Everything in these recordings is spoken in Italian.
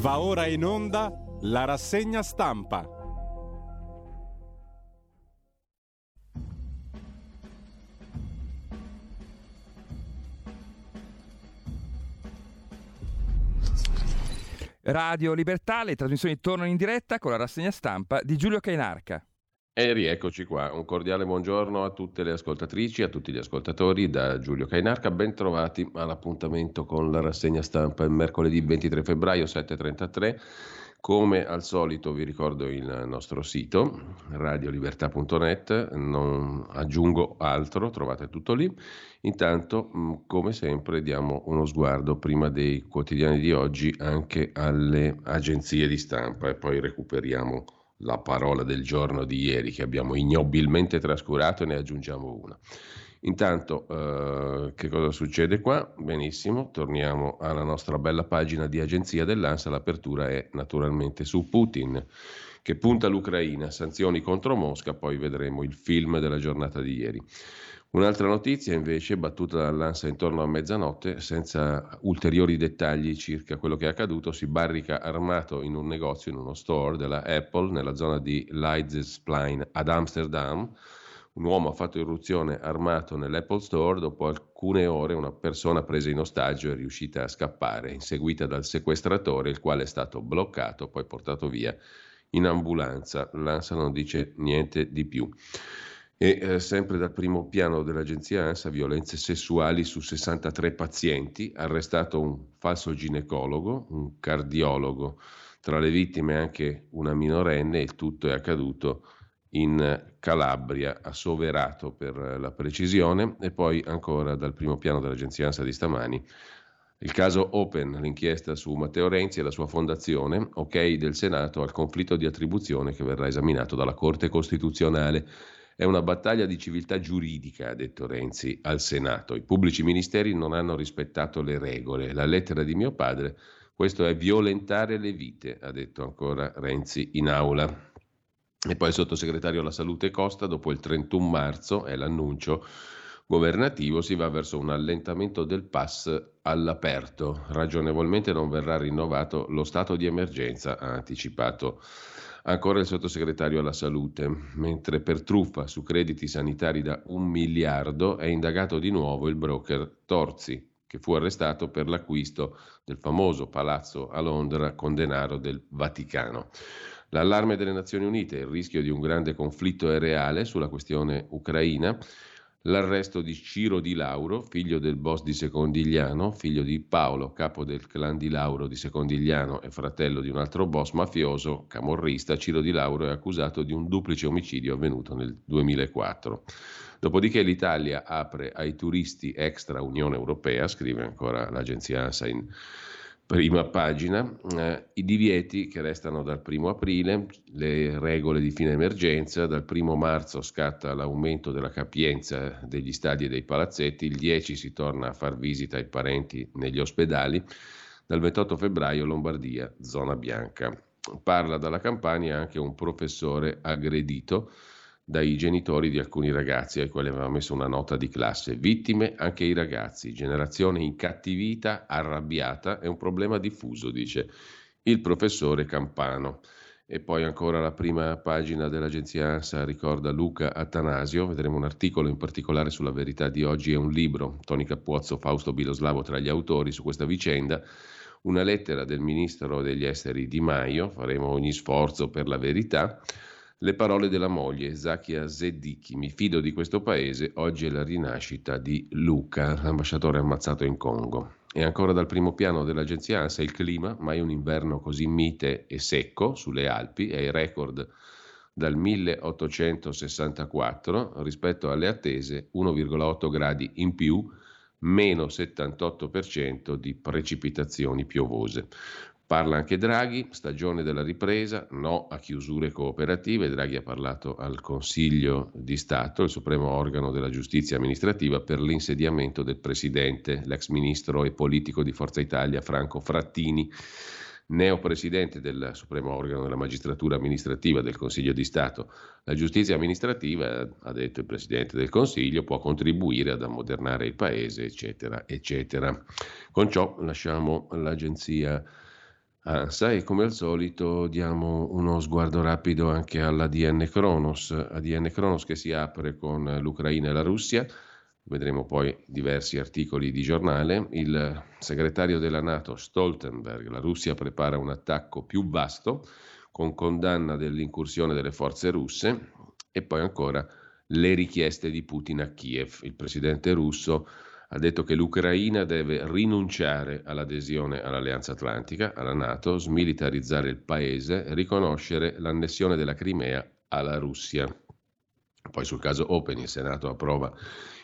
Va ora in onda la rassegna stampa. Radio Libertà, le trasmissioni tornano in diretta con la rassegna stampa di Giulio Cainarca. E rieccoci qua, un cordiale buongiorno a tutte le ascoltatrici, a tutti gli ascoltatori da Giulio Cainarca, ben trovati all'appuntamento con la rassegna stampa il mercoledì 23 febbraio 7.33. Come al solito vi ricordo il nostro sito radiolibertà.net, non aggiungo altro, trovate tutto lì. Intanto, mm, come sempre, diamo uno sguardo prima dei quotidiani di oggi anche alle agenzie di stampa e poi recuperiamo la parola del giorno di ieri che abbiamo ignobilmente trascurato e ne aggiungiamo una. Intanto, eh, che cosa succede qua? Benissimo, torniamo alla nostra bella pagina di agenzia dell'ANSA. L'apertura è naturalmente su Putin, che punta l'Ucraina, sanzioni contro Mosca, poi vedremo il film della giornata di ieri. Un'altra notizia invece battuta dall'ANSA intorno a mezzanotte, senza ulteriori dettagli circa quello che è accaduto, si barrica armato in un negozio, in uno store della Apple nella zona di Leidseplein ad Amsterdam. Un uomo ha fatto irruzione armato nell'Apple Store, dopo alcune ore una persona presa in ostaggio è riuscita a scappare, inseguita dal sequestratore, il quale è stato bloccato, poi portato via in ambulanza. L'ANSA non dice niente di più. E eh, sempre dal primo piano dell'agenzia ANSA, violenze sessuali su 63 pazienti, arrestato un falso ginecologo, un cardiologo, tra le vittime anche una minorenne, il tutto è accaduto in Calabria, a Soverato per la precisione, e poi ancora dal primo piano dell'agenzia ANSA di stamani. Il caso Open, l'inchiesta su Matteo Renzi e la sua fondazione, ok del Senato al conflitto di attribuzione che verrà esaminato dalla Corte Costituzionale. È una battaglia di civiltà giuridica, ha detto Renzi al Senato. I pubblici ministeri non hanno rispettato le regole. La lettera di mio padre, questo è violentare le vite, ha detto ancora Renzi in aula. E poi il sottosegretario alla salute Costa, dopo il 31 marzo, è l'annuncio governativo, si va verso un allentamento del pass all'aperto. Ragionevolmente non verrà rinnovato lo stato di emergenza, ha anticipato Ancora il sottosegretario alla salute, mentre per truffa su crediti sanitari da un miliardo è indagato di nuovo il broker Torzi, che fu arrestato per l'acquisto del famoso palazzo a Londra con denaro del Vaticano. L'allarme delle Nazioni Unite, il rischio di un grande conflitto è reale sulla questione ucraina L'arresto di Ciro Di Lauro, figlio del boss di Secondigliano, figlio di Paolo, capo del clan Di Lauro di Secondigliano e fratello di un altro boss mafioso, camorrista, Ciro Di Lauro è accusato di un duplice omicidio avvenuto nel 2004. Dopodiché l'Italia apre ai turisti extra Unione Europea, scrive ancora l'agenzia ANSA in prima pagina, eh, i divieti che restano dal primo aprile, le regole di fine emergenza, dal primo marzo scatta l'aumento della capienza degli stadi e dei palazzetti, il 10 si torna a far visita ai parenti negli ospedali, dal 28 febbraio Lombardia, zona bianca. Parla dalla campagna anche un professore aggredito dai genitori di alcuni ragazzi ai quali aveva messo una nota di classe. Vittime anche i ragazzi, generazione incattivita, arrabbiata, è un problema diffuso, dice il professore Campano. E poi ancora la prima pagina dell'agenzia ANSA ricorda Luca Atanasio, vedremo un articolo in particolare sulla verità di oggi e un libro, Toni Cappuozzo, Fausto Biloslavo tra gli autori su questa vicenda, una lettera del ministro degli esteri Di Maio, faremo ogni sforzo per la verità, le parole della moglie, Zakia Zediki, mi fido di questo paese, oggi è la rinascita di Luca, l'ambasciatore ammazzato in Congo. E ancora dal primo piano dell'agenzia ANSA il clima, mai un inverno così mite e secco sulle Alpi, è il record dal 1864 rispetto alle attese 1,8 gradi in più, meno 78% di precipitazioni piovose. Parla anche Draghi, stagione della ripresa, no a chiusure cooperative. Draghi ha parlato al Consiglio di Stato, il supremo organo della giustizia amministrativa, per l'insediamento del presidente, l'ex ministro e politico di Forza Italia Franco Frattini, neopresidente del supremo organo della magistratura amministrativa del Consiglio di Stato. La giustizia amministrativa, ha detto il presidente del Consiglio, può contribuire ad ammodernare il paese, eccetera, eccetera. Con ciò lasciamo l'agenzia ANSA e come al solito diamo uno sguardo rapido anche all'ADN Kronos, ADN Kronos che si apre con l'Ucraina e la Russia, vedremo poi diversi articoli di giornale, il segretario della Nato Stoltenberg, la Russia prepara un attacco più vasto con condanna dell'incursione delle forze russe e poi ancora le richieste di Putin a Kiev, il presidente russo ha detto che l'Ucraina deve rinunciare all'adesione all'Alleanza Atlantica, alla Nato, smilitarizzare il paese, riconoscere l'annessione della Crimea alla Russia. Poi sul caso Open il Senato approva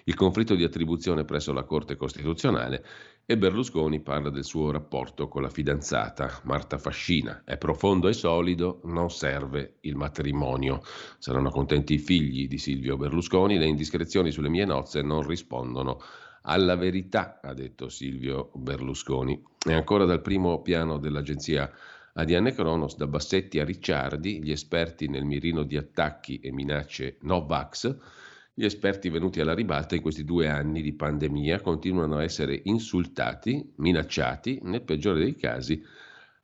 il conflitto di attribuzione presso la Corte Costituzionale e Berlusconi parla del suo rapporto con la fidanzata Marta Fascina. È profondo e solido, non serve il matrimonio. Saranno contenti i figli di Silvio Berlusconi, le indiscrezioni sulle mie nozze non rispondono alla verità, ha detto Silvio Berlusconi. E ancora dal primo piano dell'agenzia ADN Kronos, da Bassetti a Ricciardi, gli esperti nel mirino di attacchi e minacce Novax, gli esperti venuti alla ribalta in questi due anni di pandemia continuano a essere insultati, minacciati, nel peggiore dei casi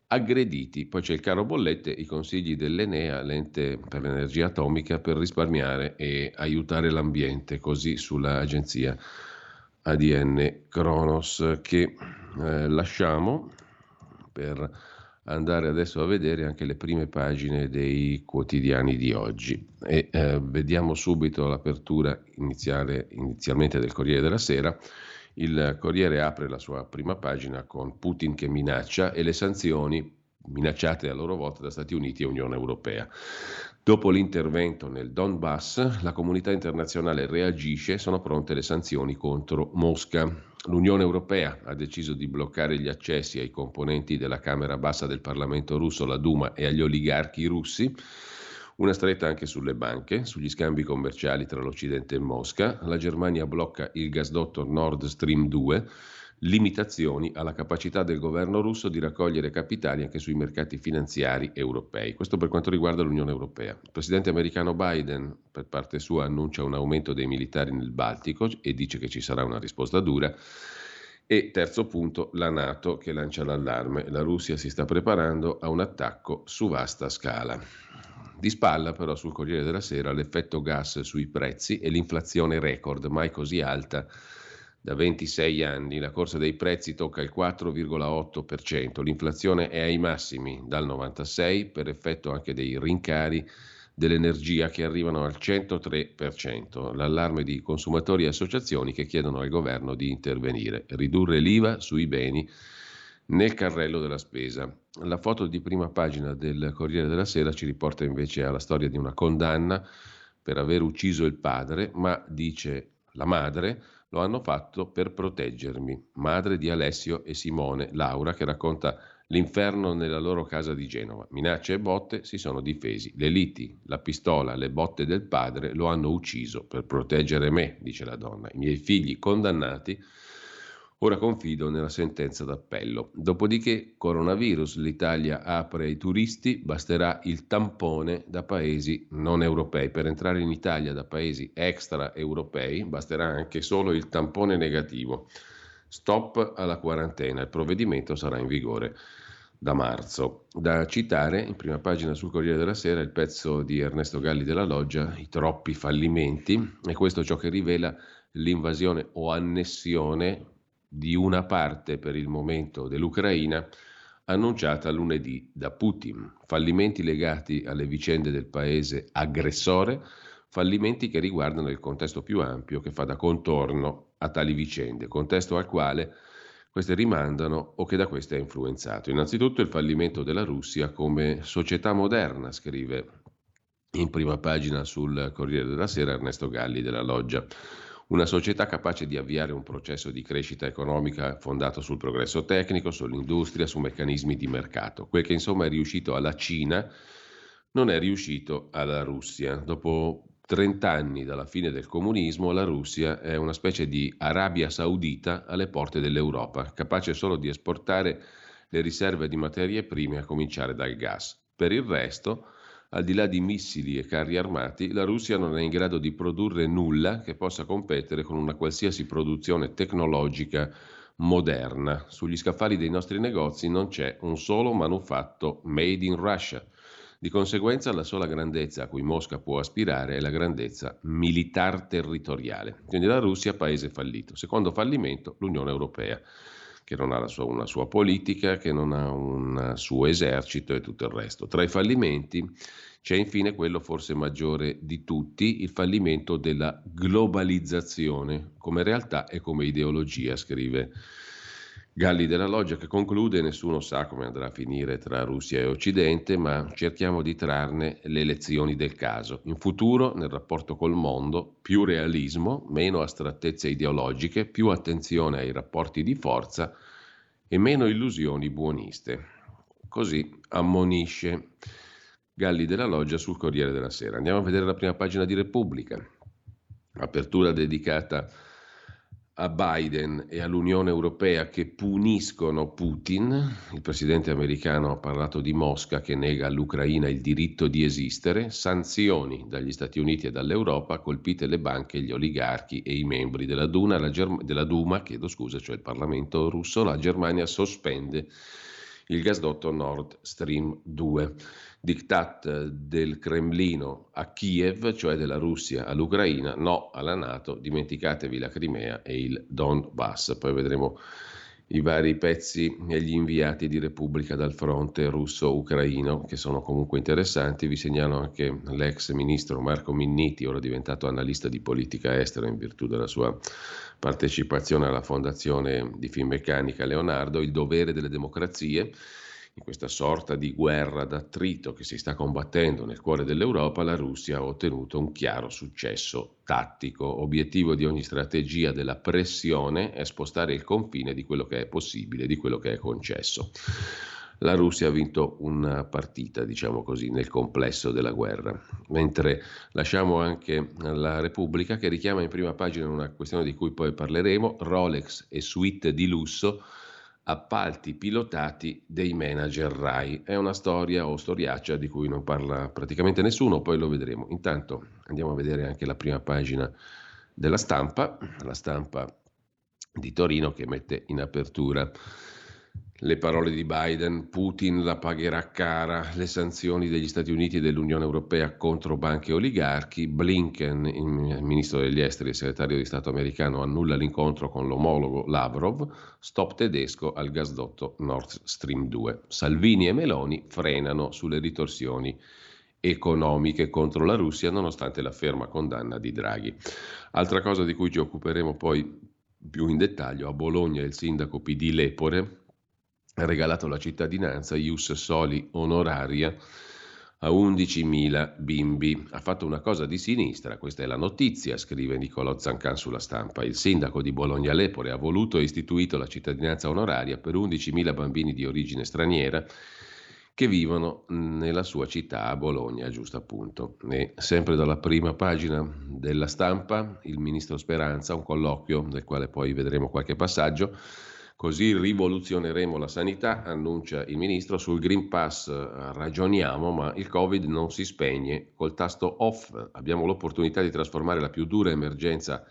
aggrediti. Poi c'è il caro bollette, i consigli dell'Enea, l'ente per l'energia atomica, per risparmiare e aiutare l'ambiente, così sull'agenzia ADN Kronos che eh, lasciamo per andare adesso a vedere anche le prime pagine dei quotidiani di oggi e eh, vediamo subito l'apertura iniziale, inizialmente del Corriere della Sera. Il Corriere apre la sua prima pagina con Putin che minaccia e le sanzioni minacciate a loro volta da Stati Uniti e Unione Europea. Dopo l'intervento nel Donbass, la comunità internazionale reagisce, sono pronte le sanzioni contro Mosca. L'Unione Europea ha deciso di bloccare gli accessi ai componenti della Camera Bassa del Parlamento russo, la Duma, e agli oligarchi russi. Una stretta anche sulle banche, sugli scambi commerciali tra l'Occidente e Mosca. La Germania blocca il gasdotto Nord Stream 2 limitazioni alla capacità del governo russo di raccogliere capitali anche sui mercati finanziari europei. Questo per quanto riguarda l'Unione Europea. Il presidente americano Biden, per parte sua, annuncia un aumento dei militari nel Baltico e dice che ci sarà una risposta dura. E terzo punto, la Nato che lancia l'allarme. La Russia si sta preparando a un attacco su vasta scala. Di spalla però sul Corriere della Sera l'effetto gas sui prezzi e l'inflazione record mai così alta da 26 anni, la corsa dei prezzi tocca il 4,8%, l'inflazione è ai massimi dal 96 per effetto anche dei rincari dell'energia che arrivano al 103%. L'allarme di consumatori e associazioni che chiedono al governo di intervenire, ridurre l'IVA sui beni nel carrello della spesa. La foto di prima pagina del Corriere della Sera ci riporta invece alla storia di una condanna per aver ucciso il padre, ma dice la madre lo hanno fatto per proteggermi. Madre di Alessio e Simone, Laura, che racconta l'inferno nella loro casa di Genova. Minacce e botte si sono difesi. Le liti, la pistola, le botte del padre lo hanno ucciso per proteggere me, dice la donna. I miei figli condannati Ora confido nella sentenza d'appello. Dopodiché, coronavirus, l'Italia apre ai turisti, basterà il tampone da paesi non europei. Per entrare in Italia da paesi extraeuropei basterà anche solo il tampone negativo. Stop alla quarantena, il provvedimento sarà in vigore da marzo. Da citare, in prima pagina sul Corriere della Sera, il pezzo di Ernesto Galli della Loggia, I troppi fallimenti, e questo ciò che rivela l'invasione o annessione di una parte per il momento dell'Ucraina annunciata lunedì da Putin. Fallimenti legati alle vicende del paese aggressore, fallimenti che riguardano il contesto più ampio che fa da contorno a tali vicende, contesto al quale queste rimandano o che da queste è influenzato. Innanzitutto il fallimento della Russia come società moderna, scrive in prima pagina sul Corriere della Sera Ernesto Galli della Loggia. Una società capace di avviare un processo di crescita economica fondato sul progresso tecnico, sull'industria, su meccanismi di mercato. Quel che insomma è riuscito alla Cina non è riuscito alla Russia. Dopo 30 anni dalla fine del comunismo, la Russia è una specie di Arabia Saudita alle porte dell'Europa, capace solo di esportare le riserve di materie prime a cominciare dal gas. Per il resto, al di là di missili e carri armati, la Russia non è in grado di produrre nulla che possa competere con una qualsiasi produzione tecnologica moderna. Sugli scaffali dei nostri negozi non c'è un solo manufatto made in Russia. Di conseguenza la sola grandezza a cui Mosca può aspirare è la grandezza militar territoriale. Quindi la Russia paese fallito. Secondo fallimento l'Unione Europea che non ha sua, una sua politica, che non ha un suo esercito e tutto il resto. Tra i fallimenti c'è infine quello forse maggiore di tutti, il fallimento della globalizzazione come realtà e come ideologia, scrive Galli della Loggia, che conclude, nessuno sa come andrà a finire tra Russia e Occidente, ma cerchiamo di trarne le lezioni del caso. In futuro, nel rapporto col mondo, più realismo, meno astrattezze ideologiche, più attenzione ai rapporti di forza e meno illusioni buoniste. Così ammonisce. Galli della Loggia sul Corriere della Sera. Andiamo a vedere la prima pagina di Repubblica. Apertura dedicata a Biden e all'Unione Europea che puniscono Putin. Il presidente americano ha parlato di Mosca che nega all'Ucraina il diritto di esistere. Sanzioni dagli Stati Uniti e dall'Europa, colpite le banche, gli oligarchi e i membri della, Duna, Germ- della Duma, chiedo scusa, cioè il Parlamento russo. La Germania sospende il gasdotto Nord Stream 2. Diktat del Cremlino a Kiev, cioè della Russia all'Ucraina, no alla Nato, dimenticatevi la Crimea e il Donbass. Poi vedremo i vari pezzi e gli inviati di Repubblica dal fronte russo-ucraino, che sono comunque interessanti. Vi segnalo anche l'ex ministro Marco Minniti, ora diventato analista di politica estera in virtù della sua partecipazione alla fondazione di Finmeccanica Leonardo, Il dovere delle democrazie in questa sorta di guerra d'attrito che si sta combattendo nel cuore dell'Europa, la Russia ha ottenuto un chiaro successo tattico. Obiettivo di ogni strategia della pressione è spostare il confine di quello che è possibile, di quello che è concesso. La Russia ha vinto una partita, diciamo così, nel complesso della guerra, mentre lasciamo anche la Repubblica che richiama in prima pagina una questione di cui poi parleremo, Rolex e suite di lusso appalti pilotati dei manager RAI. È una storia o storiaccia di cui non parla praticamente nessuno, poi lo vedremo. Intanto andiamo a vedere anche la prima pagina della stampa, la stampa di Torino che mette in apertura le parole di Biden, Putin la pagherà cara, le sanzioni degli Stati Uniti e dell'Unione Europea contro banche e oligarchi, Blinken, il ministro degli esteri e segretario di Stato americano, annulla l'incontro con l'omologo Lavrov, stop tedesco al gasdotto Nord Stream 2. Salvini e Meloni frenano sulle ritorsioni economiche contro la Russia nonostante la ferma condanna di Draghi. Altra cosa di cui ci occuperemo poi più in dettaglio, a Bologna il sindaco PD Lepore ha regalato la cittadinanza Ius Soli onoraria a 11.000 bimbi. Ha fatto una cosa di sinistra, questa è la notizia, scrive Niccolò Zancan sulla stampa. Il sindaco di Bologna Lepore ha voluto e istituito la cittadinanza onoraria per 11.000 bambini di origine straniera che vivono nella sua città a Bologna, giusto appunto. E sempre dalla prima pagina della stampa, il ministro Speranza, un colloquio del quale poi vedremo qualche passaggio, Così rivoluzioneremo la sanità, annuncia il ministro. Sul Green Pass eh, ragioniamo, ma il Covid non si spegne. Col tasto off abbiamo l'opportunità di trasformare la più dura emergenza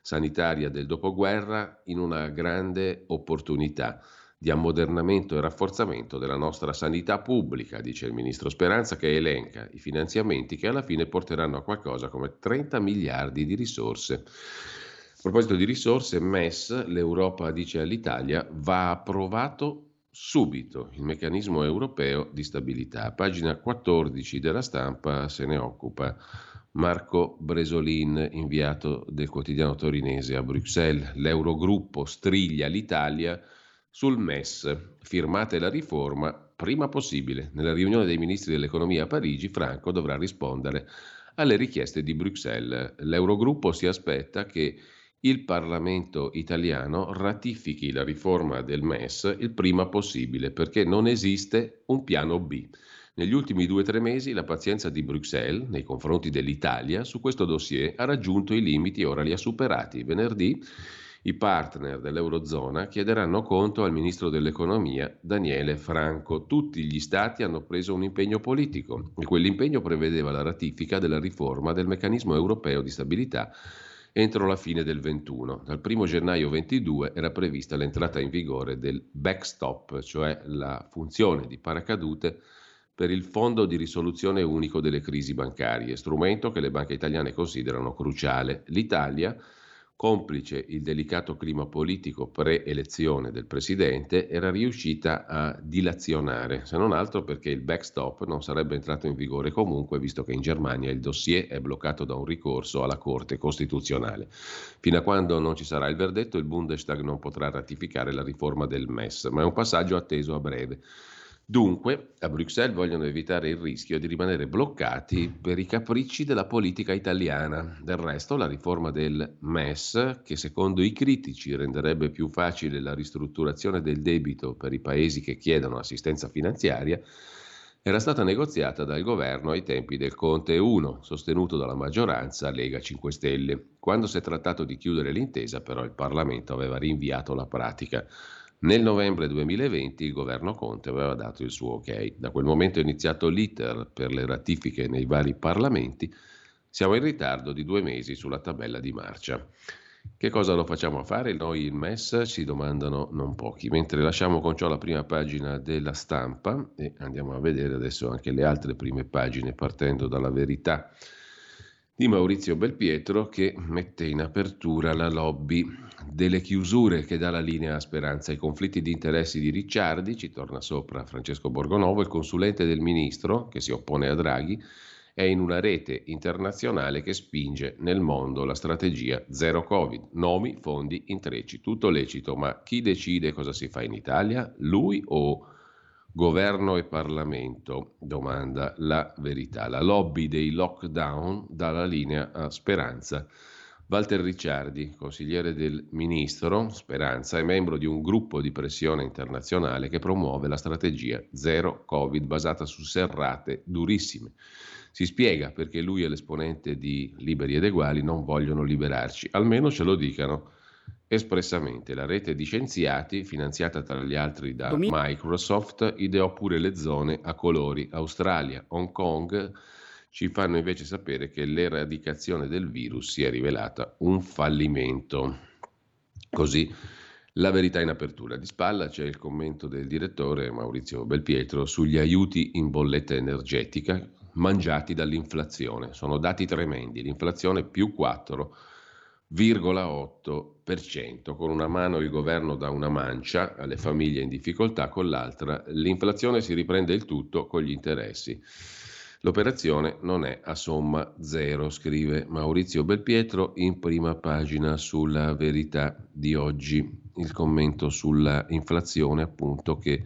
sanitaria del dopoguerra in una grande opportunità di ammodernamento e rafforzamento della nostra sanità pubblica, dice il ministro Speranza, che elenca i finanziamenti che alla fine porteranno a qualcosa come 30 miliardi di risorse. Proposito di risorse, MES, l'Europa dice all'Italia, va approvato subito il meccanismo europeo di stabilità. Pagina 14 della stampa se ne occupa Marco Bresolin, inviato del quotidiano torinese a Bruxelles. L'Eurogruppo striglia l'Italia sul MES. Firmate la riforma prima possibile. Nella riunione dei ministri dell'economia a Parigi, Franco dovrà rispondere alle richieste di Bruxelles. L'Eurogruppo si aspetta che il Parlamento italiano ratifichi la riforma del MES il prima possibile perché non esiste un piano B. Negli ultimi due o tre mesi la pazienza di Bruxelles nei confronti dell'Italia su questo dossier ha raggiunto i limiti e ora li ha superati. Venerdì i partner dell'Eurozona chiederanno conto al ministro dell'economia Daniele Franco. Tutti gli stati hanno preso un impegno politico e quell'impegno prevedeva la ratifica della riforma del meccanismo europeo di stabilità entro la fine del 21. Dal 1 gennaio 22 era prevista l'entrata in vigore del backstop, cioè la funzione di paracadute per il Fondo di risoluzione unico delle crisi bancarie, strumento che le banche italiane considerano cruciale. L'Italia complice il delicato clima politico pre-elezione del presidente, era riuscita a dilazionare, se non altro perché il backstop non sarebbe entrato in vigore comunque, visto che in Germania il dossier è bloccato da un ricorso alla Corte Costituzionale. Fino a quando non ci sarà il verdetto, il Bundestag non potrà ratificare la riforma del MES, ma è un passaggio atteso a breve. Dunque, a Bruxelles vogliono evitare il rischio di rimanere bloccati per i capricci della politica italiana. Del resto, la riforma del MES, che secondo i critici renderebbe più facile la ristrutturazione del debito per i paesi che chiedono assistenza finanziaria, era stata negoziata dal governo ai tempi del Conte 1, sostenuto dalla maggioranza Lega 5 Stelle. Quando si è trattato di chiudere l'intesa, però, il Parlamento aveva rinviato la pratica. Nel novembre 2020 il governo Conte aveva dato il suo ok. Da quel momento è iniziato l'iter per le ratifiche nei vari parlamenti. Siamo in ritardo di due mesi sulla tabella di marcia. Che cosa lo facciamo fare? Noi il MES ci domandano non pochi. Mentre lasciamo con ciò la prima pagina della stampa e andiamo a vedere adesso anche le altre prime pagine partendo dalla verità di Maurizio Belpietro che mette in apertura la lobby delle chiusure che dà la linea a Speranza. I conflitti di interessi di Ricciardi, ci torna sopra Francesco Borgonovo, il consulente del ministro che si oppone a Draghi, è in una rete internazionale che spinge nel mondo la strategia zero Covid. Nomi, fondi, intrecci, tutto lecito, ma chi decide cosa si fa in Italia? Lui o Governo e Parlamento, domanda la verità. La lobby dei lockdown dà la linea a Speranza. Walter Ricciardi, consigliere del ministro Speranza, è membro di un gruppo di pressione internazionale che promuove la strategia zero Covid basata su serrate durissime. Si spiega perché lui e l'esponente di Liberi ed Eguali non vogliono liberarci, almeno ce lo dicano espressamente. La rete di scienziati, finanziata tra gli altri da Microsoft, ideò pure le zone a colori. Australia, Hong Kong ci fanno invece sapere che l'eradicazione del virus si è rivelata un fallimento. Così la verità in apertura. Di spalla c'è il commento del direttore Maurizio Belpietro sugli aiuti in bolletta energetica mangiati dall'inflazione. Sono dati tremendi, l'inflazione più 4 0,8%. Con una mano il governo dà una mancia alle famiglie in difficoltà, con l'altra l'inflazione si riprende il tutto con gli interessi. L'operazione non è a somma zero, scrive Maurizio Belpietro in prima pagina sulla verità di oggi. Il commento sulla inflazione, appunto, che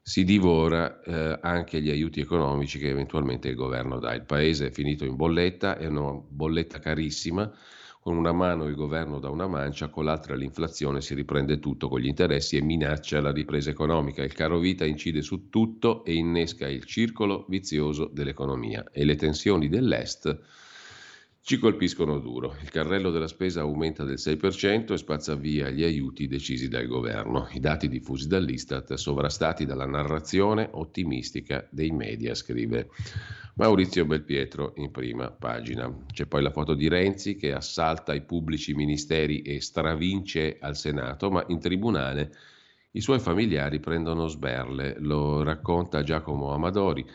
si divora eh, anche gli aiuti economici che eventualmente il governo dà. Il paese è finito in bolletta, è una bolletta carissima con una mano il governo dà una mancia, con l'altra l'inflazione si riprende tutto con gli interessi e minaccia la ripresa economica. Il caro vita incide su tutto e innesca il circolo vizioso dell'economia e le tensioni dell'Est ci colpiscono duro. Il carrello della spesa aumenta del 6% e spazza via gli aiuti decisi dal governo. I dati diffusi dall'Istat sovrastati dalla narrazione ottimistica dei media, scrive Maurizio Belpietro in prima pagina. C'è poi la foto di Renzi che assalta i pubblici ministeri e stravince al Senato, ma in tribunale i suoi familiari prendono sberle. Lo racconta Giacomo Amadori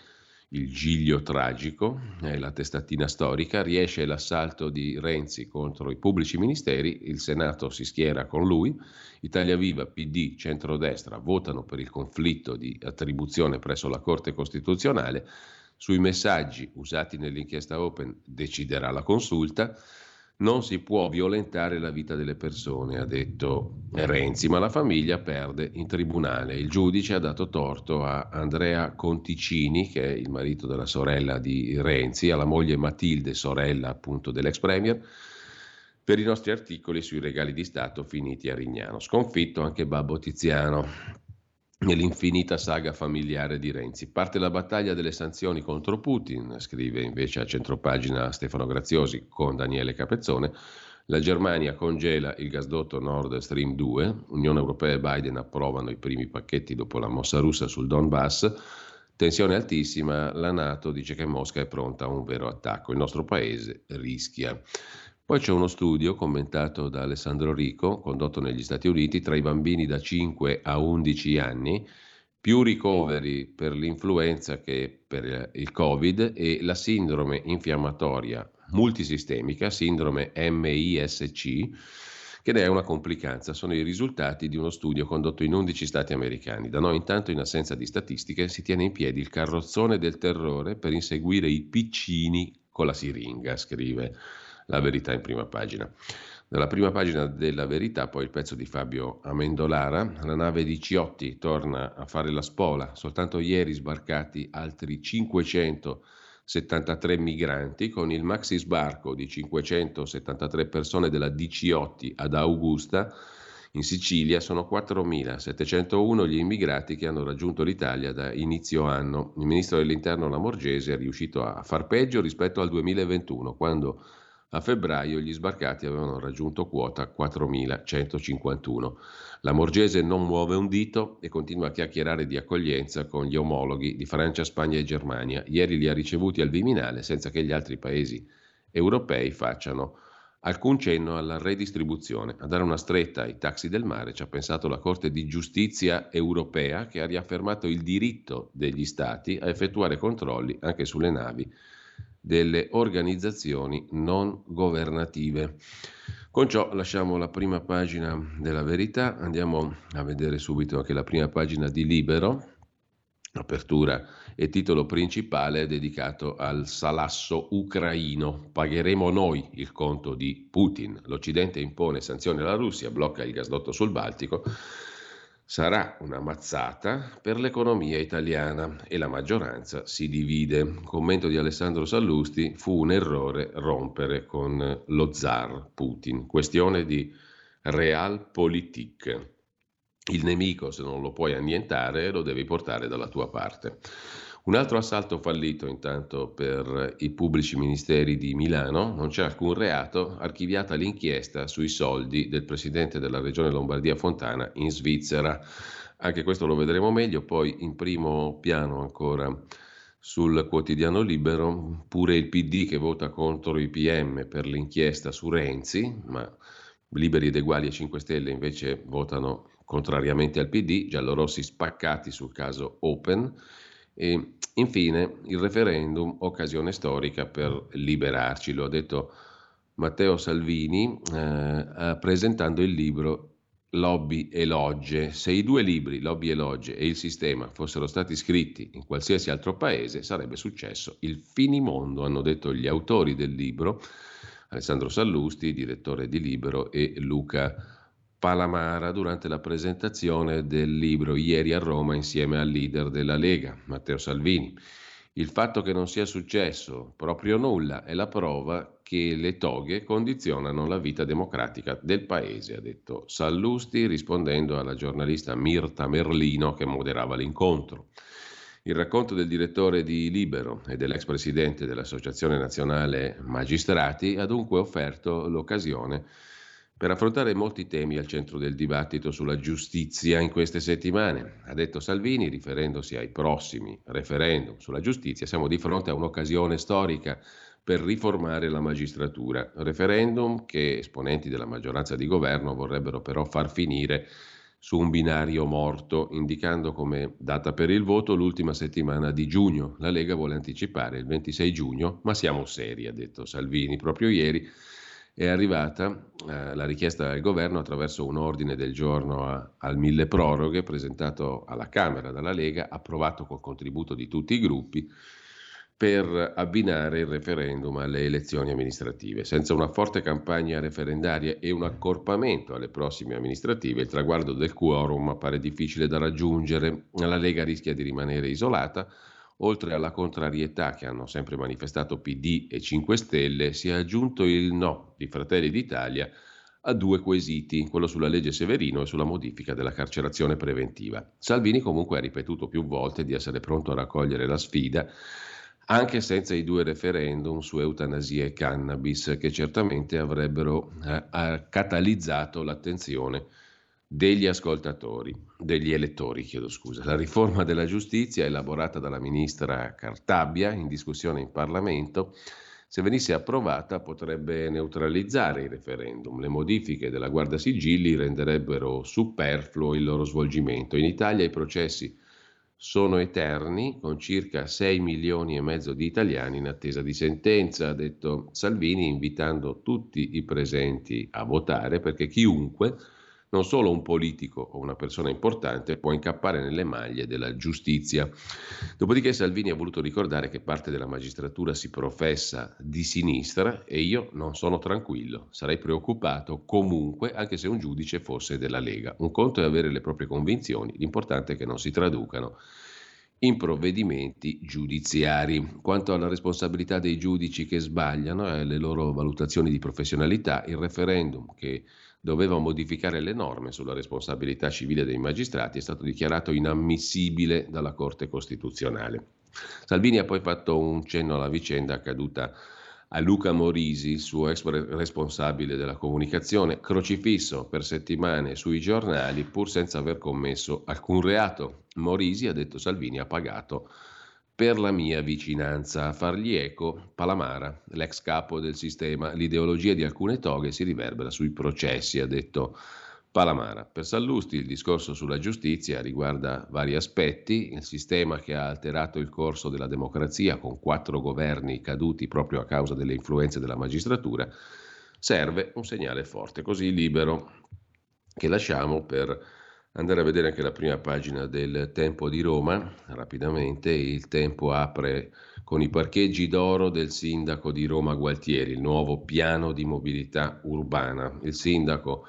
il giglio tragico, è la testatina storica, riesce l'assalto di Renzi contro i pubblici ministeri, il Senato si schiera con lui, Italia Viva, PD, centrodestra votano per il conflitto di attribuzione presso la Corte Costituzionale, sui messaggi usati nell'inchiesta Open deciderà la consulta, non si può violentare la vita delle persone, ha detto Renzi, ma la famiglia perde in tribunale. Il giudice ha dato torto a Andrea Conticini, che è il marito della sorella di Renzi, alla moglie Matilde, sorella appunto dell'ex premier, per i nostri articoli sui regali di Stato finiti a Rignano. Sconfitto anche Babbo Tiziano nell'infinita saga familiare di Renzi. Parte la battaglia delle sanzioni contro Putin, scrive invece a centropagina Stefano Graziosi con Daniele Capezzone. La Germania congela il gasdotto Nord Stream 2, Unione Europea e Biden approvano i primi pacchetti dopo la mossa russa sul Donbass. Tensione altissima, la Nato dice che Mosca è pronta a un vero attacco, il nostro paese rischia. Poi c'è uno studio commentato da Alessandro Rico, condotto negli Stati Uniti, tra i bambini da 5 a 11 anni, più ricoveri per l'influenza che per il Covid e la sindrome infiammatoria multisistemica, sindrome MISC, che ne è una complicanza. Sono i risultati di uno studio condotto in 11 stati americani. Da noi intanto, in assenza di statistiche, si tiene in piedi il carrozzone del terrore per inseguire i piccini con la siringa, scrive la verità in prima pagina. Dalla prima pagina della verità, poi il pezzo di Fabio Amendolara, la nave di Ciotti torna a fare la spola, soltanto ieri sbarcati altri 573 migranti con il maxi sbarco di 573 persone della Diciotti ad Augusta in Sicilia sono 4.701 gli immigrati che hanno raggiunto l'Italia da inizio anno. Il ministro dell'Interno Lamorgese è riuscito a far peggio rispetto al 2021, quando a febbraio gli sbarcati avevano raggiunto quota 4.151. La Morgese non muove un dito e continua a chiacchierare di accoglienza con gli omologhi di Francia, Spagna e Germania. Ieri li ha ricevuti al Viminale senza che gli altri paesi europei facciano alcun cenno alla redistribuzione. A dare una stretta ai taxi del mare ci ha pensato la Corte di giustizia europea che ha riaffermato il diritto degli Stati a effettuare controlli anche sulle navi delle organizzazioni non governative. Con ciò lasciamo la prima pagina della verità, andiamo a vedere subito anche la prima pagina di Libero, apertura e titolo principale dedicato al salasso ucraino. Pagheremo noi il conto di Putin. L'Occidente impone sanzioni alla Russia, blocca il gasdotto sul Baltico sarà una mazzata per l'economia italiana e la maggioranza si divide. Commento di Alessandro Sallusti, fu un errore rompere con lo zar Putin. Questione di realpolitik. Il nemico, se non lo puoi annientare, lo devi portare dalla tua parte. Un altro assalto fallito intanto per i pubblici ministeri di Milano, non c'è alcun reato, archiviata l'inchiesta sui soldi del presidente della regione Lombardia Fontana in Svizzera. Anche questo lo vedremo meglio, poi in primo piano ancora sul quotidiano libero, pure il PD che vota contro i PM per l'inchiesta su Renzi, ma Liberi ed Eguali e 5 Stelle invece votano contrariamente al PD, giallorossi spaccati sul caso Open. E infine il referendum, occasione storica per liberarci, lo ha detto Matteo Salvini eh, presentando il libro Lobby e Logge. Se i due libri, Lobby e Logge e il sistema, fossero stati scritti in qualsiasi altro paese, sarebbe successo il finimondo, hanno detto gli autori del libro, Alessandro Sallusti, direttore di Libero, e Luca Palamara durante la presentazione del libro ieri a Roma insieme al leader della Lega, Matteo Salvini. Il fatto che non sia successo proprio nulla è la prova che le toghe condizionano la vita democratica del paese, ha detto Sallusti rispondendo alla giornalista Mirta Merlino che moderava l'incontro. Il racconto del direttore di Libero e dell'ex presidente dell'Associazione Nazionale Magistrati ha dunque offerto l'occasione per affrontare molti temi al centro del dibattito sulla giustizia in queste settimane. Ha detto Salvini, riferendosi ai prossimi referendum sulla giustizia, siamo di fronte a un'occasione storica per riformare la magistratura. Referendum che esponenti della maggioranza di governo vorrebbero però far finire su un binario morto, indicando come data per il voto l'ultima settimana di giugno. La Lega vuole anticipare il 26 giugno, ma siamo seri, ha detto Salvini proprio ieri è arrivata eh, la richiesta del governo attraverso un ordine del giorno a, al mille proroghe presentato alla Camera dalla Lega, approvato col contributo di tutti i gruppi, per abbinare il referendum alle elezioni amministrative. Senza una forte campagna referendaria e un accorpamento alle prossime amministrative, il traguardo del quorum appare difficile da raggiungere. La Lega rischia di rimanere isolata Oltre alla contrarietà che hanno sempre manifestato PD e 5 Stelle, si è aggiunto il no di Fratelli d'Italia a due quesiti, quello sulla legge Severino e sulla modifica della carcerazione preventiva. Salvini comunque ha ripetuto più volte di essere pronto a raccogliere la sfida, anche senza i due referendum su eutanasia e cannabis, che certamente avrebbero eh, catalizzato l'attenzione degli ascoltatori, degli elettori, chiedo scusa. La riforma della giustizia elaborata dalla ministra Cartabia in discussione in Parlamento se venisse approvata potrebbe neutralizzare il referendum. Le modifiche della Guarda Sigilli renderebbero superfluo il loro svolgimento. In Italia i processi sono eterni, con circa 6 milioni e mezzo di italiani in attesa di sentenza, ha detto Salvini, invitando tutti i presenti a votare perché chiunque non solo un politico o una persona importante può incappare nelle maglie della giustizia. Dopodiché Salvini ha voluto ricordare che parte della magistratura si professa di sinistra e io non sono tranquillo, sarei preoccupato comunque anche se un giudice fosse della Lega. Un conto è avere le proprie convinzioni, l'importante è che non si traducano in provvedimenti giudiziari. Quanto alla responsabilità dei giudici che sbagliano e alle loro valutazioni di professionalità, il referendum che doveva modificare le norme sulla responsabilità civile dei magistrati è stato dichiarato inammissibile dalla Corte Costituzionale. Salvini ha poi fatto un cenno alla vicenda accaduta a Luca Morisi, suo ex responsabile della comunicazione, crocifisso per settimane sui giornali pur senza aver commesso alcun reato. Morisi, ha detto Salvini, ha pagato per la mia vicinanza. A fargli eco, Palamara, l'ex capo del sistema, l'ideologia di alcune toghe si riverbera sui processi, ha detto Palamara. Per Sallusti il discorso sulla giustizia riguarda vari aspetti, il sistema che ha alterato il corso della democrazia con quattro governi caduti proprio a causa delle influenze della magistratura, serve un segnale forte, così libero che lasciamo per andare a vedere anche la prima pagina del Tempo di Roma, rapidamente, il Tempo apre con i parcheggi d'oro del sindaco di Roma Gualtieri, il nuovo piano di mobilità urbana. Il sindaco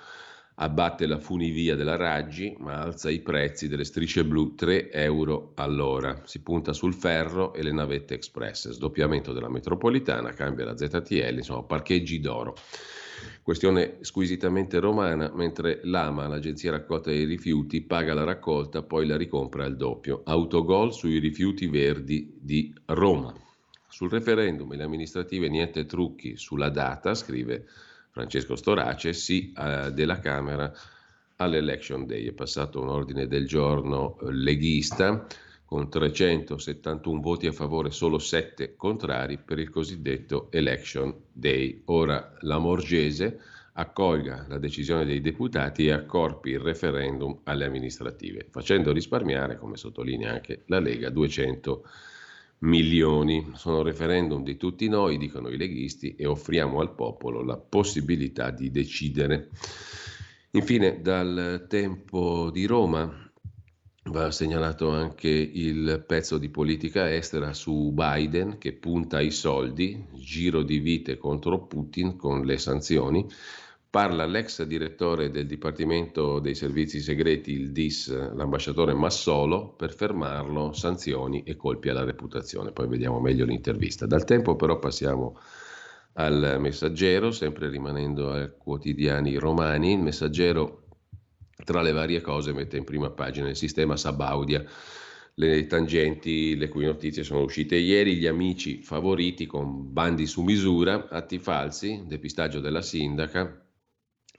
abbatte la funivia della Raggi, ma alza i prezzi delle strisce blu 3 euro all'ora. Si punta sul ferro e le navette express, sdoppiamento della metropolitana, cambia la ZTL, insomma parcheggi d'oro. Questione squisitamente romana, mentre l'AMA, l'agenzia raccolta dei rifiuti, paga la raccolta, poi la ricompra al doppio. Autogol sui rifiuti verdi di Roma. Sul referendum e le amministrative niente trucchi sulla data, scrive Francesco Storace, sì eh, della Camera all'Election Day. È passato un ordine del giorno leghista con 371 voti a favore, solo 7 contrari per il cosiddetto Election Day. Ora la Morgese accolga la decisione dei deputati e accorpi il referendum alle amministrative, facendo risparmiare, come sottolinea anche la Lega, 200 milioni. Sono referendum di tutti noi, dicono i leghisti, e offriamo al popolo la possibilità di decidere. Infine, dal tempo di Roma Va segnalato anche il pezzo di politica estera su Biden che punta ai soldi, giro di vite contro Putin con le sanzioni. Parla l'ex direttore del Dipartimento dei Servizi Segreti, il DIS, l'ambasciatore Massolo, per fermarlo, sanzioni e colpi alla reputazione. Poi vediamo meglio l'intervista. Dal tempo però passiamo al messaggero, sempre rimanendo ai quotidiani romani. Il messaggero tra le varie cose mette in prima pagina il sistema Sabaudia, le tangenti, le cui notizie sono uscite ieri, gli amici favoriti con bandi su misura, atti falsi, depistaggio della sindaca,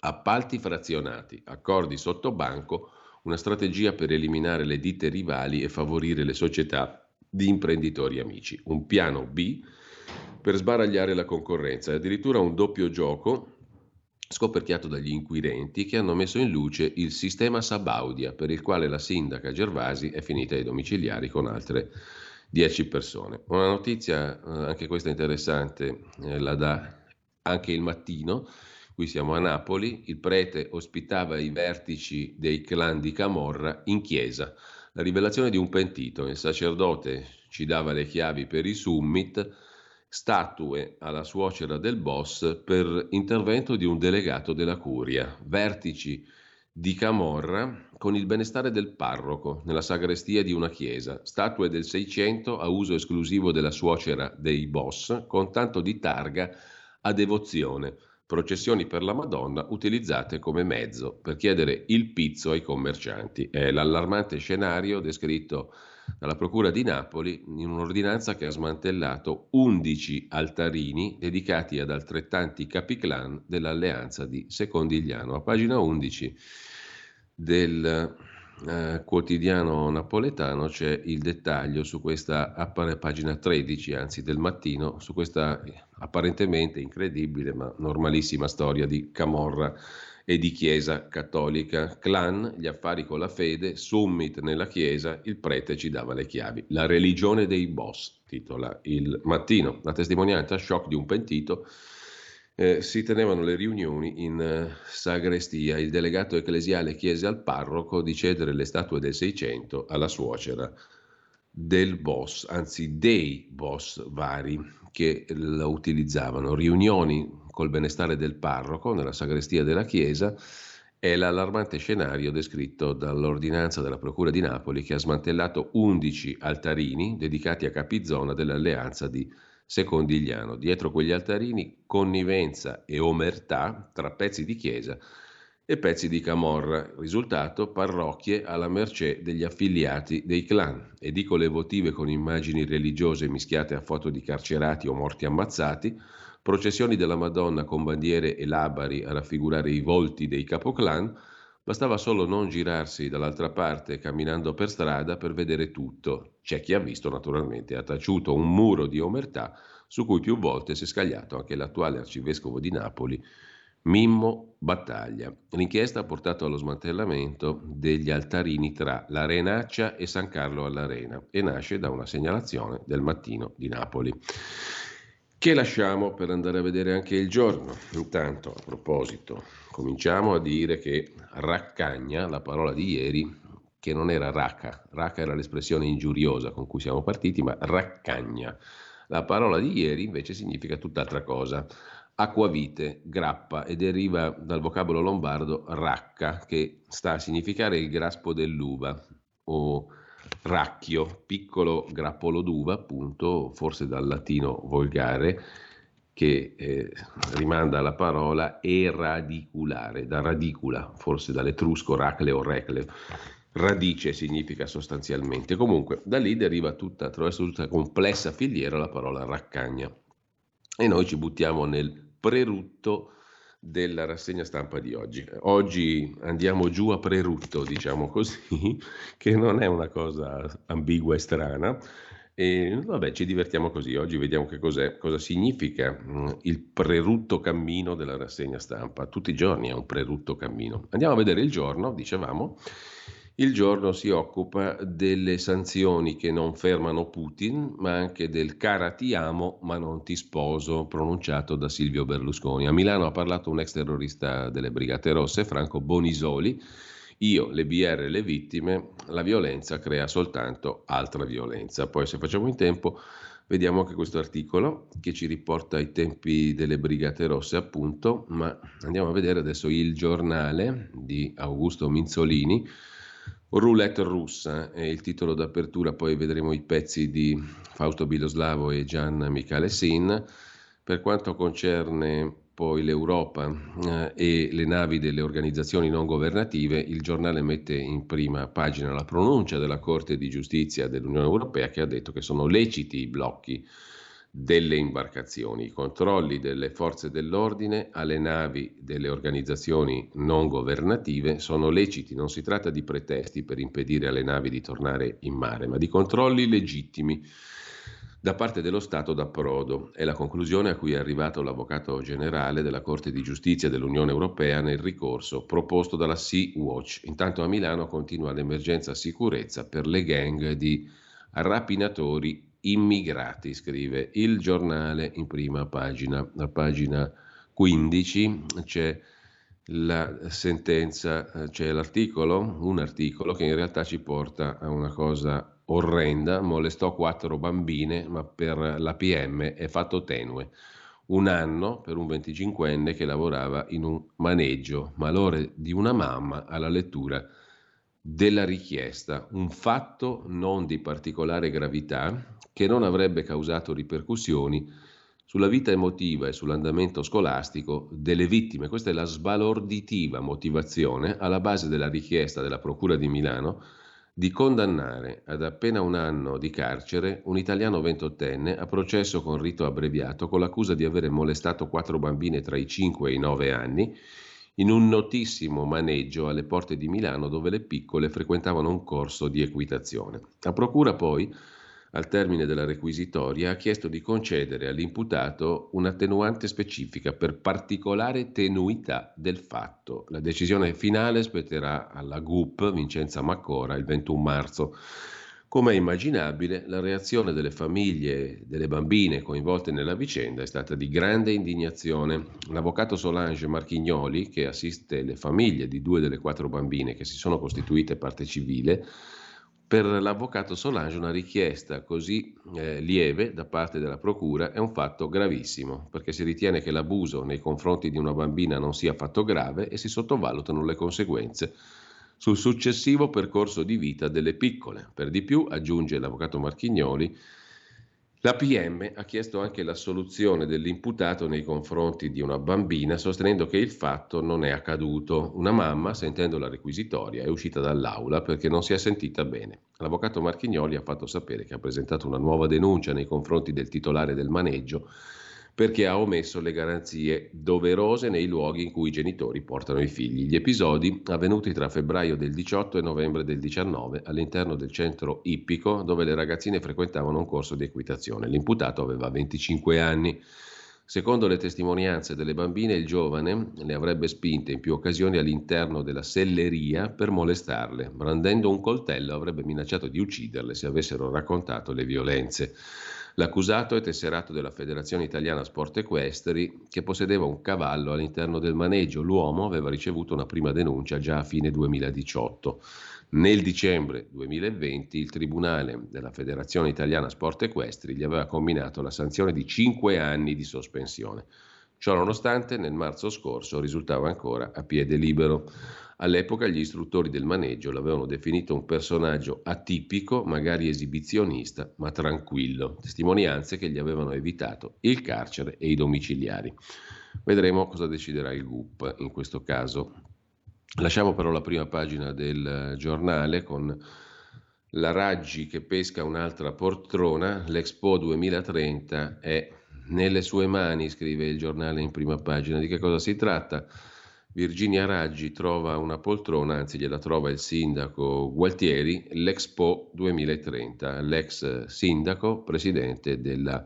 appalti frazionati, accordi sotto banco, una strategia per eliminare le ditte rivali e favorire le società di imprenditori amici, un piano B per sbaragliare la concorrenza addirittura un doppio gioco scoperchiato dagli inquirenti che hanno messo in luce il sistema Sabaudia per il quale la sindaca Gervasi è finita ai domiciliari con altre 10 persone. Una notizia, eh, anche questa interessante, eh, la dà anche il mattino. Qui siamo a Napoli, il prete ospitava i vertici dei clan di Camorra in chiesa. La rivelazione di un pentito, il sacerdote ci dava le chiavi per i summit, statue alla suocera del boss per intervento di un delegato della curia, vertici di Camorra con il benestare del parroco nella sagrestia di una chiesa, statue del 600 a uso esclusivo della suocera dei boss con tanto di targa a devozione, processioni per la Madonna utilizzate come mezzo per chiedere il pizzo ai commercianti. È l'allarmante scenario descritto dalla Procura di Napoli in un'ordinanza che ha smantellato 11 altarini dedicati ad altrettanti capiclan dell'alleanza di Secondigliano. A pagina 11 del eh, quotidiano napoletano c'è il dettaglio su questa appare pagina 13, anzi del mattino, su questa apparentemente incredibile ma normalissima storia di Camorra e di Chiesa cattolica. Clan, gli affari con la fede, summit nella Chiesa, il prete ci dava le chiavi. La religione dei boss, titola il mattino. La testimonianza shock di un pentito eh, si tenevano le riunioni in eh, sagrestia. Il delegato ecclesiale chiese al parroco di cedere le statue del Seicento alla suocera del boss, anzi dei boss vari che la utilizzavano. Riunioni col benestare del parroco nella sagrestia della chiesa è l'allarmante scenario descritto dall'ordinanza della Procura di Napoli che ha smantellato 11 altarini dedicati a capizona dell'alleanza di Secondigliano. Dietro quegli altarini connivenza e omertà tra pezzi di chiesa e pezzi di camorra. Risultato parrocchie alla mercé degli affiliati dei clan. Edicole votive con immagini religiose mischiate a foto di carcerati o morti ammazzati, processioni della Madonna con bandiere e labari a raffigurare i volti dei capoclan, Bastava solo non girarsi dall'altra parte camminando per strada per vedere tutto. C'è chi ha visto naturalmente, ha taciuto un muro di omertà su cui più volte si è scagliato anche l'attuale arcivescovo di Napoli, Mimmo Battaglia. L'inchiesta ha portato allo smantellamento degli altarini tra l'Arenaccia e San Carlo all'Arena e nasce da una segnalazione del mattino di Napoli che lasciamo per andare a vedere anche il giorno. Intanto, a proposito, cominciamo a dire che raccagna, la parola di ieri, che non era racca, racca era l'espressione ingiuriosa con cui siamo partiti, ma raccagna. La parola di ieri invece significa tutt'altra cosa. Acquavite, grappa e deriva dal vocabolo lombardo racca, che sta a significare il graspo dell'uva o racchio, piccolo grappolo d'uva, appunto, forse dal latino volgare, che eh, rimanda alla parola eradiculare, da radicula, forse dall'etrusco racle o recle. Radice significa sostanzialmente. Comunque, da lì deriva tutta, attraverso tutta complessa filiera, la parola raccagna. E noi ci buttiamo nel prerutto della rassegna stampa di oggi. Oggi andiamo giù a prerutto, diciamo così, che non è una cosa ambigua e strana. E vabbè, ci divertiamo così. Oggi vediamo che cos'è, cosa significa mm, il prerutto cammino della rassegna stampa. Tutti i giorni è un prerutto cammino. Andiamo a vedere il giorno, dicevamo. Il giorno si occupa delle sanzioni che non fermano Putin, ma anche del cara ti amo ma non ti sposo, pronunciato da Silvio Berlusconi. A Milano ha parlato un ex terrorista delle Brigate Rosse, Franco Bonisoli. Io, le BR e le vittime, la violenza crea soltanto altra violenza. Poi se facciamo in tempo vediamo anche questo articolo che ci riporta ai tempi delle Brigate Rosse appunto, ma andiamo a vedere adesso il giornale di Augusto Minzolini Roulette russa è il titolo d'apertura, poi vedremo i pezzi di Fausto Biloslavo e Gian Michele Sin. Per quanto concerne poi l'Europa eh, e le navi delle organizzazioni non governative, il giornale mette in prima pagina la pronuncia della Corte di giustizia dell'Unione Europea che ha detto che sono leciti i blocchi delle imbarcazioni, i controlli delle forze dell'ordine alle navi delle organizzazioni non governative sono leciti, non si tratta di pretesti per impedire alle navi di tornare in mare, ma di controlli legittimi da parte dello Stato d'approdo. È la conclusione a cui è arrivato l'avvocato generale della Corte di giustizia dell'Unione Europea nel ricorso proposto dalla Sea-Watch. Intanto a Milano continua l'emergenza sicurezza per le gang di rapinatori immigrati, scrive il giornale in prima pagina. A pagina 15 c'è la sentenza, c'è l'articolo, un articolo che in realtà ci porta a una cosa orrenda, molestò quattro bambine, ma per la PM è fatto tenue. Un anno per un 25enne che lavorava in un maneggio, malore di una mamma alla lettura della richiesta, un fatto non di particolare gravità che non avrebbe causato ripercussioni sulla vita emotiva e sull'andamento scolastico delle vittime. Questa è la sbalorditiva motivazione alla base della richiesta della Procura di Milano di condannare ad appena un anno di carcere un italiano ventottenne a processo con rito abbreviato con l'accusa di avere molestato quattro bambine tra i 5 e i 9 anni in un notissimo maneggio alle porte di Milano dove le piccole frequentavano un corso di equitazione. La procura poi, al termine della requisitoria, ha chiesto di concedere all'imputato un'attenuante specifica per particolare tenuità del fatto. La decisione finale spetterà alla GUP Vincenza Maccora il 21 marzo. Come è immaginabile, la reazione delle famiglie delle bambine coinvolte nella vicenda è stata di grande indignazione. L'avvocato Solange Marchignoli, che assiste le famiglie di due delle quattro bambine che si sono costituite parte civile, per l'avvocato Solange una richiesta così eh, lieve da parte della Procura è un fatto gravissimo, perché si ritiene che l'abuso nei confronti di una bambina non sia fatto grave e si sottovalutano le conseguenze sul successivo percorso di vita delle piccole. Per di più, aggiunge l'avvocato Marchignoli, la PM ha chiesto anche la soluzione dell'imputato nei confronti di una bambina, sostenendo che il fatto non è accaduto. Una mamma, sentendo la requisitoria, è uscita dall'aula perché non si è sentita bene. L'avvocato Marchignoli ha fatto sapere che ha presentato una nuova denuncia nei confronti del titolare del maneggio perché ha omesso le garanzie doverose nei luoghi in cui i genitori portano i figli. Gli episodi avvenuti tra febbraio del 18 e novembre del 19 all'interno del centro ippico dove le ragazzine frequentavano un corso di equitazione. L'imputato aveva 25 anni. Secondo le testimonianze delle bambine, il giovane le avrebbe spinte in più occasioni all'interno della selleria per molestarle. Brandendo un coltello avrebbe minacciato di ucciderle se avessero raccontato le violenze. L'accusato è tesserato della Federazione Italiana Sport Equestri che possedeva un cavallo all'interno del maneggio. L'uomo aveva ricevuto una prima denuncia già a fine 2018. Nel dicembre 2020 il Tribunale della Federazione Italiana Sport Equestri gli aveva combinato la sanzione di 5 anni di sospensione. Ciò nonostante, nel marzo scorso risultava ancora a piede libero. All'epoca gli istruttori del maneggio l'avevano definito un personaggio atipico, magari esibizionista, ma tranquillo, testimonianze che gli avevano evitato il carcere e i domiciliari. Vedremo cosa deciderà il GUP in questo caso. Lasciamo però la prima pagina del giornale con la Raggi che pesca un'altra poltrona, l'Expo 2030 è nelle sue mani, scrive il giornale in prima pagina. Di che cosa si tratta? Virginia Raggi trova una poltrona, anzi gliela trova il sindaco Gualtieri, l'Expo 2030, l'ex sindaco, presidente della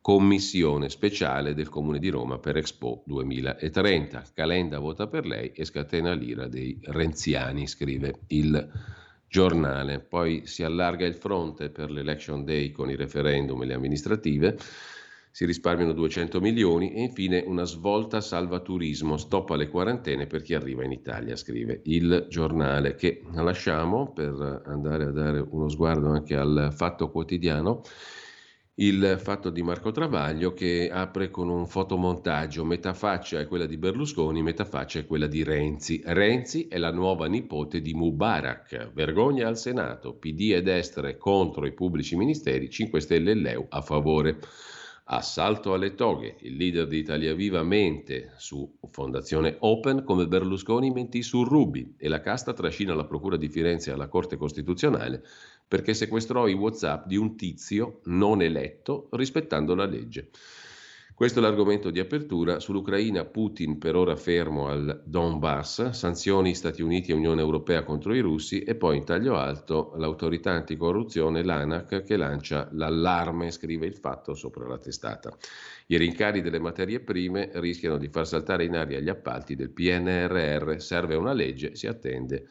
commissione speciale del Comune di Roma per Expo 2030. Calenda vota per lei e scatena l'ira dei renziani, scrive il giornale. Poi si allarga il fronte per l'Election Day con i referendum e le amministrative si risparmiano 200 milioni e infine una svolta salva turismo, stop alle quarantene per chi arriva in Italia, scrive il giornale che lasciamo per andare a dare uno sguardo anche al fatto quotidiano. Il fatto di Marco Travaglio che apre con un fotomontaggio, metà faccia è quella di Berlusconi, metà faccia è quella di Renzi. Renzi è la nuova nipote di Mubarak, vergogna al Senato, PD e destre contro i pubblici ministeri, 5 Stelle e Leu a favore. Assalto alle toghe. Il leader di Italia Viva mente su Fondazione Open come Berlusconi mentì su Rubi e la casta trascina la Procura di Firenze alla Corte Costituzionale perché sequestrò i WhatsApp di un tizio non eletto rispettando la legge. Questo è l'argomento di apertura. Sull'Ucraina Putin per ora fermo al Donbass, sanzioni Stati Uniti e Unione Europea contro i russi e poi in taglio alto l'autorità anticorruzione, l'ANAC, che lancia l'allarme, scrive il fatto sopra la testata. I rincari delle materie prime rischiano di far saltare in aria gli appalti del PNRR, serve una legge, si attende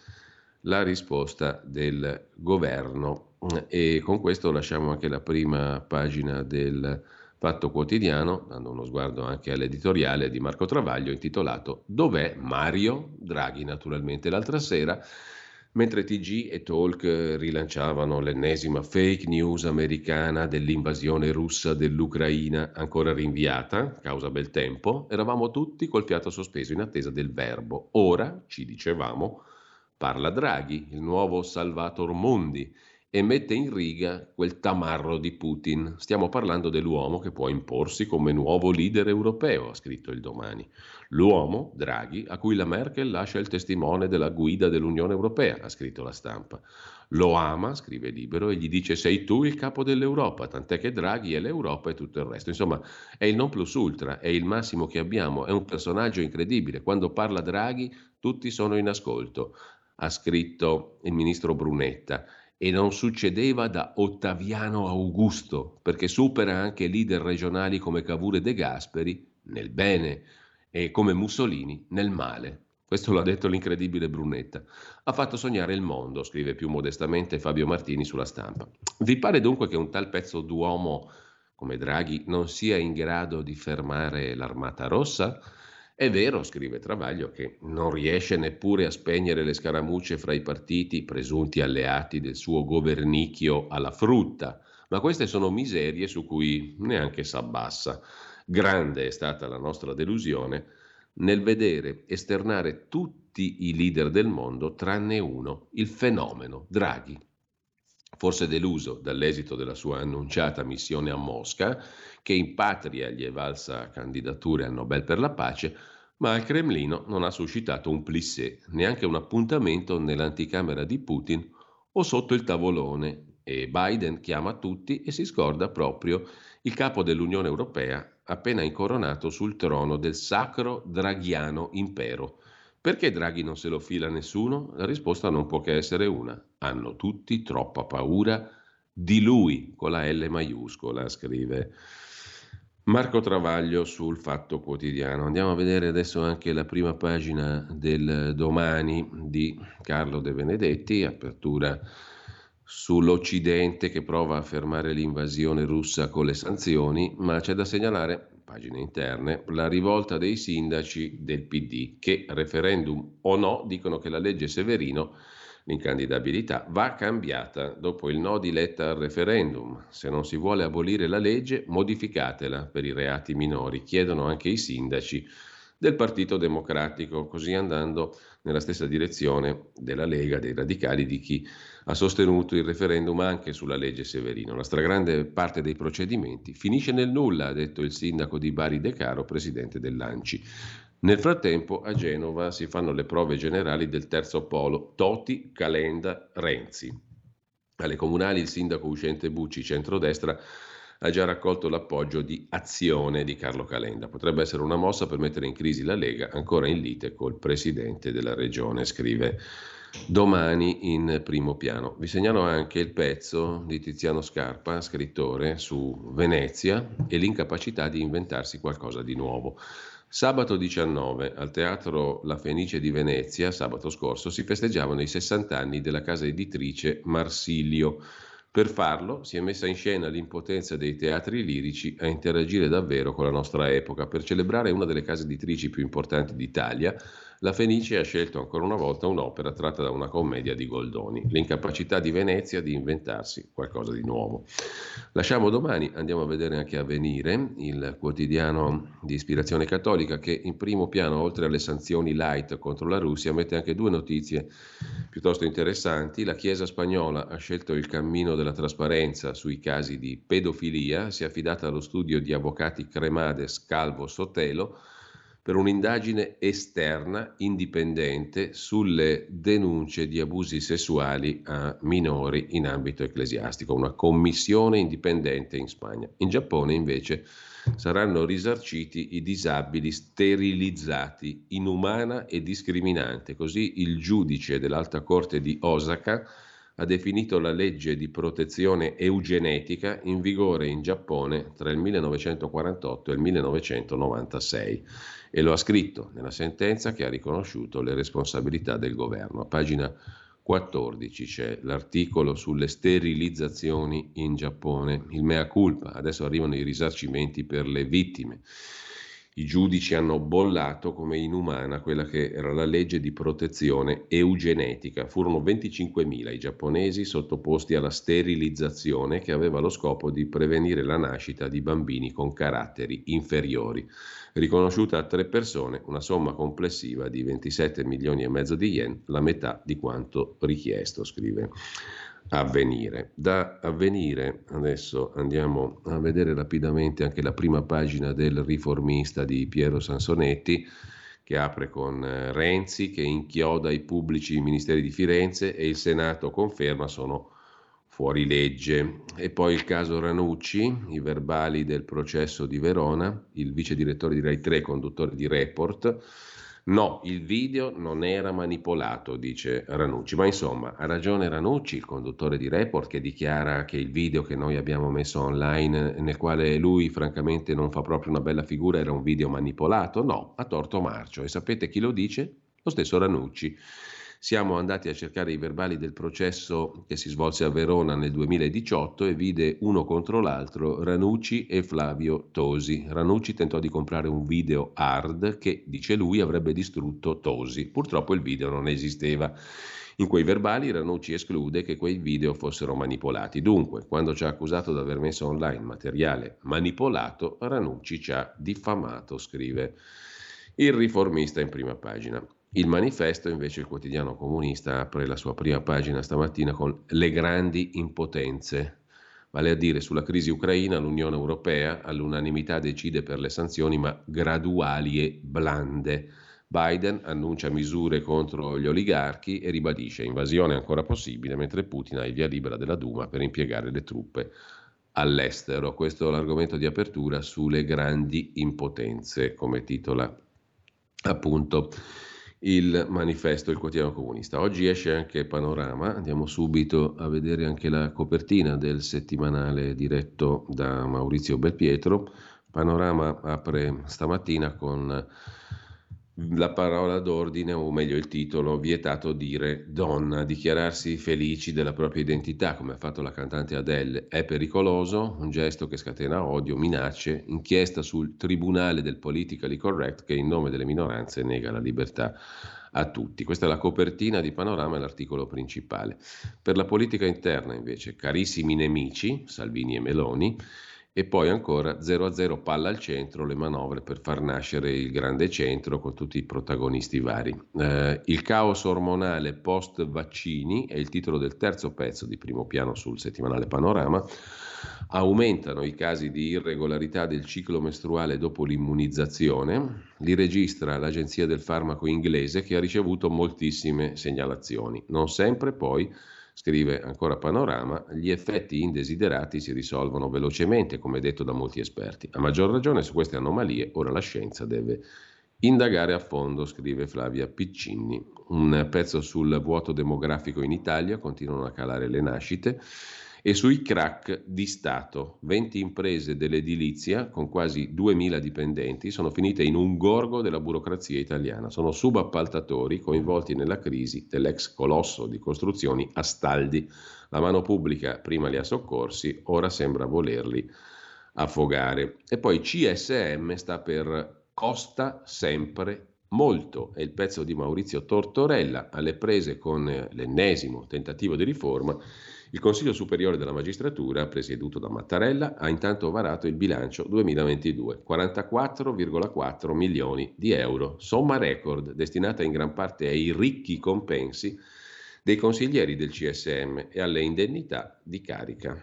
la risposta del governo. E con questo lasciamo anche la prima pagina del Fatto Quotidiano, dando uno sguardo anche all'editoriale di Marco Travaglio intitolato Dov'è Mario Draghi? Naturalmente l'altra sera, mentre TG e Talk rilanciavano l'ennesima fake news americana dell'invasione russa dell'Ucraina ancora rinviata, causa bel tempo, eravamo tutti col fiato sospeso in attesa del verbo. Ora, ci dicevamo, parla Draghi, il nuovo Salvator Mundi e mette in riga quel tamarro di Putin. Stiamo parlando dell'uomo che può imporsi come nuovo leader europeo, ha scritto il domani. L'uomo, Draghi, a cui la Merkel lascia il testimone della guida dell'Unione Europea, ha scritto la stampa. Lo ama, scrive Libero, e gli dice sei tu il capo dell'Europa, tant'è che Draghi è l'Europa e tutto il resto. Insomma, è il non plus ultra, è il massimo che abbiamo, è un personaggio incredibile. Quando parla Draghi tutti sono in ascolto, ha scritto il ministro Brunetta e non succedeva da Ottaviano Augusto, perché supera anche leader regionali come Cavour e De Gasperi nel bene e come Mussolini nel male. Questo l'ha detto l'incredibile Brunetta. Ha fatto sognare il mondo, scrive più modestamente Fabio Martini sulla stampa. Vi pare dunque che un tal pezzo d'uomo come Draghi non sia in grado di fermare l'armata rossa? È vero, scrive Travaglio, che non riesce neppure a spegnere le scaramucce fra i partiti presunti alleati del suo governicchio alla frutta, ma queste sono miserie su cui neanche s'abbassa. Grande è stata la nostra delusione nel vedere esternare tutti i leader del mondo tranne uno, il fenomeno Draghi. Forse deluso dall'esito della sua annunciata missione a Mosca, che in patria gli è valsa candidature al Nobel per la pace, ma al Cremlino non ha suscitato un plissé, neanche un appuntamento nell'anticamera di Putin o sotto il tavolone e Biden chiama tutti e si scorda proprio il capo dell'Unione Europea appena incoronato sul trono del sacro draghiano impero. Perché Draghi non se lo fila nessuno? La risposta non può che essere una. Hanno tutti troppa paura di lui, con la L maiuscola, scrive Marco Travaglio sul Fatto Quotidiano. Andiamo a vedere adesso anche la prima pagina del domani di Carlo De Benedetti, apertura sull'Occidente che prova a fermare l'invasione russa con le sanzioni, ma c'è da segnalare, pagine interne, la rivolta dei sindaci del PD che, referendum o no, dicono che la legge Severino L'incandidabilità va cambiata dopo il no di Letta al referendum. Se non si vuole abolire la legge, modificatela per i reati minori, chiedono anche i sindaci del Partito Democratico, così andando nella stessa direzione della Lega, dei radicali, di chi ha sostenuto il referendum anche sulla legge Severino. La stragrande parte dei procedimenti finisce nel nulla, ha detto il sindaco di Bari De Caro, presidente dell'Anci. Nel frattempo a Genova si fanno le prove generali del terzo polo Toti, Calenda, Renzi. Alle comunali il sindaco uscente Bucci, centrodestra, ha già raccolto l'appoggio di azione di Carlo Calenda. Potrebbe essere una mossa per mettere in crisi la Lega, ancora in lite col presidente della regione, scrive domani in primo piano. Vi segnalo anche il pezzo di Tiziano Scarpa, scrittore, su Venezia e l'incapacità di inventarsi qualcosa di nuovo. Sabato 19 al Teatro La Fenice di Venezia, sabato scorso, si festeggiavano i 60 anni della casa editrice Marsilio. Per farlo si è messa in scena l'impotenza dei teatri lirici a interagire davvero con la nostra epoca per celebrare una delle case editrici più importanti d'Italia la Fenice ha scelto ancora una volta un'opera tratta da una commedia di Goldoni, l'incapacità di Venezia di inventarsi qualcosa di nuovo. Lasciamo domani, andiamo a vedere anche Avvenire, il quotidiano di ispirazione cattolica che in primo piano, oltre alle sanzioni light contro la Russia, mette anche due notizie piuttosto interessanti. La Chiesa spagnola ha scelto il cammino della trasparenza sui casi di pedofilia, si è affidata allo studio di avvocati Cremades, Calvo, Sotelo, per un'indagine esterna, indipendente, sulle denunce di abusi sessuali a minori in ambito ecclesiastico, una commissione indipendente in Spagna. In Giappone invece saranno risarciti i disabili sterilizzati, inumana e discriminante. Così il giudice dell'Alta Corte di Osaka ha definito la legge di protezione eugenetica in vigore in Giappone tra il 1948 e il 1996 e lo ha scritto nella sentenza che ha riconosciuto le responsabilità del governo. A pagina 14 c'è l'articolo sulle sterilizzazioni in Giappone, il mea culpa, adesso arrivano i risarcimenti per le vittime. I giudici hanno bollato come inumana quella che era la legge di protezione eugenetica. Furono 25.000 i giapponesi sottoposti alla sterilizzazione che aveva lo scopo di prevenire la nascita di bambini con caratteri inferiori. Riconosciuta a tre persone una somma complessiva di 27 milioni e mezzo di yen, la metà di quanto richiesto, scrive avvenire. Da avvenire adesso andiamo a vedere rapidamente anche la prima pagina del riformista di Piero Sansonetti che apre con eh, Renzi che inchioda i pubblici ministeri di Firenze e il Senato conferma sono fuori legge. E poi il caso Ranucci, i verbali del processo di Verona, il vice direttore di Rai 3, conduttore di Report No, il video non era manipolato, dice Ranucci, ma insomma ha ragione Ranucci, il conduttore di Report, che dichiara che il video che noi abbiamo messo online, nel quale lui francamente non fa proprio una bella figura, era un video manipolato. No, ha torto marcio. E sapete chi lo dice? Lo stesso Ranucci. Siamo andati a cercare i verbali del processo che si svolse a Verona nel 2018 e vide uno contro l'altro Ranucci e Flavio Tosi. Ranucci tentò di comprare un video hard che, dice lui, avrebbe distrutto Tosi. Purtroppo il video non esisteva. In quei verbali Ranucci esclude che quei video fossero manipolati. Dunque, quando ci ha accusato di aver messo online materiale manipolato, Ranucci ci ha diffamato, scrive il riformista in prima pagina. Il manifesto, invece, il quotidiano comunista, apre la sua prima pagina stamattina con le grandi impotenze. Vale a dire, sulla crisi ucraina l'Unione Europea all'unanimità decide per le sanzioni, ma graduali e blande. Biden annuncia misure contro gli oligarchi e ribadisce invasione ancora possibile, mentre Putin ha il via libera della Duma per impiegare le truppe all'estero. Questo è l'argomento di apertura sulle grandi impotenze, come titola appunto il manifesto, il quotidiano comunista. Oggi esce anche Panorama, andiamo subito a vedere anche la copertina del settimanale diretto da Maurizio Belpietro. Panorama apre stamattina con la parola d'ordine, o meglio il titolo, vietato dire donna, dichiararsi felici della propria identità, come ha fatto la cantante Adele, è pericoloso, un gesto che scatena odio, minacce, inchiesta sul Tribunale del Politically Correct che in nome delle minoranze nega la libertà a tutti. Questa è la copertina di Panorama l'articolo principale. Per la politica interna, invece, carissimi nemici, Salvini e Meloni, e poi ancora 0-0 palla al centro, le manovre per far nascere il grande centro con tutti i protagonisti vari. Eh, il caos ormonale post vaccini è il titolo del terzo pezzo di primo piano sul settimanale Panorama. Aumentano i casi di irregolarità del ciclo mestruale dopo l'immunizzazione, li registra l'Agenzia del Farmaco inglese che ha ricevuto moltissime segnalazioni. Non sempre poi Scrive ancora Panorama, gli effetti indesiderati si risolvono velocemente, come detto da molti esperti. A maggior ragione su queste anomalie ora la scienza deve indagare a fondo, scrive Flavia Piccini. Un pezzo sul vuoto demografico in Italia, continuano a calare le nascite e sui crack di Stato. 20 imprese dell'edilizia con quasi 2.000 dipendenti sono finite in un gorgo della burocrazia italiana. Sono subappaltatori coinvolti nella crisi dell'ex colosso di costruzioni Astaldi. La mano pubblica prima li ha soccorsi, ora sembra volerli affogare. E poi CSM sta per costa sempre molto. È il pezzo di Maurizio Tortorella alle prese con l'ennesimo tentativo di riforma il Consiglio Superiore della Magistratura, presieduto da Mattarella, ha intanto varato il bilancio 2022, 44,4 milioni di euro, somma record destinata in gran parte ai ricchi compensi dei consiglieri del CSM e alle indennità di carica.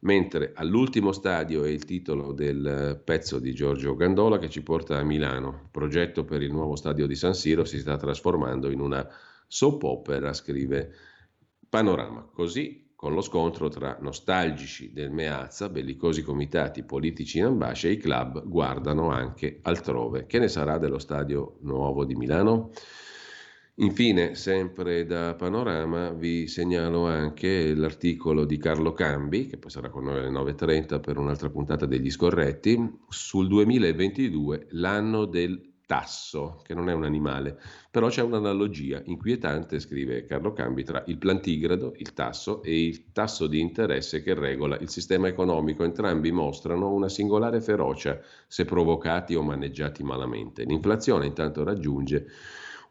Mentre all'ultimo stadio è il titolo del pezzo di Giorgio Gandola che ci porta a Milano. Il progetto per il nuovo stadio di San Siro si sta trasformando in una soap opera, scrive Panorama. Così, con lo scontro tra nostalgici del Meazza, bellicosi comitati politici in ambascia, i club guardano anche altrove. Che ne sarà dello stadio nuovo di Milano? Infine, sempre da Panorama, vi segnalo anche l'articolo di Carlo Cambi, che poi sarà con noi alle 9.30 per un'altra puntata degli scorretti, sul 2022, l'anno del tasso, che non è un animale, però c'è un'analogia inquietante, scrive Carlo Cambi, tra il plantigrado, il tasso, e il tasso di interesse che regola il sistema economico. Entrambi mostrano una singolare ferocia se provocati o maneggiati malamente. L'inflazione intanto raggiunge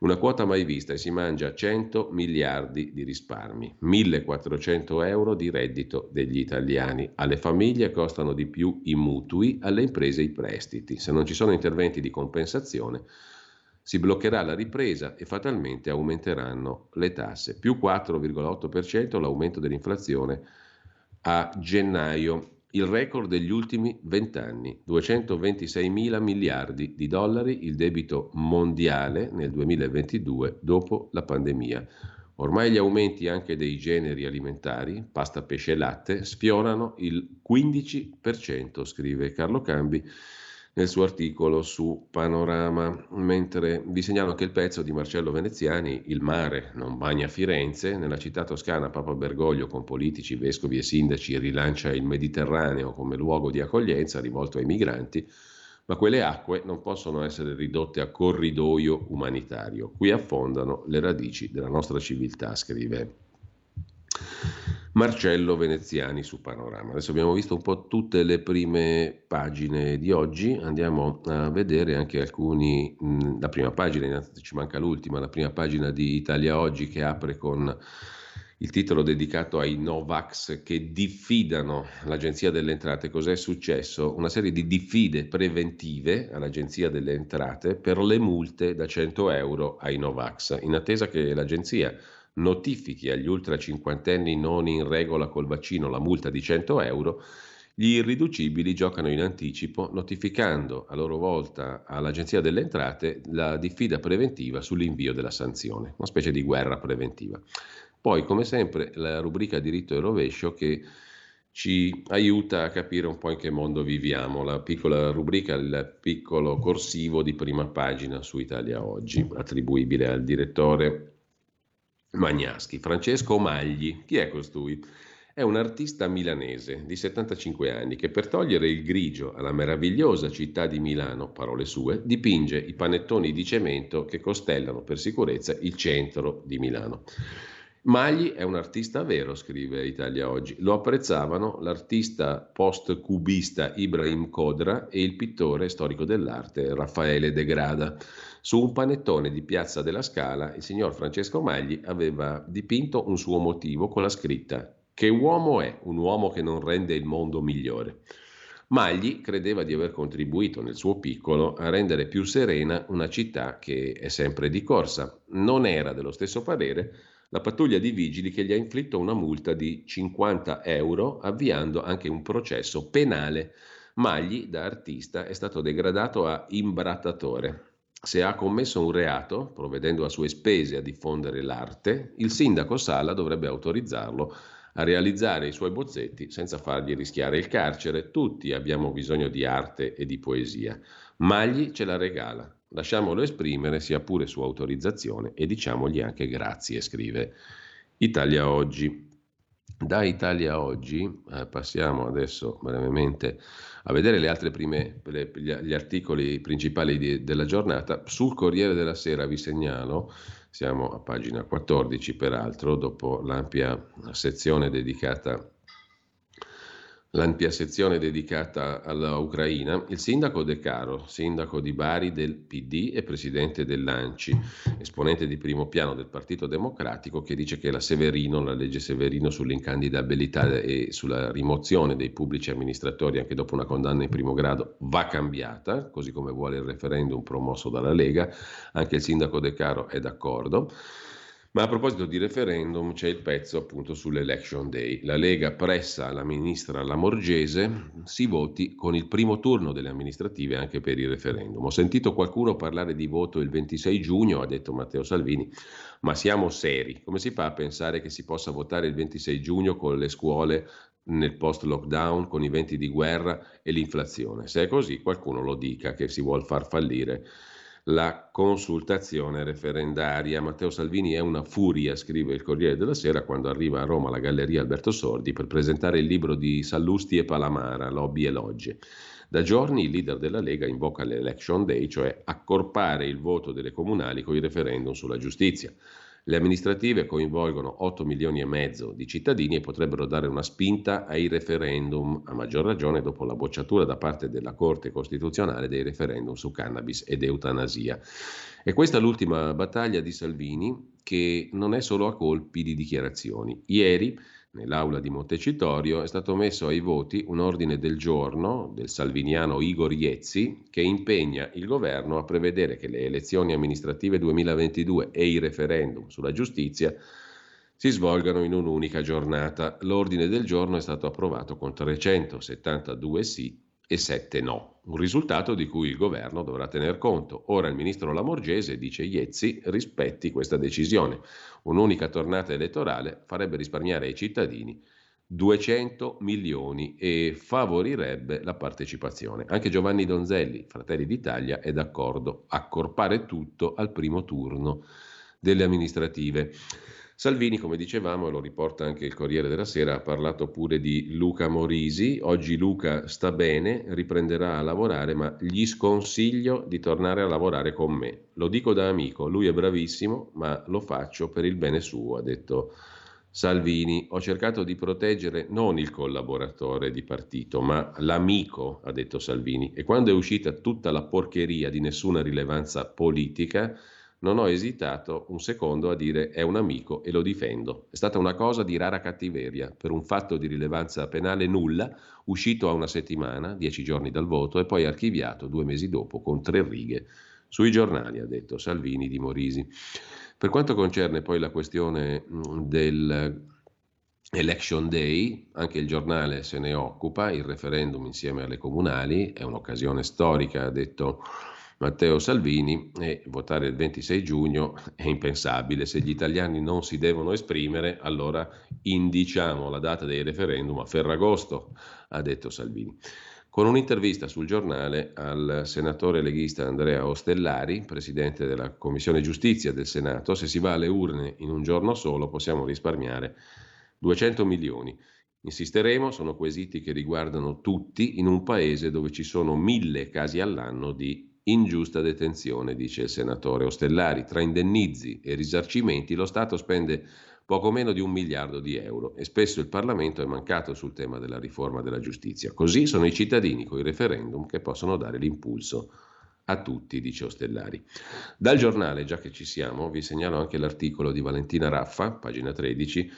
una quota mai vista e si mangia 100 miliardi di risparmi, 1400 euro di reddito degli italiani. Alle famiglie costano di più i mutui, alle imprese i prestiti. Se non ci sono interventi di compensazione, Si bloccherà la ripresa e fatalmente aumenteranno le tasse. Più 4,8% l'aumento dell'inflazione a gennaio il record degli ultimi vent'anni, 226 mila miliardi di dollari il debito mondiale nel 2022 dopo la pandemia. Ormai gli aumenti anche dei generi alimentari, pasta, pesce e latte, sfiorano il 15%, scrive Carlo Cambi nel suo articolo su Panorama, mentre vi segnalo che il pezzo di Marcello Veneziani, Il mare non bagna Firenze, nella città toscana Papa Bergoglio con politici, vescovi e sindaci rilancia il Mediterraneo come luogo di accoglienza rivolto ai migranti, ma quelle acque non possono essere ridotte a corridoio umanitario. Qui affondano le radici della nostra civiltà, scrive Marcello Veneziani su Panorama. Adesso abbiamo visto un po' tutte le prime pagine di oggi, andiamo a vedere anche alcuni, mh, la prima pagina, innanzitutto ci manca l'ultima, la prima pagina di Italia Oggi che apre con il titolo dedicato ai Novax che diffidano l'Agenzia delle Entrate. Cos'è successo? Una serie di diffide preventive all'Agenzia delle Entrate per le multe da 100 euro ai Novax, in attesa che l'Agenzia notifichi agli ultra cinquantenni non in regola col vaccino la multa di 100 euro, gli irriducibili giocano in anticipo notificando a loro volta all'Agenzia delle Entrate la diffida preventiva sull'invio della sanzione, una specie di guerra preventiva. Poi, come sempre, la rubrica diritto e rovescio che ci aiuta a capire un po' in che mondo viviamo, la piccola rubrica, il piccolo corsivo di prima pagina su Italia Oggi, attribuibile al direttore Magnaschi. Francesco Magli, chi è costui? È un artista milanese di 75 anni che per togliere il grigio alla meravigliosa città di Milano, parole sue, dipinge i panettoni di cemento che costellano per sicurezza il centro di Milano. Magli è un artista vero, scrive Italia Oggi. Lo apprezzavano l'artista post-cubista Ibrahim Kodra e il pittore storico dell'arte Raffaele De Grada. Su un panettone di Piazza della Scala il signor Francesco Magli aveva dipinto un suo motivo con la scritta Che uomo è? Un uomo che non rende il mondo migliore. Magli credeva di aver contribuito nel suo piccolo a rendere più serena una città che è sempre di corsa. Non era dello stesso parere la pattuglia di vigili che gli ha inflitto una multa di 50 euro, avviando anche un processo penale. Magli, da artista, è stato degradato a imbrattatore. Se ha commesso un reato, provvedendo a sue spese a diffondere l'arte, il sindaco Sala dovrebbe autorizzarlo a realizzare i suoi bozzetti senza fargli rischiare il carcere. Tutti abbiamo bisogno di arte e di poesia. Magli ce la regala. Lasciamolo esprimere, sia pure su autorizzazione, e diciamogli anche grazie, scrive Italia Oggi. Da Italia Oggi eh, passiamo adesso brevemente a vedere le altre prime, le, gli articoli principali di, della giornata. Sul Corriere della Sera vi segnalo, siamo a pagina 14 peraltro, dopo l'ampia sezione dedicata l'ampia sezione dedicata all'Ucraina, il sindaco De Caro, sindaco di Bari del PD e presidente dell'ANCI, esponente di primo piano del Partito Democratico, che dice che la Severino, la legge Severino sull'incandidabilità e sulla rimozione dei pubblici amministratori anche dopo una condanna in primo grado va cambiata, così come vuole il referendum promosso dalla Lega. Anche il sindaco De Caro è d'accordo. Ma a proposito di referendum c'è il pezzo appunto sull'election day. La Lega pressa la ministra Lamorgese si voti con il primo turno delle amministrative anche per il referendum. Ho sentito qualcuno parlare di voto il 26 giugno, ha detto Matteo Salvini, ma siamo seri. Come si fa a pensare che si possa votare il 26 giugno con le scuole nel post lockdown, con i venti di guerra e l'inflazione? Se è così, qualcuno lo dica che si vuole far fallire la consultazione referendaria. Matteo Salvini è una furia, scrive il Corriere della Sera, quando arriva a Roma alla Galleria Alberto Sordi per presentare il libro di Sallusti e Palamara, Lobby e Logge. Da giorni il leader della Lega invoca l'election day, cioè accorpare il voto delle comunali con i referendum sulla giustizia. Le amministrative coinvolgono 8 milioni e mezzo di cittadini e potrebbero dare una spinta ai referendum, a maggior ragione dopo la bocciatura da parte della Corte Costituzionale dei referendum su cannabis ed eutanasia. E questa è l'ultima battaglia di Salvini che non è solo a colpi di dichiarazioni. Ieri nell'aula di Montecitorio, è stato messo ai voti un ordine del giorno del salviniano Igor Iezzi che impegna il governo a prevedere che le elezioni amministrative 2022 e i referendum sulla giustizia si svolgano in un'unica giornata. L'ordine del giorno è stato approvato con 372 sì e 7 no, un risultato di cui il governo dovrà tener conto. Ora il ministro Lamorgese, dice Iezzi, rispetti questa decisione. Un'unica tornata elettorale farebbe risparmiare ai cittadini 200 milioni e favorirebbe la partecipazione. Anche Giovanni Donzelli, Fratelli d'Italia, è d'accordo. Accorpare tutto al primo turno delle amministrative. Salvini, come dicevamo, e lo riporta anche il Corriere della Sera, ha parlato pure di Luca Morisi. Oggi Luca sta bene, riprenderà a lavorare, ma gli sconsiglio di tornare a lavorare con me. Lo dico da amico, lui è bravissimo, ma lo faccio per il bene suo, ha detto Salvini. Ho cercato di proteggere non il collaboratore di partito, ma l'amico, ha detto Salvini. E quando è uscita tutta la porcheria di nessuna rilevanza politica, non ho esitato un secondo a dire è un amico e lo difendo. È stata una cosa di rara cattiveria, per un fatto di rilevanza penale nulla, uscito a una settimana, dieci giorni dal voto, e poi archiviato due mesi dopo con tre righe sui giornali, ha detto Salvini di Morisi. Per quanto concerne poi la questione del Election Day, anche il giornale se ne occupa, il referendum insieme alle comunali, è un'occasione storica, ha detto Matteo Salvini e votare il 26 giugno è impensabile. Se gli italiani non si devono esprimere, allora indiciamo la data dei referendum a Ferragosto, ha detto Salvini. Con un'intervista sul giornale al senatore leghista Andrea Ostellari, presidente della Commissione Giustizia del Senato, se si va alle urne in un giorno solo possiamo risparmiare 200 milioni. Insisteremo, sono quesiti che riguardano tutti in un paese dove ci sono mille casi all'anno di ingiusta detenzione, dice il senatore Ostellari. Tra indennizi e risarcimenti lo Stato spende poco meno di un miliardo di euro e spesso il Parlamento è mancato sul tema della riforma della giustizia. Così sono i cittadini con i referendum che possono dare l'impulso a tutti, dice Ostellari. Dal giornale, già che ci siamo, vi segnalo anche l'articolo di Valentina Raffa, pagina 13,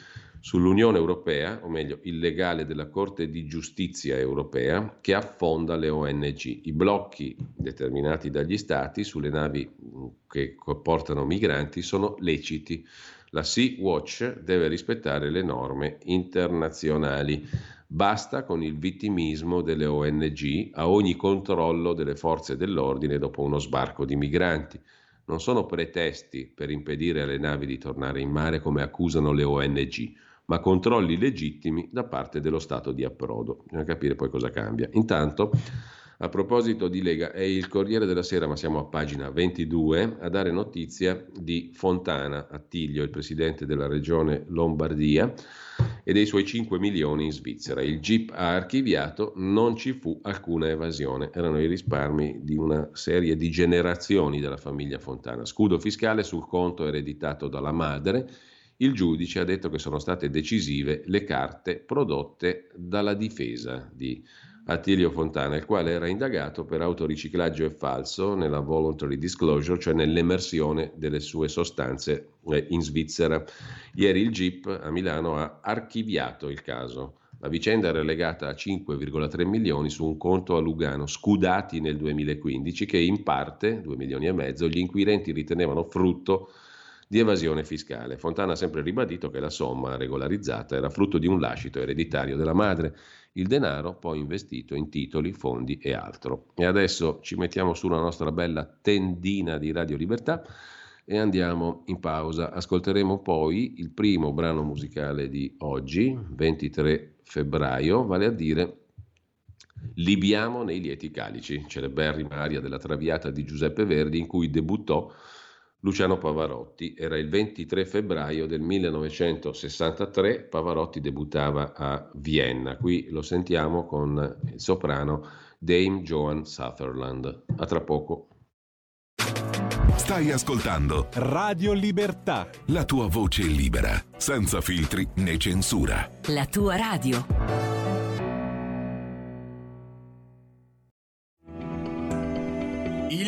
sull'Unione Europea, o meglio il legale della Corte di Giustizia Europea, che affonda le ONG. I blocchi determinati dagli Stati sulle navi mm, che portano migranti sono leciti. La Sea Watch deve rispettare le norme internazionali. Basta con il vittimismo delle ONG a ogni controllo delle forze dell'ordine dopo uno sbarco di migranti. Non sono pretesti per impedire alle navi di tornare in mare come accusano le ONG ma controlli legittimi da parte dello Stato di approdo. Bisogna capire poi cosa cambia. Intanto, a proposito di Lega, è il Corriere della Sera, ma siamo a pagina 22, a dare notizia di Fontana Attilio, il presidente della regione Lombardia, e dei suoi 5 milioni in Svizzera. Il GIP ha archiviato, non ci fu alcuna evasione, erano i risparmi di una serie di generazioni della famiglia Fontana. Scudo fiscale sul conto ereditato dalla madre il giudice ha detto che sono state decisive le carte prodotte dalla difesa di Attilio Fontana, il quale era indagato per autoriciclaggio e falso nella voluntary disclosure, cioè nell'emersione delle sue sostanze eh, in Svizzera. Ieri il GIP a Milano ha archiviato il caso. La vicenda era legata a 5,3 milioni su un conto a Lugano, scudati nel 2015, che in parte, 2 milioni e mezzo, gli inquirenti ritenevano frutto di evasione fiscale. Fontana ha sempre ribadito che la somma regolarizzata era frutto di un lascito ereditario della madre, il denaro poi investito in titoli, fondi e altro. E adesso ci mettiamo sulla nostra bella tendina di Radio Libertà e andiamo in pausa. Ascolteremo poi il primo brano musicale di oggi, 23 febbraio, vale a dire Libiamo nei lieti calici, celeberrima aria della Traviata di Giuseppe Verdi in cui debuttò Luciano Pavarotti. Era il 23 febbraio del 1963, Pavarotti debuttava a Vienna. Qui lo sentiamo con il soprano Dame Joan Sutherland. A tra poco. Stai ascoltando Radio Libertà. La tua voce libera, senza filtri né censura. La tua radio.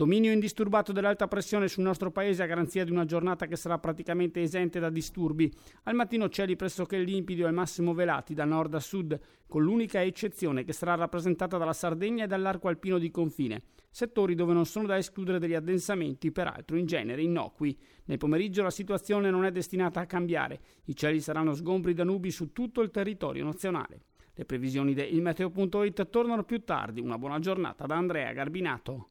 Dominio indisturbato dell'alta pressione sul nostro paese a garanzia di una giornata che sarà praticamente esente da disturbi. Al mattino cieli pressoché limpidi o al massimo velati da nord a sud, con l'unica eccezione che sarà rappresentata dalla Sardegna e dall'arco alpino di confine, settori dove non sono da escludere degli addensamenti, peraltro in genere innocui. Nel pomeriggio la situazione non è destinata a cambiare, i cieli saranno sgombri da nubi su tutto il territorio nazionale. Le previsioni di ilmeteo.it tornano più tardi. Una buona giornata da Andrea Garbinato.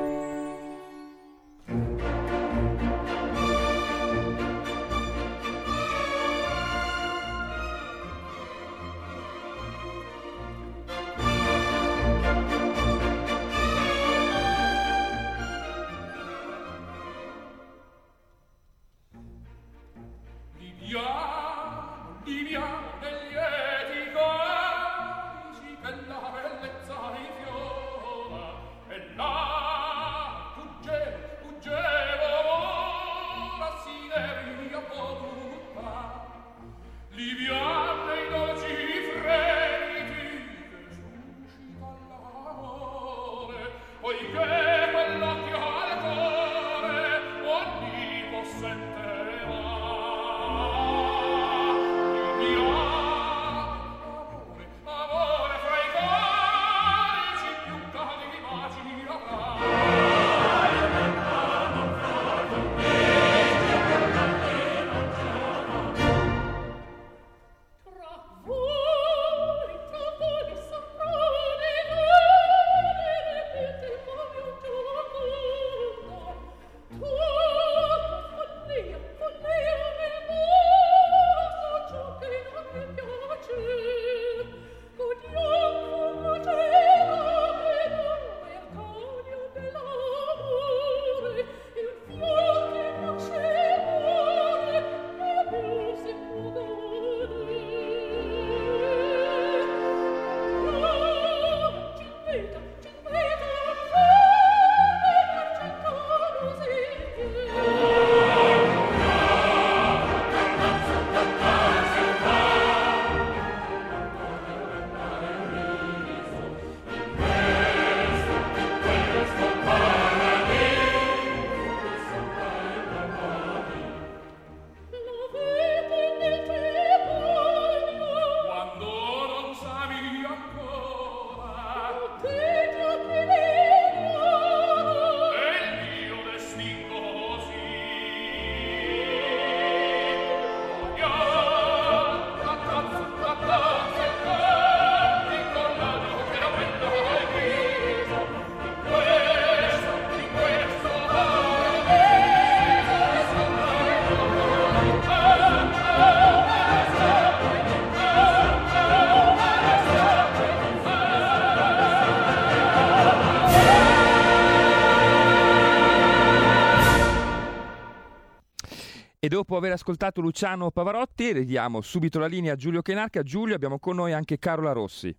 Dopo aver ascoltato Luciano Pavarotti, ridiamo subito la linea a Giulio Chenarca. Giulio, abbiamo con noi anche Carola Rossi.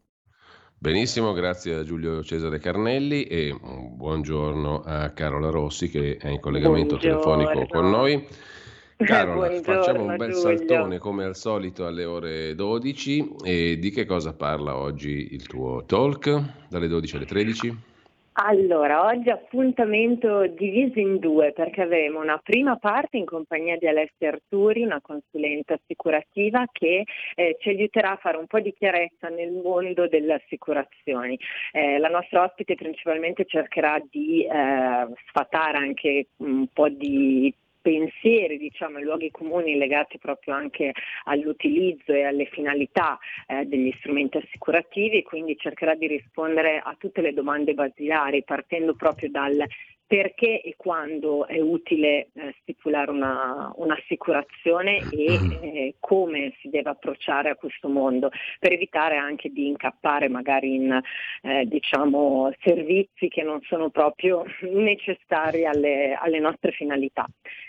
Benissimo, grazie a Giulio Cesare Carnelli e un buongiorno a Carola Rossi che è in collegamento buongiorno. telefonico con noi. Carola, facciamo un bel Giulio. saltone come al solito alle ore 12 e di che cosa parla oggi il tuo talk dalle 12 alle 13? Allora, oggi appuntamento diviso in due perché avremo una prima parte in compagnia di Alessia Arturi, una consulente assicurativa che eh, ci aiuterà a fare un po' di chiarezza nel mondo delle assicurazioni. Eh, la nostra ospite principalmente cercherà di eh, sfatare anche un po' di pensieri, diciamo, i luoghi comuni legati proprio anche all'utilizzo e alle finalità eh, degli strumenti assicurativi, quindi cercherà di rispondere a tutte le domande basilari partendo proprio dal perché e quando è utile eh, stipulare una, un'assicurazione e mm. eh, come si deve approcciare a questo mondo per evitare anche di incappare magari in eh, diciamo, servizi che non sono proprio necessari alle, alle nostre finalità.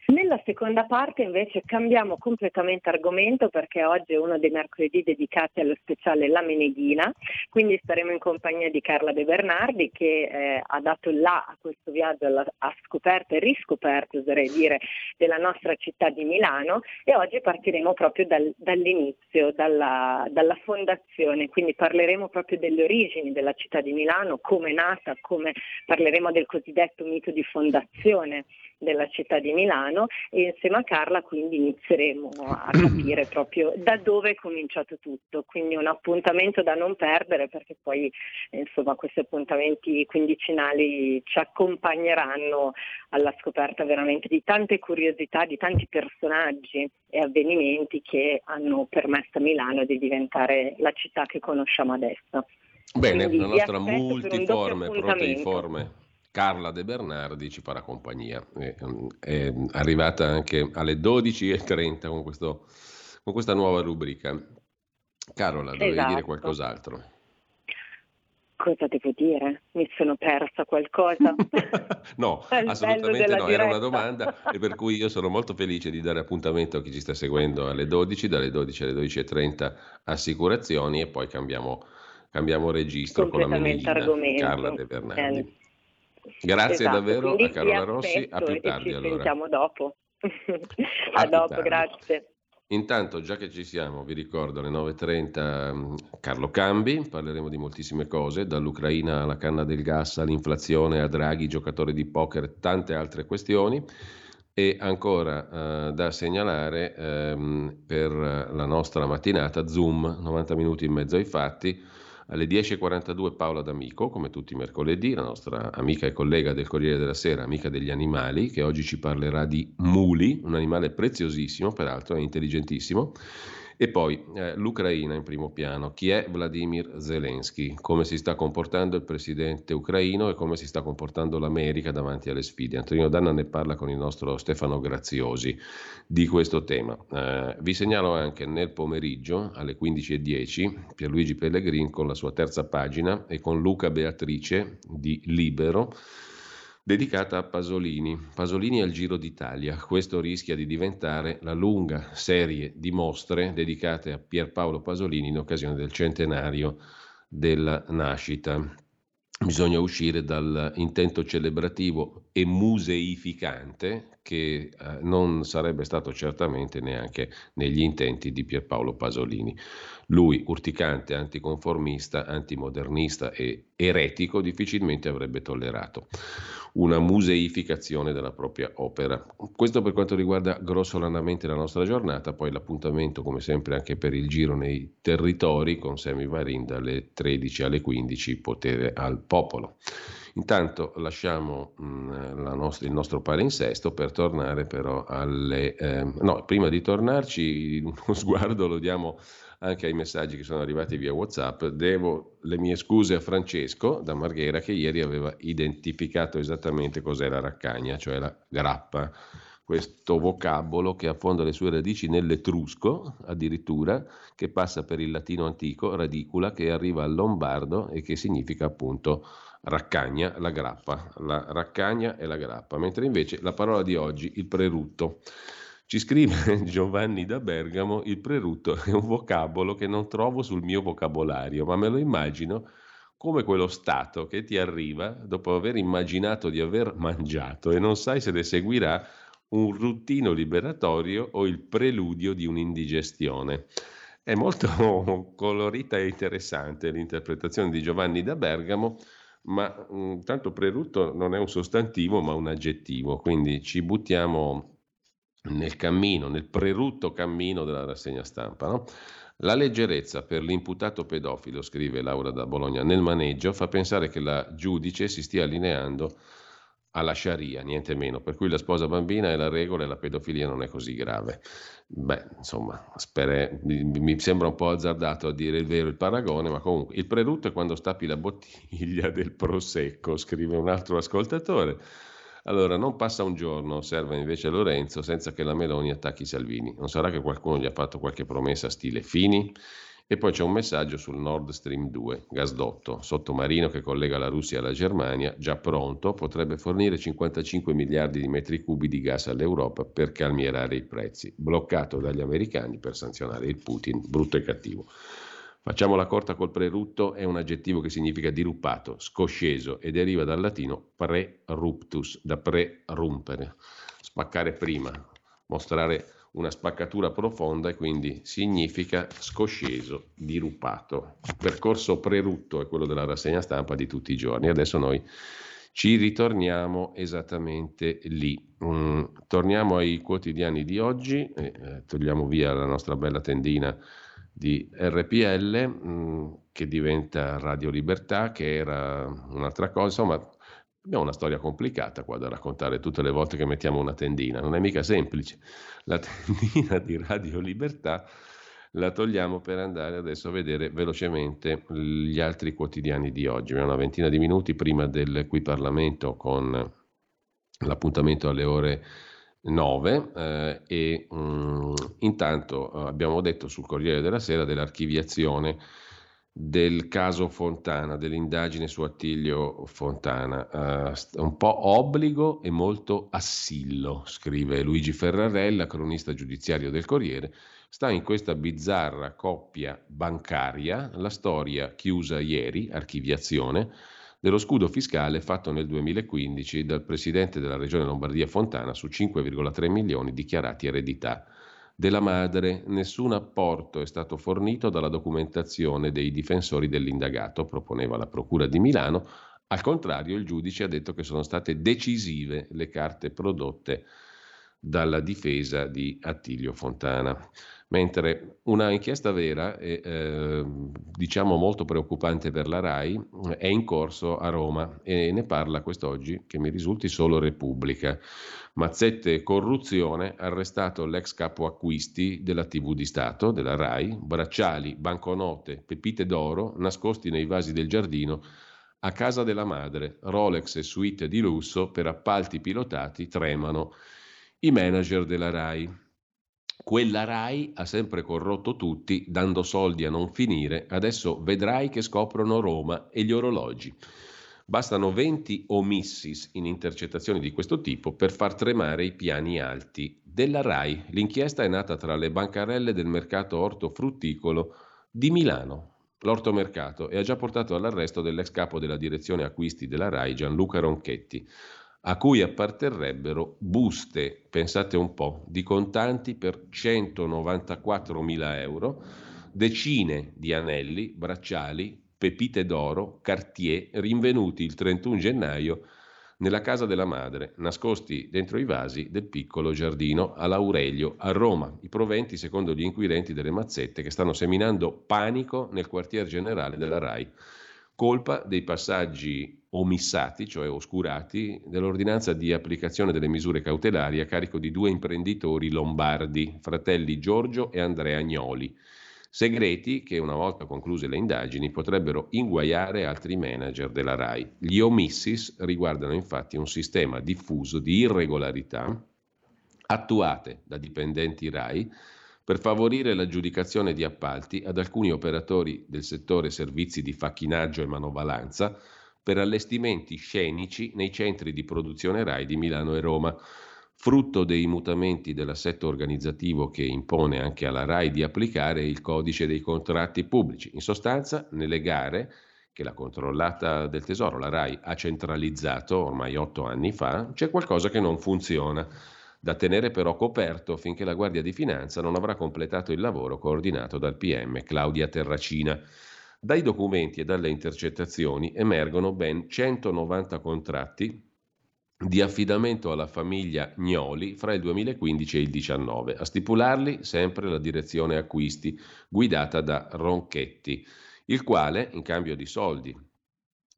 Nella seconda parte invece cambiamo completamente argomento perché oggi è uno dei mercoledì dedicati allo speciale La Meneghina, quindi staremo in compagnia di Carla De Bernardi che eh, ha dato là a questo viaggio alla scoperta e riscoperta, oserei dire, della nostra città di Milano e oggi partiremo proprio dal, dall'inizio, dalla, dalla, fondazione, quindi parleremo proprio delle origini della città di Milano, come è nata, come parleremo del cosiddetto mito di fondazione della città di Milano e insieme a Carla quindi inizieremo a capire proprio da dove è cominciato tutto, quindi un appuntamento da non perdere perché poi insomma questi appuntamenti quindicinali ci accompagneranno alla scoperta veramente di tante curiosità, di tanti personaggi e avvenimenti che hanno permesso a Milano di diventare la città che conosciamo adesso. Bene, Quindi la nostra multiforme, proteiforme Carla De Bernardi ci farà compagnia. È, è arrivata anche alle 12.30 con, questo, con questa nuova rubrica. Carola, dovevi esatto. dire qualcos'altro? Cosa devo dire? Mi sono persa qualcosa? no, assolutamente no, diretta. era una domanda e per cui io sono molto felice di dare appuntamento a chi ci sta seguendo alle 12, dalle 12 alle 12.30 assicurazioni e poi cambiamo, cambiamo registro con la menina Carla De Bernardi. Eh. Grazie esatto, davvero a Carola Rossi, a più tardi ci allora. sentiamo dopo. a, a dopo, grazie. Intanto, già che ci siamo, vi ricordo alle 9.30 mm, Carlo Cambi, parleremo di moltissime cose, dall'Ucraina alla canna del gas, all'inflazione, a Draghi, giocatori di poker, tante altre questioni. E ancora eh, da segnalare ehm, per la nostra mattinata Zoom, 90 minuti in mezzo ai fatti alle 10.42 Paola D'Amico, come tutti i mercoledì, la nostra amica e collega del Corriere della Sera, amica degli animali, che oggi ci parlerà di muli, un animale preziosissimo, peraltro è intelligentissimo. E poi eh, l'Ucraina in primo piano. Chi è Vladimir Zelensky? Come si sta comportando il presidente ucraino e come si sta comportando l'America davanti alle sfide? Antonino Danna ne parla con il nostro Stefano Graziosi di questo tema. Eh, vi segnalo anche nel pomeriggio alle 15.10 Pierluigi Pellegrin con la sua terza pagina e con Luca Beatrice di Libero dedicata a Pasolini. Pasolini al Giro d'Italia. Questo rischia di diventare la lunga serie di mostre dedicate a Pierpaolo Pasolini in occasione del centenario della nascita. Bisogna uscire dall'intento celebrativo e museificante che eh, non sarebbe stato certamente neanche negli intenti di Pierpaolo Pasolini. Lui, urticante, anticonformista, antimodernista e eretico, difficilmente avrebbe tollerato una museificazione della propria opera. Questo per quanto riguarda grossolanamente la nostra giornata, poi l'appuntamento come sempre anche per il giro nei territori con Semi Varin dalle 13 alle 15, potere al popolo. Intanto lasciamo mh, mm, nostra, il nostro palinsesto per tornare però alle... Eh, no, prima di tornarci uno sguardo lo diamo anche ai messaggi che sono arrivati via WhatsApp. Devo le mie scuse a Francesco da Marghera che ieri aveva identificato esattamente cos'è la raccagna, cioè la grappa, questo vocabolo che affonda le sue radici nell'etrusco addirittura, che passa per il latino antico, radicula, che arriva al lombardo e che significa appunto raccagna, la grappa, la raccagna e la grappa, mentre invece la parola di oggi, il prerutto. Ci scrive Giovanni da Bergamo, il prerutto è un vocabolo che non trovo sul mio vocabolario, ma me lo immagino come quello stato che ti arriva dopo aver immaginato di aver mangiato e non sai se ne seguirà un ruttino liberatorio o il preludio di un'indigestione. È molto colorita e interessante l'interpretazione di Giovanni da Bergamo, ma mh, tanto prerutto non è un sostantivo ma un aggettivo, quindi ci buttiamo nel cammino, nel prerutto cammino della rassegna stampa. No? La leggerezza per l'imputato pedofilo, scrive Laura da Bologna, nel maneggio fa pensare che la giudice si stia allineando alla Sharia, niente meno, per cui la sposa bambina è la regola e la pedofilia non è così grave. Beh, insomma, spere, mi sembra un po' azzardato a dire il vero il paragone, ma comunque il prerutto è quando stappi la bottiglia del prosecco, scrive un altro ascoltatore. Allora, non passa un giorno, osserva invece Lorenzo, senza che la Meloni attacchi Salvini. Non sarà che qualcuno gli ha fatto qualche promessa stile Fini? E poi c'è un messaggio sul Nord Stream 2, gasdotto, sottomarino che collega la Russia alla Germania, già pronto, potrebbe fornire 55 miliardi di metri cubi di gas all'Europa per calmierare i prezzi, bloccato dagli americani per sanzionare il Putin, brutto e cattivo. Facciamo la corta col prerutto, è un aggettivo che significa diruppato, scosceso e deriva dal latino pre-ruptus, da pre-rumpere, spaccare prima, mostrare una spaccatura profonda e quindi significa scosceso, diruppato. Il percorso prerutto è quello della rassegna stampa di tutti i giorni. Adesso noi ci ritorniamo esattamente lì. Mm, torniamo ai quotidiani di oggi, eh, togliamo via la nostra bella tendina di RPL mh, mm, che diventa Radio Libertà, che era un'altra cosa, insomma abbiamo una storia complicata qua da raccontare tutte le volte che mettiamo una tendina, non è mica semplice. La tendina di Radio Libertà la togliamo per andare adesso a vedere velocemente gli altri quotidiani di oggi. Abbiamo una ventina di minuti prima del qui Parlamento con l'appuntamento alle ore 9 eh, e mh, mm, intanto eh, abbiamo detto sul Corriere della Sera dell'archiviazione del caso Fontana, dell'indagine su Attilio Fontana. Uh, un po' obbligo e molto assillo, scrive Luigi Ferrarella, cronista giudiziario del Corriere. Sta in questa bizzarra coppia bancaria la storia chiusa ieri, archiviazione, dello scudo fiscale fatto nel 2015 dal presidente della regione Lombardia Fontana su 5,3 milioni dichiarati eredità della madre. Nessun apporto è stato fornito dalla documentazione dei difensori dell'indagato, proponeva la Procura di Milano. Al contrario, il giudice ha detto che sono state decisive le carte prodotte dalla difesa di Attilio Fontana mentre una inchiesta vera e eh, diciamo molto preoccupante per la RAI è in corso a Roma e ne parla quest'oggi, che mi risulti solo Repubblica. Mazzette corruzione, arrestato l'ex capo acquisti della TV di Stato, della RAI, bracciali, banconote, pepite d'oro nascosti nei vasi del giardino a casa della madre, Rolex e suite di lusso per appalti pilotati tremano i manager della RAI. Quella RAI ha sempre corrotto tutti, dando soldi a non finire, adesso vedrai che scoprono Roma e gli orologi. Bastano 20 omissis in intercettazioni di questo tipo per far tremare i piani alti della RAI. L'inchiesta è nata tra le bancarelle del mercato ortofrutticolo di Milano, l'ortomercato, e ha già portato all'arresto dell'ex capo della direzione acquisti della RAI Gianluca Ronchetti a cui apparterrebbero buste, pensate un po', di contanti per 194.000 euro, decine di anelli, bracciali, pepite d'oro, cartier, rinvenuti il 31 gennaio nella casa della madre, nascosti dentro i vasi del piccolo giardino all'Aurelio a Roma. I proventi, secondo gli inquirenti delle mazzette, che stanno seminando panico nel quartier generale della RAI colpa dei passaggi omissati, cioè oscurati, dell'ordinanza di applicazione delle misure cautelari a carico di due imprenditori lombardi, fratelli Giorgio e Andrea Agnoli. Segreti che, una volta concluse le indagini, potrebbero inguaiare altri manager della RAI. Gli omissis riguardano infatti un sistema diffuso di irregolarità attuate da dipendenti RAI per favorire l'aggiudicazione di appalti ad alcuni operatori del settore servizi di facchinaggio e manovalanza per allestimenti scenici nei centri di produzione RAI di Milano e Roma, frutto dei mutamenti dell'assetto organizzativo che impone anche alla RAI di applicare il codice dei contratti pubblici. In sostanza, nelle gare che la controllata del Tesoro, la RAI, ha centralizzato ormai otto anni fa, c'è qualcosa che non funziona da tenere però coperto finché la Guardia di Finanza non avrà completato il lavoro coordinato dal PM Claudia Terracina. Dai documenti e dalle intercettazioni emergono ben 190 contratti di affidamento alla famiglia Gnoli fra il 2015 e il 2019. A stipularli sempre la direzione acquisti guidata da Ronchetti, il quale, in cambio di soldi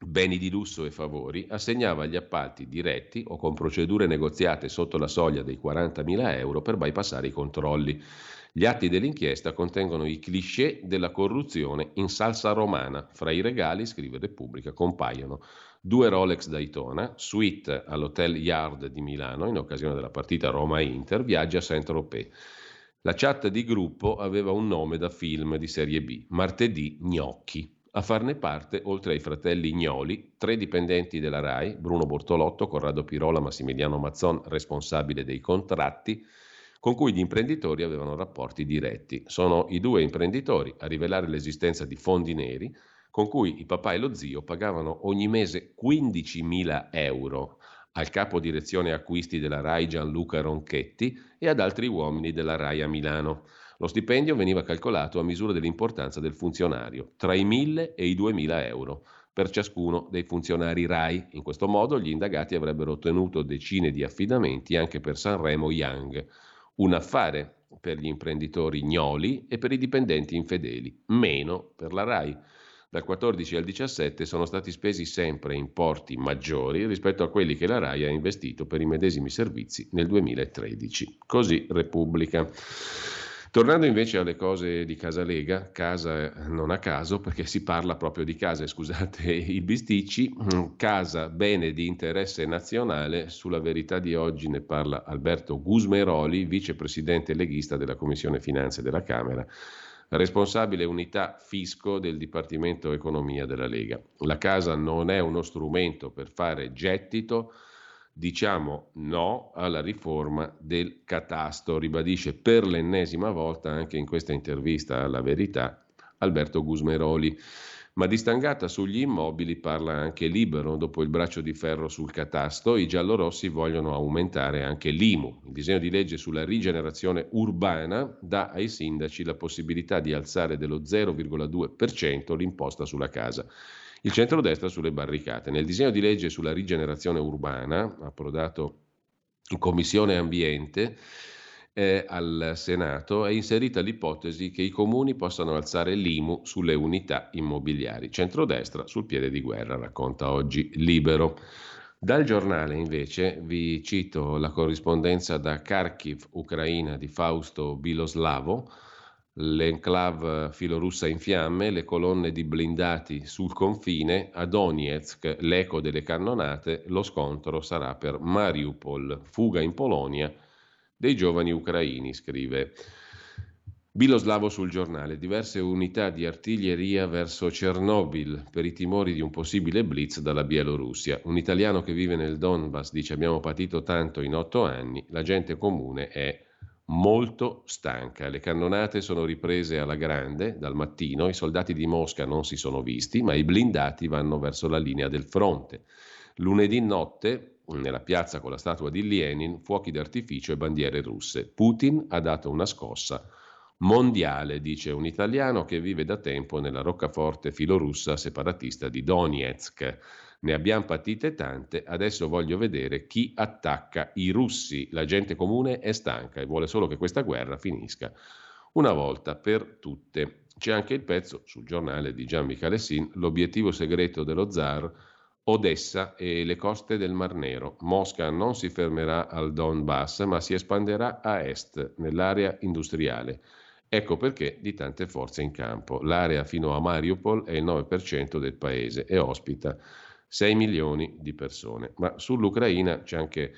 beni di lusso e favori, assegnava gli appalti diretti o con procedure negoziate sotto la soglia dei 40.000 euro per bypassare i controlli. Gli atti dell'inchiesta contengono i cliché della corruzione in salsa romana. Fra i regali, scrive Repubblica, compaiono due Rolex Daytona, suite all'Hotel Yard di Milano in occasione della partita Roma-Inter, viaggia a Saint-Tropez. La chat di gruppo aveva un nome da film di serie B, Martedì Gnocchi. A farne parte, oltre ai fratelli Ignoli, tre dipendenti della RAI, Bruno Bortolotto, Corrado Pirola, Massimiliano Mazzon, responsabile dei contratti, con cui gli imprenditori avevano rapporti diretti. Sono i due imprenditori a rivelare l'esistenza di fondi neri con cui il papà e lo zio pagavano ogni mese 15.000 euro al capo direzione acquisti della RAI Gianluca Ronchetti e ad altri uomini della RAI a Milano. Lo stipendio veniva calcolato a misura dell'importanza del funzionario, tra i 1.000 e i 2.000 euro per ciascuno dei funzionari RAI. In questo modo gli indagati avrebbero ottenuto decine di affidamenti anche per Sanremo Young. Un affare per gli imprenditori gnoli e per i dipendenti infedeli, meno per la RAI. Dal 14 al 17 sono stati spesi sempre importi maggiori rispetto a quelli che la RAI ha investito per i medesimi servizi nel 2013. Così Repubblica. Tornando invece alle cose di Casa Lega, casa non a caso perché si parla proprio di case, scusate i bisticci, casa bene di interesse nazionale, sulla verità di oggi ne parla Alberto Gusmeroli, vicepresidente leghista della Commissione Finanze della Camera, responsabile unità fisco del Dipartimento Economia della Lega. La casa non è uno strumento per fare gettito, diciamo no alla riforma del catasto, ribadisce per l'ennesima volta anche in questa intervista alla verità Alberto Gusmeroli. Ma di stangata sugli immobili parla anche Libero, dopo il braccio di ferro sul catasto, i giallorossi vogliono aumentare anche l'IMU. Il disegno di legge sulla rigenerazione urbana dà ai sindaci la possibilità di alzare dello 0,2% l'imposta sulla casa il centrodestra sulle barricate. Nel disegno di legge sulla rigenerazione urbana, approdato in Commissione Ambiente, eh, al Senato è inserita l'ipotesi che i comuni possano alzare l'IMU sulle unità immobiliari. Centrodestra sul piede di guerra, racconta oggi Libero. Dal giornale invece vi cito la corrispondenza da Kharkiv, Ucraina, di Fausto Biloslavo, l'enclave filorussa in fiamme, le colonne di blindati sul confine, a Donetsk l'eco delle cannonate, lo scontro sarà per Mariupol, fuga in Polonia dei giovani ucraini, scrive Biloslavo sul giornale, diverse unità di artiglieria verso Chernobyl per i timori di un possibile blitz dalla Bielorussia. Un italiano che vive nel Donbass dice abbiamo patito tanto in otto anni, la gente comune è molto stanca. Le cannonate sono riprese alla grande dal mattino, i soldati di Mosca non si sono visti, ma i blindati vanno verso la linea del fronte. Lunedì notte, nella piazza con la statua di Lenin, fuochi d'artificio e bandiere russe. Putin ha dato una scossa mondiale, dice un italiano che vive da tempo nella roccaforte filorussa separatista di Donetsk. Ne abbiamo patite tante, adesso voglio vedere chi attacca i russi. La gente comune è stanca e vuole solo che questa guerra finisca una volta per tutte. C'è anche il pezzo sul giornale di Gian Michalessin, l'obiettivo segreto dello zar, Odessa e le coste del Mar Nero. Mosca non si fermerà al Donbass, ma si espanderà a est, nell'area industriale. Ecco perché di tante forze in campo. L'area fino a Mariupol è il 9% del paese e ospita 6 milioni di persone. Ma sull'Ucraina c'è anche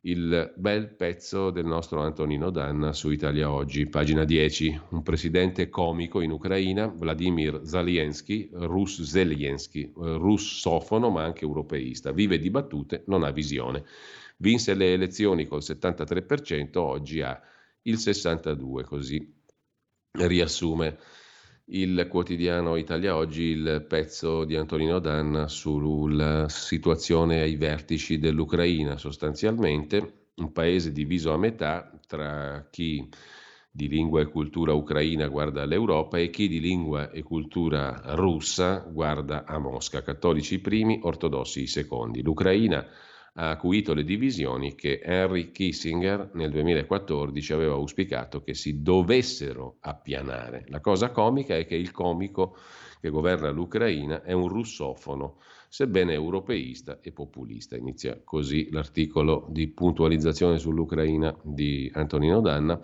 il bel pezzo del nostro Antonino Danna su Italia Oggi, pagina 10. Un presidente comico in Ucraina, Vladimir Zelensky, Rus Zelensky, eh, russofono ma anche europeista, vive di battute, non ha visione. Vinse le elezioni col 73%, oggi ha il 62%, così riassume il quotidiano Italia Oggi il pezzo di Antonino Danna sulla situazione ai vertici dell'Ucraina, sostanzialmente un paese diviso a metà tra chi di lingua e cultura ucraina guarda all'Europa e chi di lingua e cultura russa guarda a Mosca, cattolici i primi, ortodossi i secondi. L'Ucraina ha acuito le divisioni che Henry Kissinger nel 2014 aveva auspicato che si dovessero appianare. La cosa comica è che il comico che governa l'Ucraina è un russofono, sebbene europeista e populista. Inizia così l'articolo di puntualizzazione sull'Ucraina di Antonino Danna.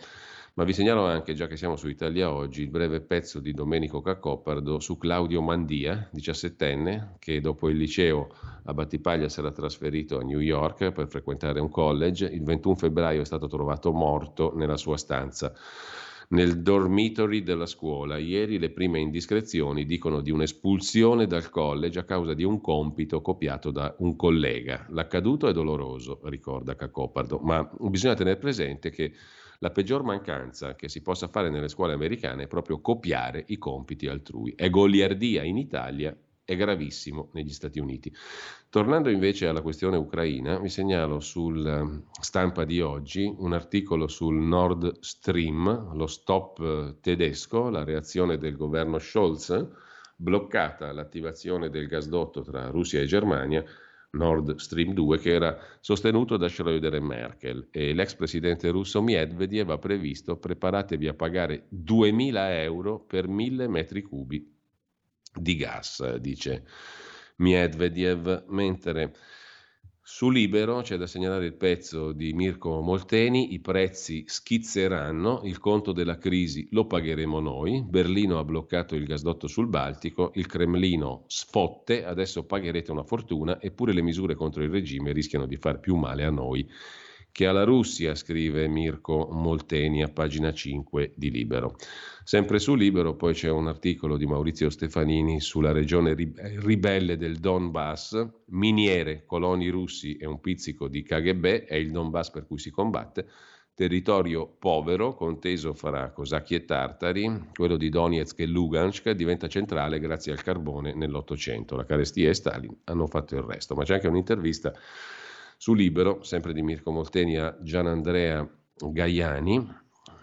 Ma vi segnalo anche, già che siamo su Italia Oggi, il breve pezzo di Domenico Cacoppardo su Claudio Mandia, 17enne, che dopo il liceo a Battipaglia era trasferito a New York per frequentare un college. Il 21 febbraio è stato trovato morto nella sua stanza nel dormitory della scuola. Ieri le prime indiscrezioni dicono di un'espulsione dal college a causa di un compito copiato da un collega. L'accaduto è doloroso, ricorda Cacopardo, ma bisogna tenere presente che la peggior mancanza che si possa fare nelle scuole americane è proprio copiare i compiti altrui. È goliardia in Italia, è gravissimo negli Stati Uniti. Tornando invece alla questione ucraina, vi segnalo sul ehm, stampa di oggi un articolo sul Nord Stream, lo stop eh, tedesco, la reazione del governo Scholz, bloccata l'attivazione del gasdotto tra Russia e Germania, Nord Stream 2, che era sostenuto da Schröder e Merkel. E l'ex presidente russo Medvedev ha previsto preparatevi a pagare 2000 euro per 1000 metri cubi di gas, dice Medvedev, mentre su Libero c'è da segnalare il pezzo di Mirko Molteni, i prezzi schizzeranno, il conto della crisi lo pagheremo noi, Berlino ha bloccato il gasdotto sul Baltico, il Cremlino sfotte, adesso pagherete una fortuna, eppure le misure contro il regime rischiano di far più male a noi che alla Russia, scrive Mirko Molteni a pagina 5 di Libero. Sempre su Libero poi c'è un articolo di Maurizio Stefanini sulla regione ribelle del Donbass, miniere, coloni russi e un pizzico di KGB, è il Donbass per cui si combatte, territorio povero, conteso fra cosacchi e tartari, quello di Donetsk e Lugansk diventa centrale grazie al carbone nell'Ottocento. La carestia e Stalin hanno fatto il resto, ma c'è anche un'intervista su Libero, sempre di Mirko Molteni, a Gianandrea Gaiani,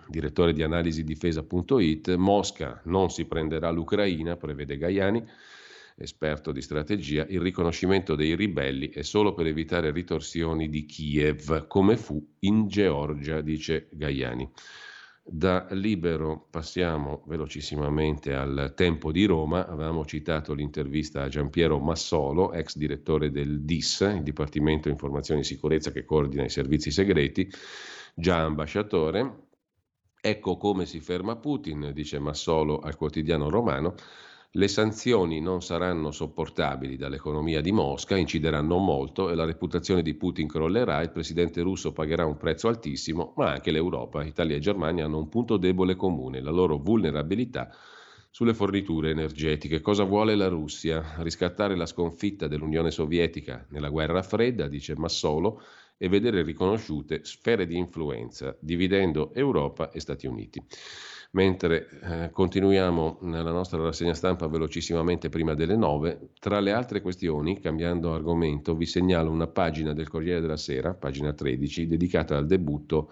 direttore di analisi difesa.it, Mosca non si prenderà l'Ucraina, prevede Gaiani, esperto di strategia, il riconoscimento dei ribelli è solo per evitare ritorsioni di Kiev, come fu in Georgia, dice Gaiani. Da Libero passiamo velocissimamente al Tempo di Roma. Avevamo citato l'intervista a Giampiero Massolo, ex direttore del DIS, il Dipartimento Informazioni e Sicurezza che coordina i servizi segreti, già ambasciatore. Ecco come si ferma Putin, dice Massolo al quotidiano romano. Le sanzioni non saranno sopportabili dall'economia di Mosca, incideranno molto e la reputazione di Putin crollerà, il presidente russo pagherà un prezzo altissimo, ma anche l'Europa, Italia e Germania hanno un punto debole comune, la loro vulnerabilità sulle forniture energetiche. Cosa vuole la Russia? Riscattare la sconfitta dell'Unione Sovietica nella guerra fredda, dice Massolo, e vedere riconosciute sfere di influenza, dividendo Europa e Stati Uniti. Mentre eh, continuiamo nella nostra rassegna stampa velocissimamente prima delle 9, tra le altre questioni, cambiando argomento, vi segnalo una pagina del Corriere della Sera, pagina 13, dedicata al debutto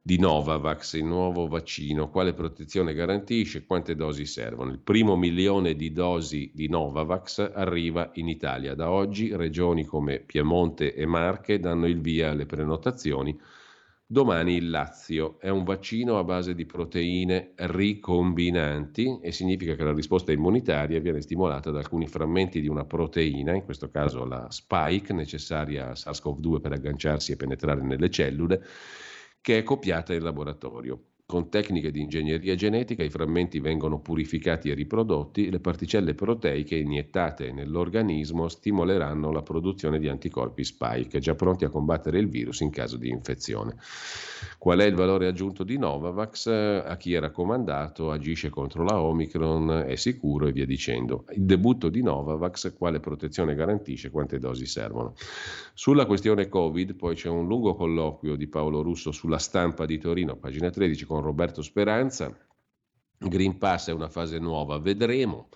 di Novavax, il nuovo vaccino, quale protezione garantisce, quante dosi servono. Il primo milione di dosi di Novavax arriva in Italia. Da oggi regioni come Piemonte e Marche danno il via alle prenotazioni Domani il Lazio è un vaccino a base di proteine ricombinanti e significa che la risposta immunitaria viene stimolata da alcuni frammenti di una proteina, in questo caso la spike necessaria a SARS-CoV-2 per agganciarsi e penetrare nelle cellule, che è copiata in laboratorio. Con tecniche di ingegneria genetica i frammenti vengono purificati e riprodotti, le particelle proteiche iniettate nell'organismo stimoleranno la produzione di anticorpi spike, già pronti a combattere il virus in caso di infezione. Qual è il valore aggiunto di Novavax? A chi è raccomandato, agisce contro la Omicron, è sicuro e via dicendo. Il debutto di Novavax, quale protezione garantisce, quante dosi servono? Sulla questione Covid poi c'è un lungo colloquio di Paolo Russo sulla stampa di Torino, pagina 13, con Roberto Speranza. Green Pass è una fase nuova, vedremo.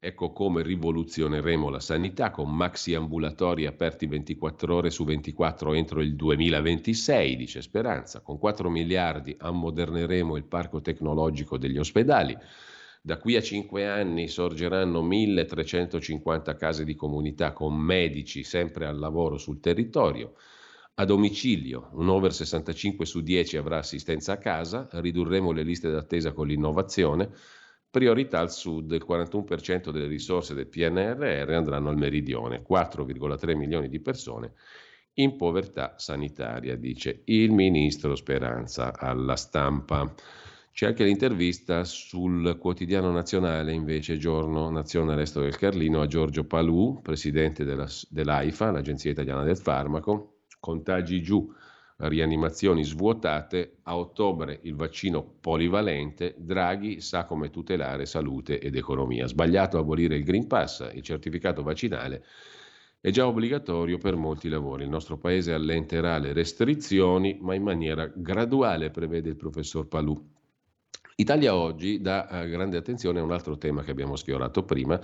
Ecco come rivoluzioneremo la sanità con maxi ambulatori aperti 24 ore su 24 entro il 2026, dice Speranza. Con 4 miliardi ammoderneremo il parco tecnologico degli ospedali. Da qui a 5 anni sorgeranno 1350 case di comunità con medici sempre al lavoro sul territorio. A domicilio, un over 65 su 10 avrà assistenza a casa, ridurremo le liste d'attesa con l'innovazione, priorità al sud, il 41% delle risorse del PNRR andranno al meridione, 4,3 milioni di persone in povertà sanitaria, dice il ministro Speranza alla stampa. C'è anche l'intervista sul quotidiano nazionale, invece, giorno Nazione Resto del Carlino, a Giorgio Palù, presidente della, dell'AIFA, l'Agenzia Italiana del Farmaco, contagi giù, rianimazioni svuotate, a ottobre il vaccino polivalente, Draghi sa come tutelare salute ed economia. Sbagliato abolire il Green Pass, il certificato vaccinale è già obbligatorio per molti lavori. Il nostro paese allenterà le restrizioni, ma in maniera graduale, prevede il professor Palù. Italia oggi dà eh, grande attenzione a un altro tema che abbiamo sfiorato prima,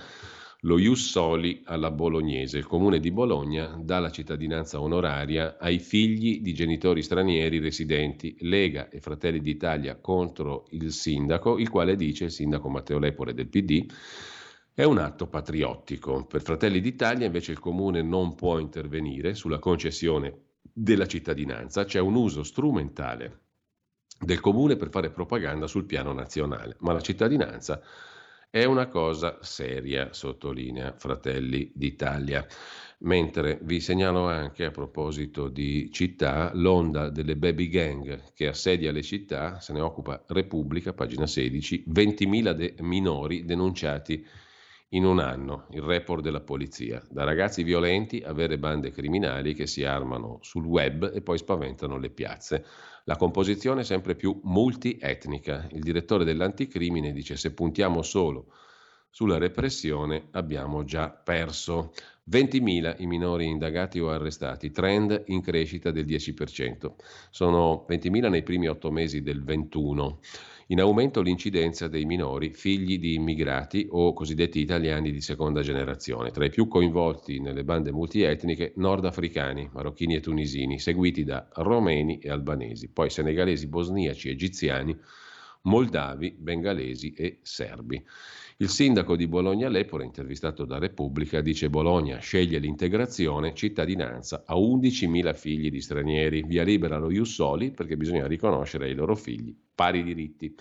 lo Ius Soli alla bolognese. Il comune di Bologna dà la cittadinanza onoraria ai figli di genitori stranieri residenti. Lega e Fratelli d'Italia contro il sindaco, il quale dice, il sindaco Matteo Lepore del PD, è un atto patriottico. Per Fratelli d'Italia invece il comune non può intervenire sulla concessione della cittadinanza, c'è un uso strumentale del comune per fare propaganda sul piano nazionale, ma la cittadinanza è una cosa seria, sottolinea Fratelli d'Italia. Mentre vi segnalo anche a proposito di città l'onda delle baby gang che assedia le città, se ne occupa Repubblica, pagina 16, 20.000 de- minori denunciati in un anno, il report della polizia. Da ragazzi violenti a vere bande criminali che si armano sul web e poi spaventano le piazze. La composizione è sempre più multietnica. Il direttore dell'anticrimine dice se puntiamo solo sulla repressione abbiamo già perso. 20.000 i minori indagati o arrestati, trend in crescita del 10%. Sono 20.000 nei primi otto mesi del 21. In aumento l'incidenza dei minori figli di immigrati o cosiddetti italiani di seconda generazione, tra i più coinvolti nelle bande multietniche nordafricani, marocchini e tunisini, seguiti da romeni e albanesi, poi senegalesi, bosniaci, egiziani, moldavi, bengalesi e serbi. Il sindaco di Bologna Lepore, intervistato da Repubblica, dice Bologna sceglie l'integrazione, cittadinanza a 11.000 figli di stranieri. Via libera lo Iussoli perché bisogna riconoscere ai loro figli pari diritti.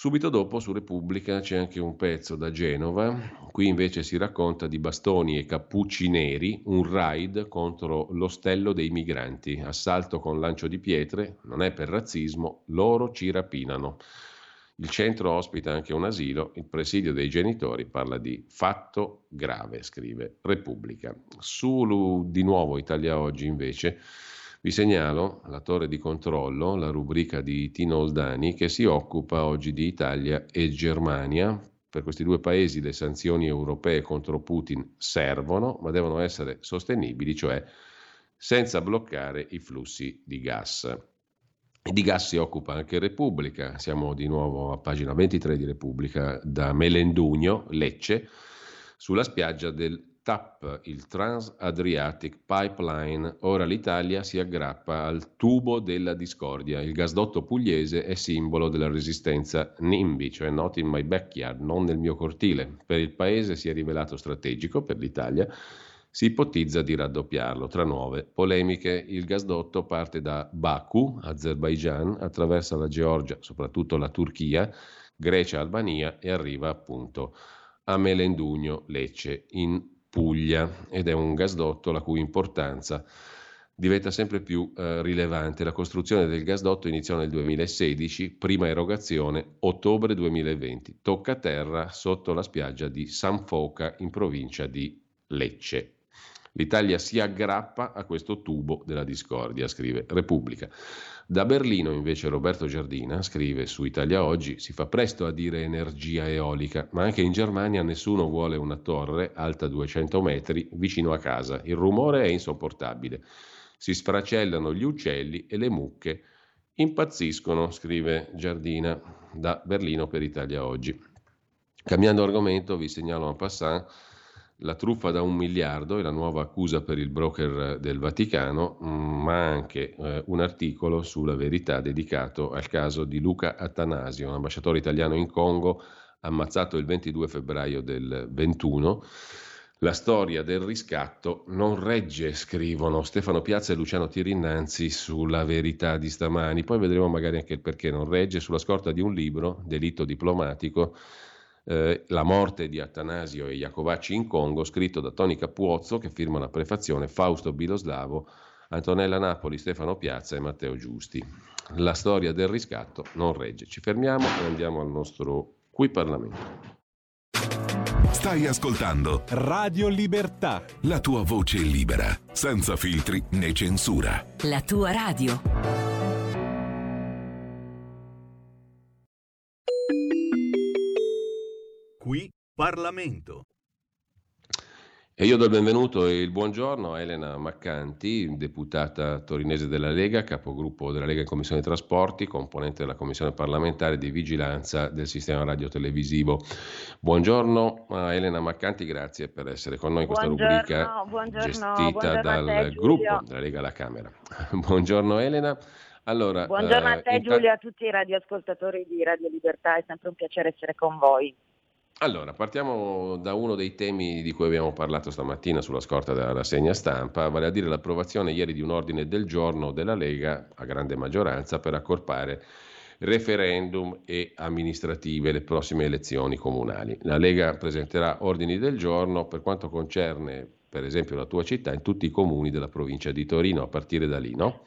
Subito dopo su Repubblica c'è anche un pezzo da Genova, qui invece si racconta di bastoni e cappucci neri, un raid contro l'ostello dei migranti, assalto con lancio di pietre, non è per razzismo, loro ci rapinano. Il centro ospita anche un asilo, il presidio dei genitori parla di fatto grave, scrive Repubblica. Su di nuovo Italia Oggi invece vi segnalo la torre di controllo, la rubrica di Tino Oldani che si occupa oggi di Italia e Germania. Per questi due paesi le sanzioni europee contro Putin servono, ma devono essere sostenibili, cioè senza bloccare i flussi di gas. Di gas si occupa anche Repubblica, siamo di nuovo a pagina 23 di Repubblica, da Melendugno, Lecce, sulla spiaggia del TAP, il Trans Adriatic Pipeline. Ora l'Italia si aggrappa al tubo della discordia. Il gasdotto pugliese è simbolo della resistenza NIMBY, cioè not in my backyard, non nel mio cortile. Per il paese si è rivelato strategico, per l'Italia, si ipotizza di raddoppiarlo. Tra nuove polemiche, il gasdotto parte da Baku, Azerbaijan, attraversa la Georgia, soprattutto la Turchia, Grecia, Albania e arriva appunto a Melendugno, Lecce, in Puglia. Ed è un gasdotto la cui importanza diventa sempre più eh, rilevante. La costruzione del gasdotto iniziò nel 2016, prima erogazione ottobre 2020. Tocca terra sotto la spiaggia di San Foca in provincia di Lecce. L'Italia si aggrappa a questo tubo della discordia, scrive Repubblica. Da Berlino invece Roberto Giardina scrive su Italia Oggi si fa presto a dire energia eolica, ma anche in Germania nessuno vuole una torre alta 200 metri vicino a casa. Il rumore è insopportabile. Si sfracellano gli uccelli e le mucche impazziscono, scrive Giardina da Berlino per Italia Oggi. Cambiando argomento vi segnalo en passant la truffa da un miliardo e la nuova accusa per il broker del Vaticano, mm, ma anche eh, un articolo sulla verità dedicato al caso di Luca Attanasio, un ambasciatore italiano in Congo ammazzato il 22 febbraio del 21. La storia del riscatto non regge, scrivono Stefano Piazza e Luciano Tirinnanzi sulla verità di stamani. Poi vedremo magari anche il perché non regge sulla scorta di un libro, Delitto diplomatico, eh, La morte di Attanasio e Iacovacci in Congo, scritto da Toni Capuozzo, che firma la prefazione Fausto Biloslavo, Antonella Napoli, Stefano Piazza e Matteo Giusti. La storia del riscatto non regge. Ci fermiamo e andiamo al nostro qui Parlamento. Stai ascoltando Radio Libertà. la tua voce libera, senza filtri né censura. La tua radio. Qui Parlamento. E io do il benvenuto e il buongiorno a Elena Maccanti, deputata torinese della Lega, capogruppo della Lega in Commissione Trasporti, componente della Commissione parlamentare di vigilanza del sistema radiotelevisivo. Buongiorno a Elena Maccanti, grazie per essere con noi in questa Buongiorno, rubrica buongiorno, gestita buongiorno a dal te, gruppo della Lega alla Camera. buongiorno Elena. Allora, Buongiorno a eh, te inta- Giulio e a tutti i radioascoltatori di Radio Libertà, è sempre un piacere essere con voi. Allora, partiamo da uno dei temi di cui abbiamo parlato stamattina sulla scorta della rassegna stampa, vale a dire l'approvazione ieri di un ordine del giorno della Lega, a grande maggioranza, per accorpare referendum e amministrative le prossime elezioni comunali. La Lega presenterà ordini del giorno per quanto concerne, per esempio, la tua città in tutti i comuni della provincia di Torino, a partire da lì, no?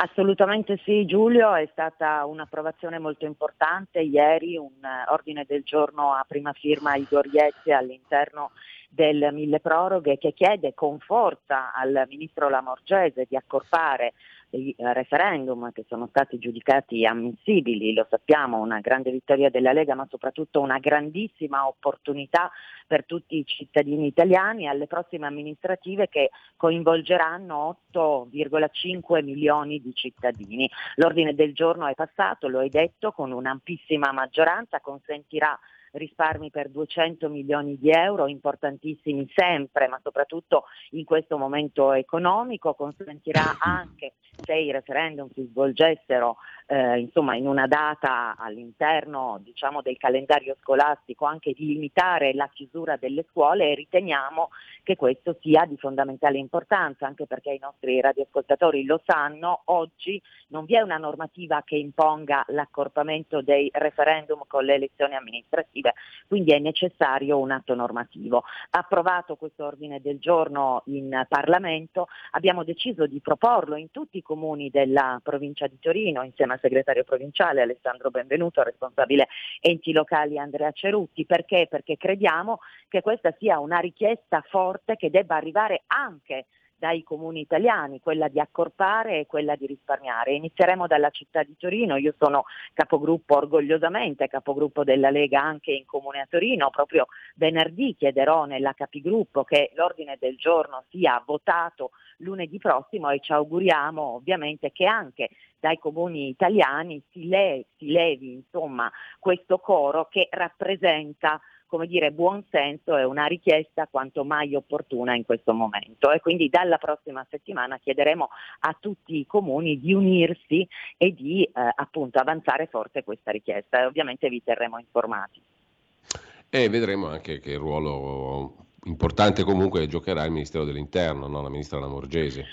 Assolutamente sì Giulio, è stata un'approvazione molto importante. Ieri, un eh, ordine del giorno a prima firma Igor Iezzi all'interno del mille proroghe che chiede con forza al ministro Lamorgese di accorpare eh, referendum che sono stati giudicati ammissibili, lo sappiamo, una grande vittoria della Lega ma soprattutto una grandissima opportunità per tutti i cittadini italiani alle prossime amministrative che coinvolgeranno 8,5 milioni di cittadini. L'ordine del giorno è passato, lo hai detto, con un'ampissima maggioranza, consentirà risparmi per 200 milioni di euro, importantissimi sempre, ma soprattutto in questo momento economico, consentirà anche se i referendum si svolgessero eh, insomma, in una data all'interno diciamo, del calendario scolastico anche di limitare la chiusura delle scuole e riteniamo che questo sia di fondamentale importanza anche perché i nostri radioascoltatori lo sanno, oggi non vi è una normativa che imponga l'accorpamento dei referendum con le elezioni amministrative, quindi è necessario un atto normativo. Approvato questo ordine del giorno in Parlamento, abbiamo deciso di proporlo in tutti i comuni della provincia di Torino insieme al segretario provinciale Alessandro Benvenuto, responsabile enti locali Andrea Cerutti. Perché? Perché crediamo che questa sia una richiesta forte che debba arrivare anche dai comuni italiani, quella di accorpare e quella di risparmiare. Inizieremo dalla città di Torino, io sono capogruppo orgogliosamente, capogruppo della Lega anche in comune a Torino, proprio venerdì chiederò nella capigruppo che l'ordine del giorno sia votato lunedì prossimo e ci auguriamo ovviamente che anche dai comuni italiani si, le- si levi insomma, questo coro che rappresenta come dire, buon senso è una richiesta quanto mai opportuna in questo momento e quindi dalla prossima settimana chiederemo a tutti i comuni di unirsi e di eh, appunto avanzare forte questa richiesta e ovviamente vi terremo informati. E vedremo anche che ruolo importante comunque giocherà il Ministero dell'Interno, no? la ministra Lamorgese.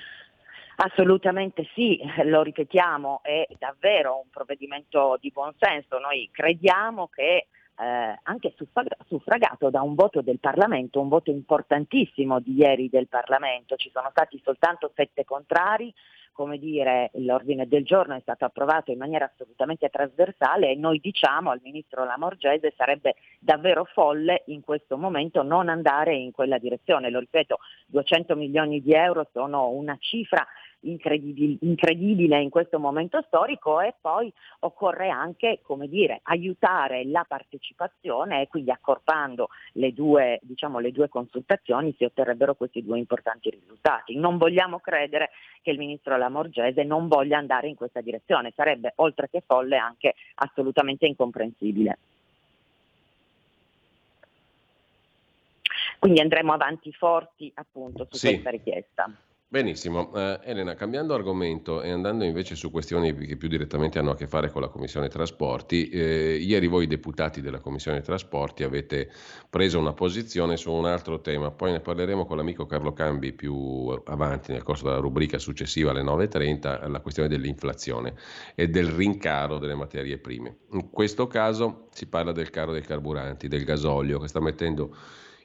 Assolutamente sì, lo ripetiamo, è davvero un provvedimento di buon senso. Noi crediamo che eh, anche suffrag- suffragato da un voto del Parlamento, un voto importantissimo di ieri del Parlamento, ci sono stati soltanto sette contrari, come dire, l'ordine del giorno è stato approvato in maniera assolutamente trasversale e noi diciamo al Ministro Lamorgese sarebbe davvero folle in questo momento non andare in quella direzione. Lo ripeto, 200 milioni di euro sono una cifra incredibile, incredibile in questo momento storico e poi occorre anche come dire, aiutare la partecipazione e quindi accorpando le due, diciamo, le due consultazioni si otterrebbero questi due importanti risultati. Non vogliamo credere che il Ministro Lamorgese non voglia andare in questa direzione, sarebbe oltre che folle anche assolutamente incomprensibile. Quindi andremo avanti forti appunto su Sì. questa richiesta. Benissimo, Eh, Elena, cambiando argomento e andando invece su questioni che più direttamente hanno a che fare con la Commissione Trasporti, eh, ieri voi deputati della Commissione Trasporti avete preso una posizione su un altro tema, poi ne parleremo con l'amico Carlo Cambi più avanti nel corso della rubrica successiva alle 9.30, la questione dell'inflazione e del rincaro delle materie prime. In questo caso si parla del caro dei carburanti, del gasolio, che sta mettendo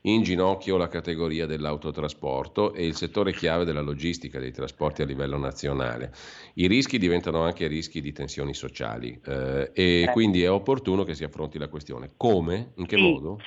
in ginocchio la categoria dell'autotrasporto e il settore chiave della logistica dei trasporti a livello nazionale. I rischi diventano anche rischi di tensioni sociali eh, e Certo. quindi è opportuno che si affronti la questione. Come? In che Sì. modo?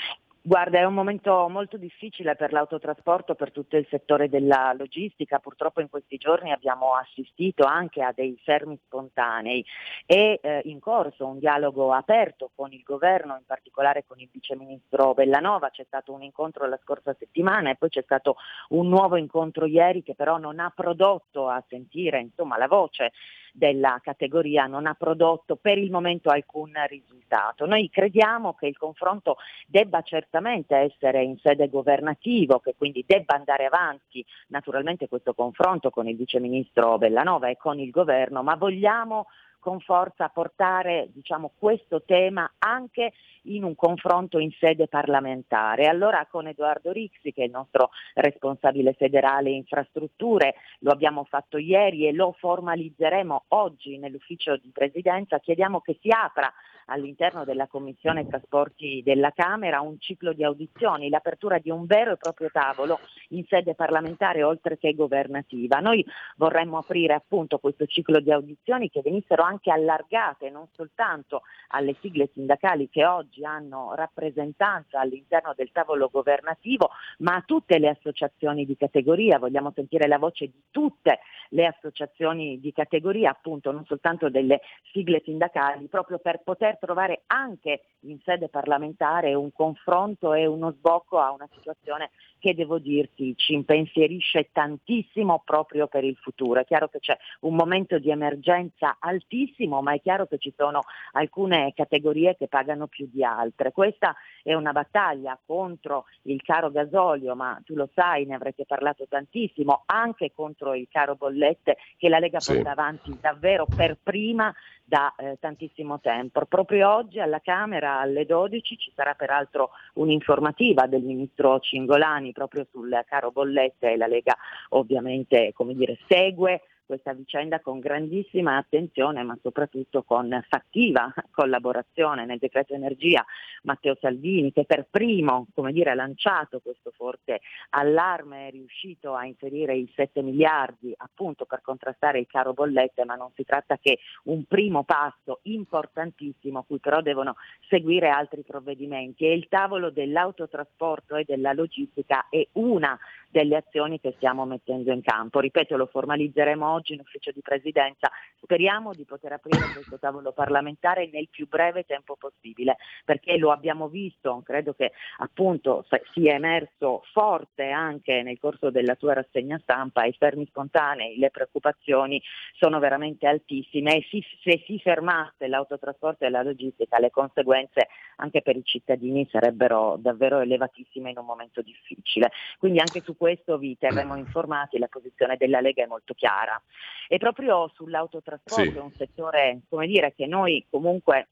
Guarda, è un momento molto difficile per l'autotrasporto, per tutto il settore della logistica. Purtroppo in questi giorni abbiamo assistito anche a dei fermi spontanei e eh, in corso un dialogo aperto con il governo, in particolare con il viceministro Bellanova. C'è stato un incontro la scorsa settimana e poi c'è stato un nuovo incontro ieri che però non ha prodotto a sentire insomma, la voce della categoria non ha prodotto per il momento alcun risultato. Noi crediamo che il confronto debba certamente essere in sede governativo, che quindi debba andare avanti naturalmente questo confronto con il viceministro Bellanova e con il governo, ma vogliamo con forza portare diciamo, questo tema anche in un confronto in sede parlamentare. Allora con Edoardo Rixi, che è il nostro responsabile federale infrastrutture, lo abbiamo fatto ieri e lo formalizzeremo oggi nell'ufficio di presidenza, chiediamo che si apra all'interno della Commissione Trasporti della Camera un ciclo di audizioni, l'apertura di un vero e proprio tavolo in sede parlamentare oltre che governativa. Noi vorremmo aprire appunto questo ciclo di audizioni che venissero anche allargate non soltanto alle sigle sindacali che oggi hanno rappresentanza all'interno del tavolo governativo, ma a tutte le associazioni di categoria. Vogliamo sentire la voce di tutte le associazioni di categoria, appunto non soltanto delle sigle sindacali, proprio per poter trovare anche in sede parlamentare un confronto e uno sbocco a una situazione che devo dirti ci impensierisce tantissimo proprio per il futuro. È chiaro che c'è un momento di emergenza altissimo, ma è chiaro che ci sono alcune categorie che pagano più di altre. Questa è una battaglia contro il caro gasolio, ma tu lo sai, ne avrete parlato tantissimo, anche contro il caro bollette che la Lega sì. porta avanti davvero per prima da eh, tantissimo tempo. Proprio oggi alla Camera alle 12 ci sarà peraltro un'informativa del Ministro Cingolani proprio sul caro bollette e la Lega ovviamente come dire, segue questa vicenda con grandissima attenzione ma soprattutto con fattiva collaborazione nel decreto energia Matteo Salvini che per primo dire, ha lanciato questo forte allarme, è riuscito a inserire i 7 miliardi appunto per contrastare il caro bollette ma non si tratta che un primo passo importantissimo cui però devono seguire altri provvedimenti e il tavolo dell'autotrasporto e della logistica è una delle azioni che stiamo mettendo in campo. Ripeto, lo formalizzeremo oggi in ufficio di presidenza. Speriamo di poter aprire questo tavolo parlamentare nel più breve tempo possibile, perché lo abbiamo visto, credo che appunto sia emerso forte anche nel corso della tua rassegna stampa, i fermi spontanei, le preoccupazioni sono veramente altissime e si, se si fermasse l'autotrasporto e la logistica le conseguenze anche per i cittadini sarebbero davvero elevatissime in un momento difficile. Quindi anche su questo vi terremo informati, la posizione della Lega è molto chiara. E proprio sull'autotrasporto sì. è un settore, come dire, che noi comunque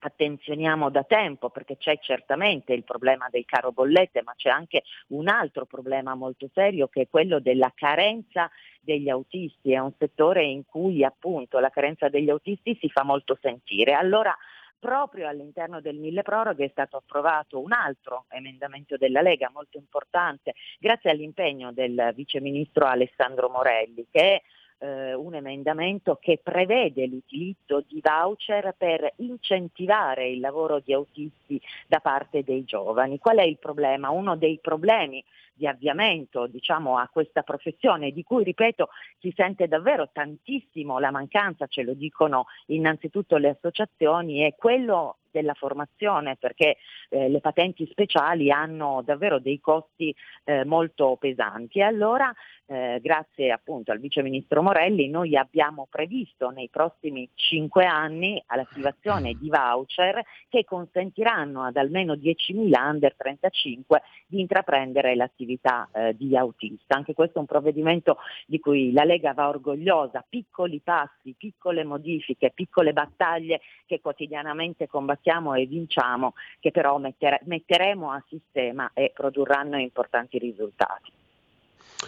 attenzioniamo da tempo perché c'è certamente il problema del caro bollette, ma c'è anche un altro problema molto serio che è quello della carenza degli autisti. È un settore in cui appunto la carenza degli autisti si fa molto sentire. Allora proprio all'interno del mille proroghe è stato approvato un altro emendamento della Lega molto importante, grazie all'impegno del vice ministro Alessandro Morelli, che eh, un emendamento che prevede l'utilizzo di voucher per incentivare il lavoro di autisti da parte dei giovani. Qual è il problema? Uno dei problemi di avviamento diciamo, a questa professione di cui, ripeto, si sente davvero tantissimo la mancanza, ce lo dicono innanzitutto le associazioni, è quello della formazione perché eh, le patenti speciali hanno davvero dei costi eh, molto pesanti allora eh, grazie appunto al Vice Ministro Morelli noi abbiamo previsto nei prossimi cinque anni l'attivazione di voucher che consentiranno ad almeno 10.000 under 35 di intraprendere l'attività eh, di autista. Anche questo è un provvedimento di cui la Lega va orgogliosa, piccoli passi, piccole modifiche, piccole battaglie che quotidianamente combattiamo e vinciamo, che però mettere, metteremo a sistema e produrranno importanti risultati.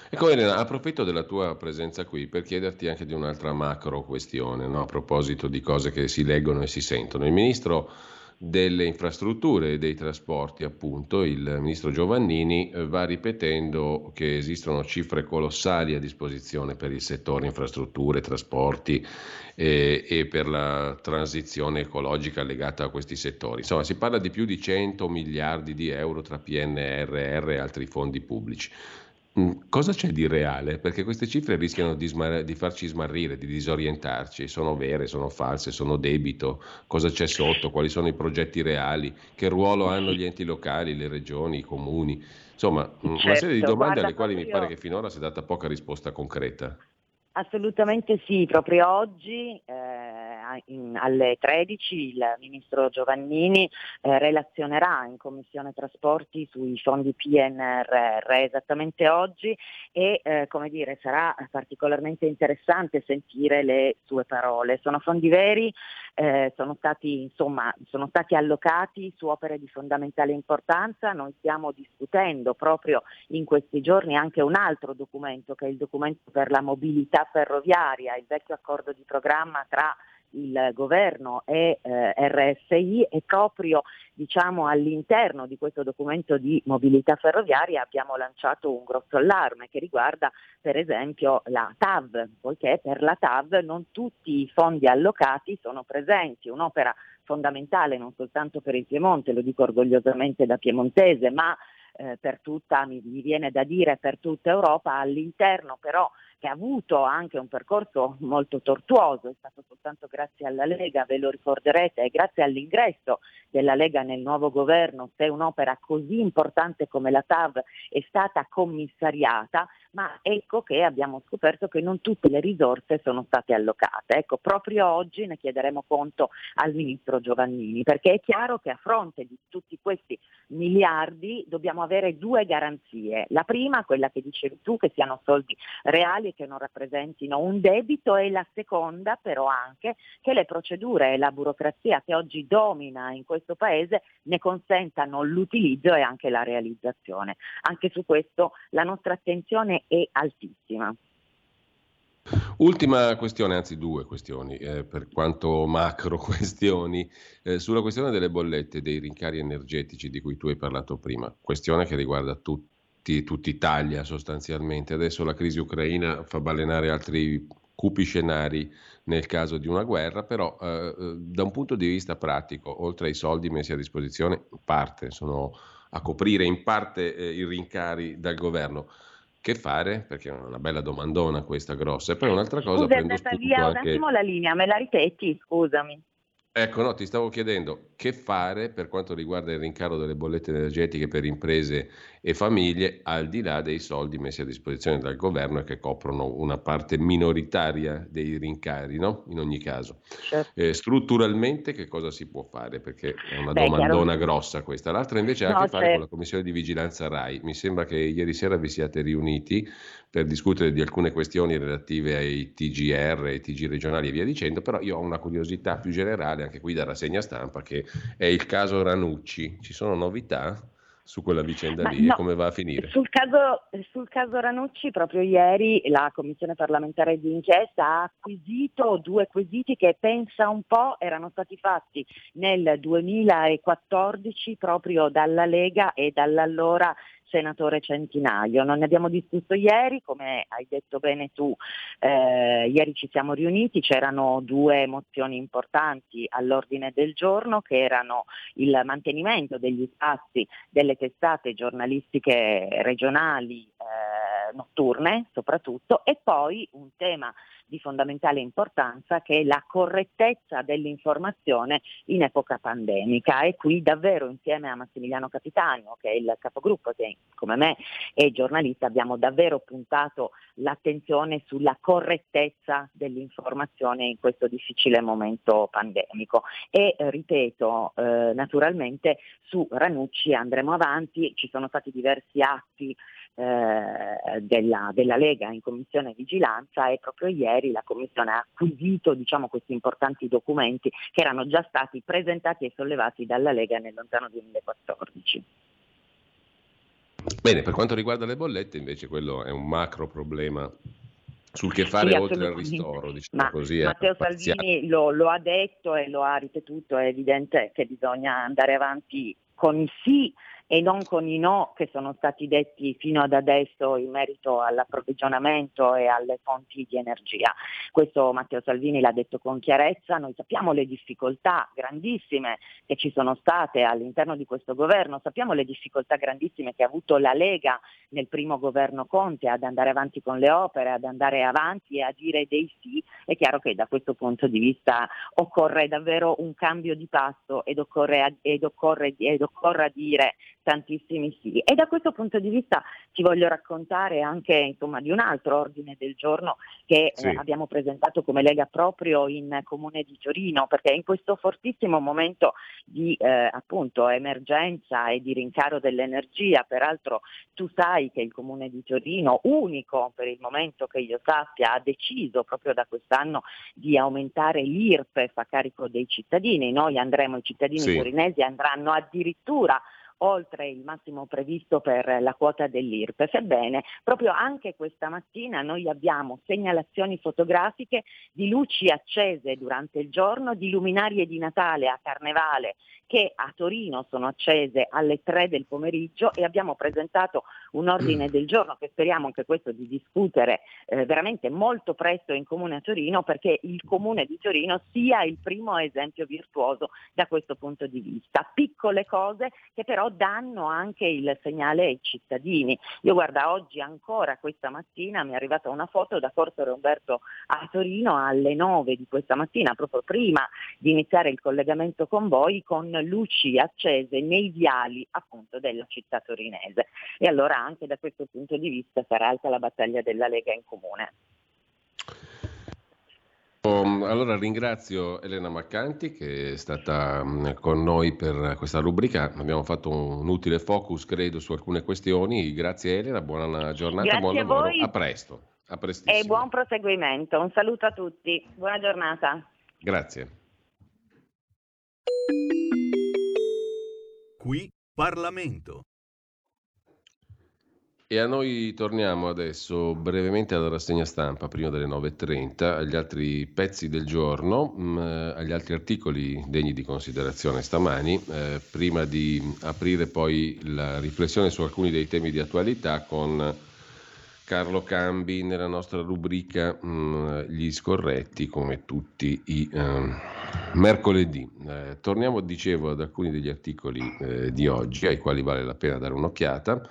Ecco Elena, approfitto della tua presenza qui per chiederti anche di un'altra macro questione, no? a proposito di cose che si leggono e si sentono. Il ministro delle infrastrutture e dei trasporti, appunto, il ministro Giovannini eh, va ripetendo che esistono cifre colossali a disposizione per il settore infrastrutture, trasporti eh, e per la transizione ecologica legata a questi settori. Insomma, si parla di più di 100 miliardi di euro tra PNRR e altri fondi pubblici. Mm, cosa c'è di reale? Perché queste cifre rischiano di, smar- di, farci smarrire, di disorientarci. Sono vere, sono false, sono debito? Cosa c'è sotto? Quali sono i progetti reali? Che ruolo hanno gli enti locali, le regioni, i comuni? Insomma, certo, una serie di domande alle quali mi pare che finora si è data poca risposta concreta. Assolutamente sì, proprio oggi eh, in, alle 13 il ministro Giovannini eh, relazionerà in Commissione Trasporti sui fondi PNRR esattamente oggi e eh, come dire, sarà particolarmente interessante sentire le sue parole. Sono fondi veri, eh, sono, stati, insomma, sono stati allocati su opere di fondamentale importanza, noi stiamo discutendo proprio in questi giorni anche un altro documento che è il documento per la mobilità ferroviaria, il vecchio accordo di programma tra il governo e eh, RSI e proprio diciamo, all'interno di questo documento di mobilità ferroviaria abbiamo lanciato un grosso allarme che riguarda per esempio la TAV, poiché per la TAV non tutti i fondi allocati sono presenti, un'opera fondamentale non soltanto per il Piemonte, lo dico orgogliosamente da piemontese, ma eh, per tutta, mi, mi viene da dire per tutta Europa, all'interno però che ha avuto anche un percorso molto tortuoso, è stato soltanto grazie alla Lega, ve lo ricorderete, e grazie all'ingresso della Lega nel nuovo governo, se un'opera così importante come la TAV è stata commissariata, ma ecco che abbiamo scoperto che non tutte le risorse sono state allocate. Ecco, proprio oggi ne chiederemo conto al Ministro Giovannini, perché è chiaro che a fronte di tutti questi miliardi dobbiamo avere due garanzie. La prima, quella che dicevi tu, che siano soldi reali che non rappresentino un debito e la seconda però anche che le procedure e la burocrazia che oggi domina in questo Paese ne consentano l'utilizzo e anche la realizzazione. Anche su questo la nostra attenzione è altissima. Ultima questione, anzi due questioni, eh, per quanto macro questioni, eh, sulla questione delle bollette, dei rincari energetici di cui tu hai parlato prima, questione che riguarda tutti, tutta Italia sostanzialmente. Adesso la crisi ucraina fa balenare altri cupi scenari nel caso di una guerra, però eh, eh, da un punto di vista pratico, oltre ai soldi messi a disposizione, parte sono a coprire in parte eh, i rincari dal governo che fare? Perché è una bella domandona questa grossa. E poi un'altra cosa, Scusa, prendo spunto via anche... un attimo la linea, me la ripeti, scusami. Ecco, no, ti stavo chiedendo che fare per quanto riguarda il rincaro delle bollette energetiche per imprese e famiglie, al di là dei soldi messi a disposizione dal governo e che coprono una parte minoritaria dei rincari, no? In ogni caso. Certo. Eh, strutturalmente che cosa si può fare? Perché è una Beh, domandona chiaro. grossa questa. L'altra invece ha no, a che fare certo. con la Commissione di Vigilanza RAI. Mi sembra che ieri sera vi siate riuniti per discutere di alcune questioni relative ai TGR, ai TG regionali e via dicendo, però io ho una curiosità più generale, anche qui da rassegna stampa, che è il caso Ranucci. Ci sono novità? su quella vicenda Ma lì no, e come va a finire? Sul caso, sul caso, Ranucci, proprio ieri la Commissione parlamentare di inchiesta ha acquisito due quesiti che pensa un po' erano stati fatti nel 2014 proprio dalla Lega e dall'allora senatore Centinaio. Non ne abbiamo discusso ieri, come hai detto bene tu, eh, ieri ci siamo riuniti, c'erano due mozioni importanti all'ordine del giorno che erano il mantenimento degli spazi delle testate giornalistiche regionali eh, notturne soprattutto e poi un tema di fondamentale importanza che è la correttezza dell'informazione in epoca pandemica. E qui davvero insieme a Massimiliano Capitanio che è il capogruppo che come me è giornalista abbiamo davvero puntato l'attenzione sulla correttezza dell'informazione in questo difficile momento pandemico. E eh, ripeto eh, naturalmente su Ranucci andremo avanti, ci sono stati diversi atti eh, della, della, Lega in Commissione Vigilanza e proprio ieri la Commissione ha acquisito diciamo, questi importanti documenti che erano già stati presentati e sollevati dalla Lega nel lontano 2014. Bene, per quanto riguarda le bollette invece quello è un macro problema sul che fare sì, oltre al ristoro, diciamo Ma, così. Matteo Salvini lo, lo, ha detto e lo ha ripetuto, è evidente che bisogna andare avanti con i sì e non con i no che sono stati detti fino ad adesso in merito all'approvvigionamento e alle fonti di energia. Questo Matteo Salvini l'ha detto con chiarezza, noi sappiamo le difficoltà grandissime che ci sono state all'interno di questo governo, sappiamo le difficoltà grandissime che ha avuto la Lega nel primo governo Conte ad andare avanti con le opere, ad andare avanti e a dire dei sì, è chiaro che da questo punto di vista occorre davvero un cambio di passo ed occorre, ed occorre, ed occorre dire tantissimi sì. E da questo punto di vista ci voglio raccontare anche insomma, di un altro ordine del giorno che sì. eh, abbiamo presentato come Lega proprio in Comune di Torino, perché in questo fortissimo momento di eh, appunto emergenza e di rincaro dell'energia, peraltro tu sai che il Comune di Torino, unico per il momento che io sappia, ha deciso proprio da quest'anno di aumentare l'IRPEF a carico dei cittadini. Noi andremo, i cittadini sì. torinesi andranno addirittura oltre il massimo previsto per la quota dell'IRPEF. Ebbene, proprio anche questa mattina noi abbiamo segnalazioni fotografiche di luci accese durante il giorno, di luminarie di Natale a Carnevale che a Torino sono accese alle 3 del pomeriggio e abbiamo presentato un ordine del giorno che speriamo anche questo di discutere eh, veramente molto presto in Comune a Torino perché il Comune di Torino sia il primo esempio virtuoso da questo punto di vista. Piccole cose che però danno anche il segnale ai cittadini. Io guarda, oggi ancora questa mattina mi è arrivata una foto da Corso Roberto a Torino alle 9 di questa mattina, proprio prima di iniziare il collegamento con voi, con luci accese nei viali appunto della città torinese. E allora anche da questo punto di vista sarà alta la battaglia della Lega in comune. Allora ringrazio Elena Maccanti che è stata mm, con noi per questa rubrica, abbiamo fatto un utile focus credo su alcune questioni, grazie Elena, buona giornata, grazie buon a lavoro, voi. a presto. A e buon proseguimento, un saluto a tutti, buona giornata. Grazie. Qui Parlamento. E a noi torniamo adesso brevemente alla rassegna stampa, prima delle 9.30, agli altri pezzi del giorno, mh, mm, agli altri articoli degni di considerazione stamani, eh, prima di aprire poi la riflessione su alcuni dei temi di attualità con Carlo Cambi nella nostra rubrica mh, mm, Gli scorretti, come tutti i uh, mercoledì. Eh, torniamo, dicevo, ad alcuni degli articoli eh, di oggi, ai quali vale la pena dare un'occhiata,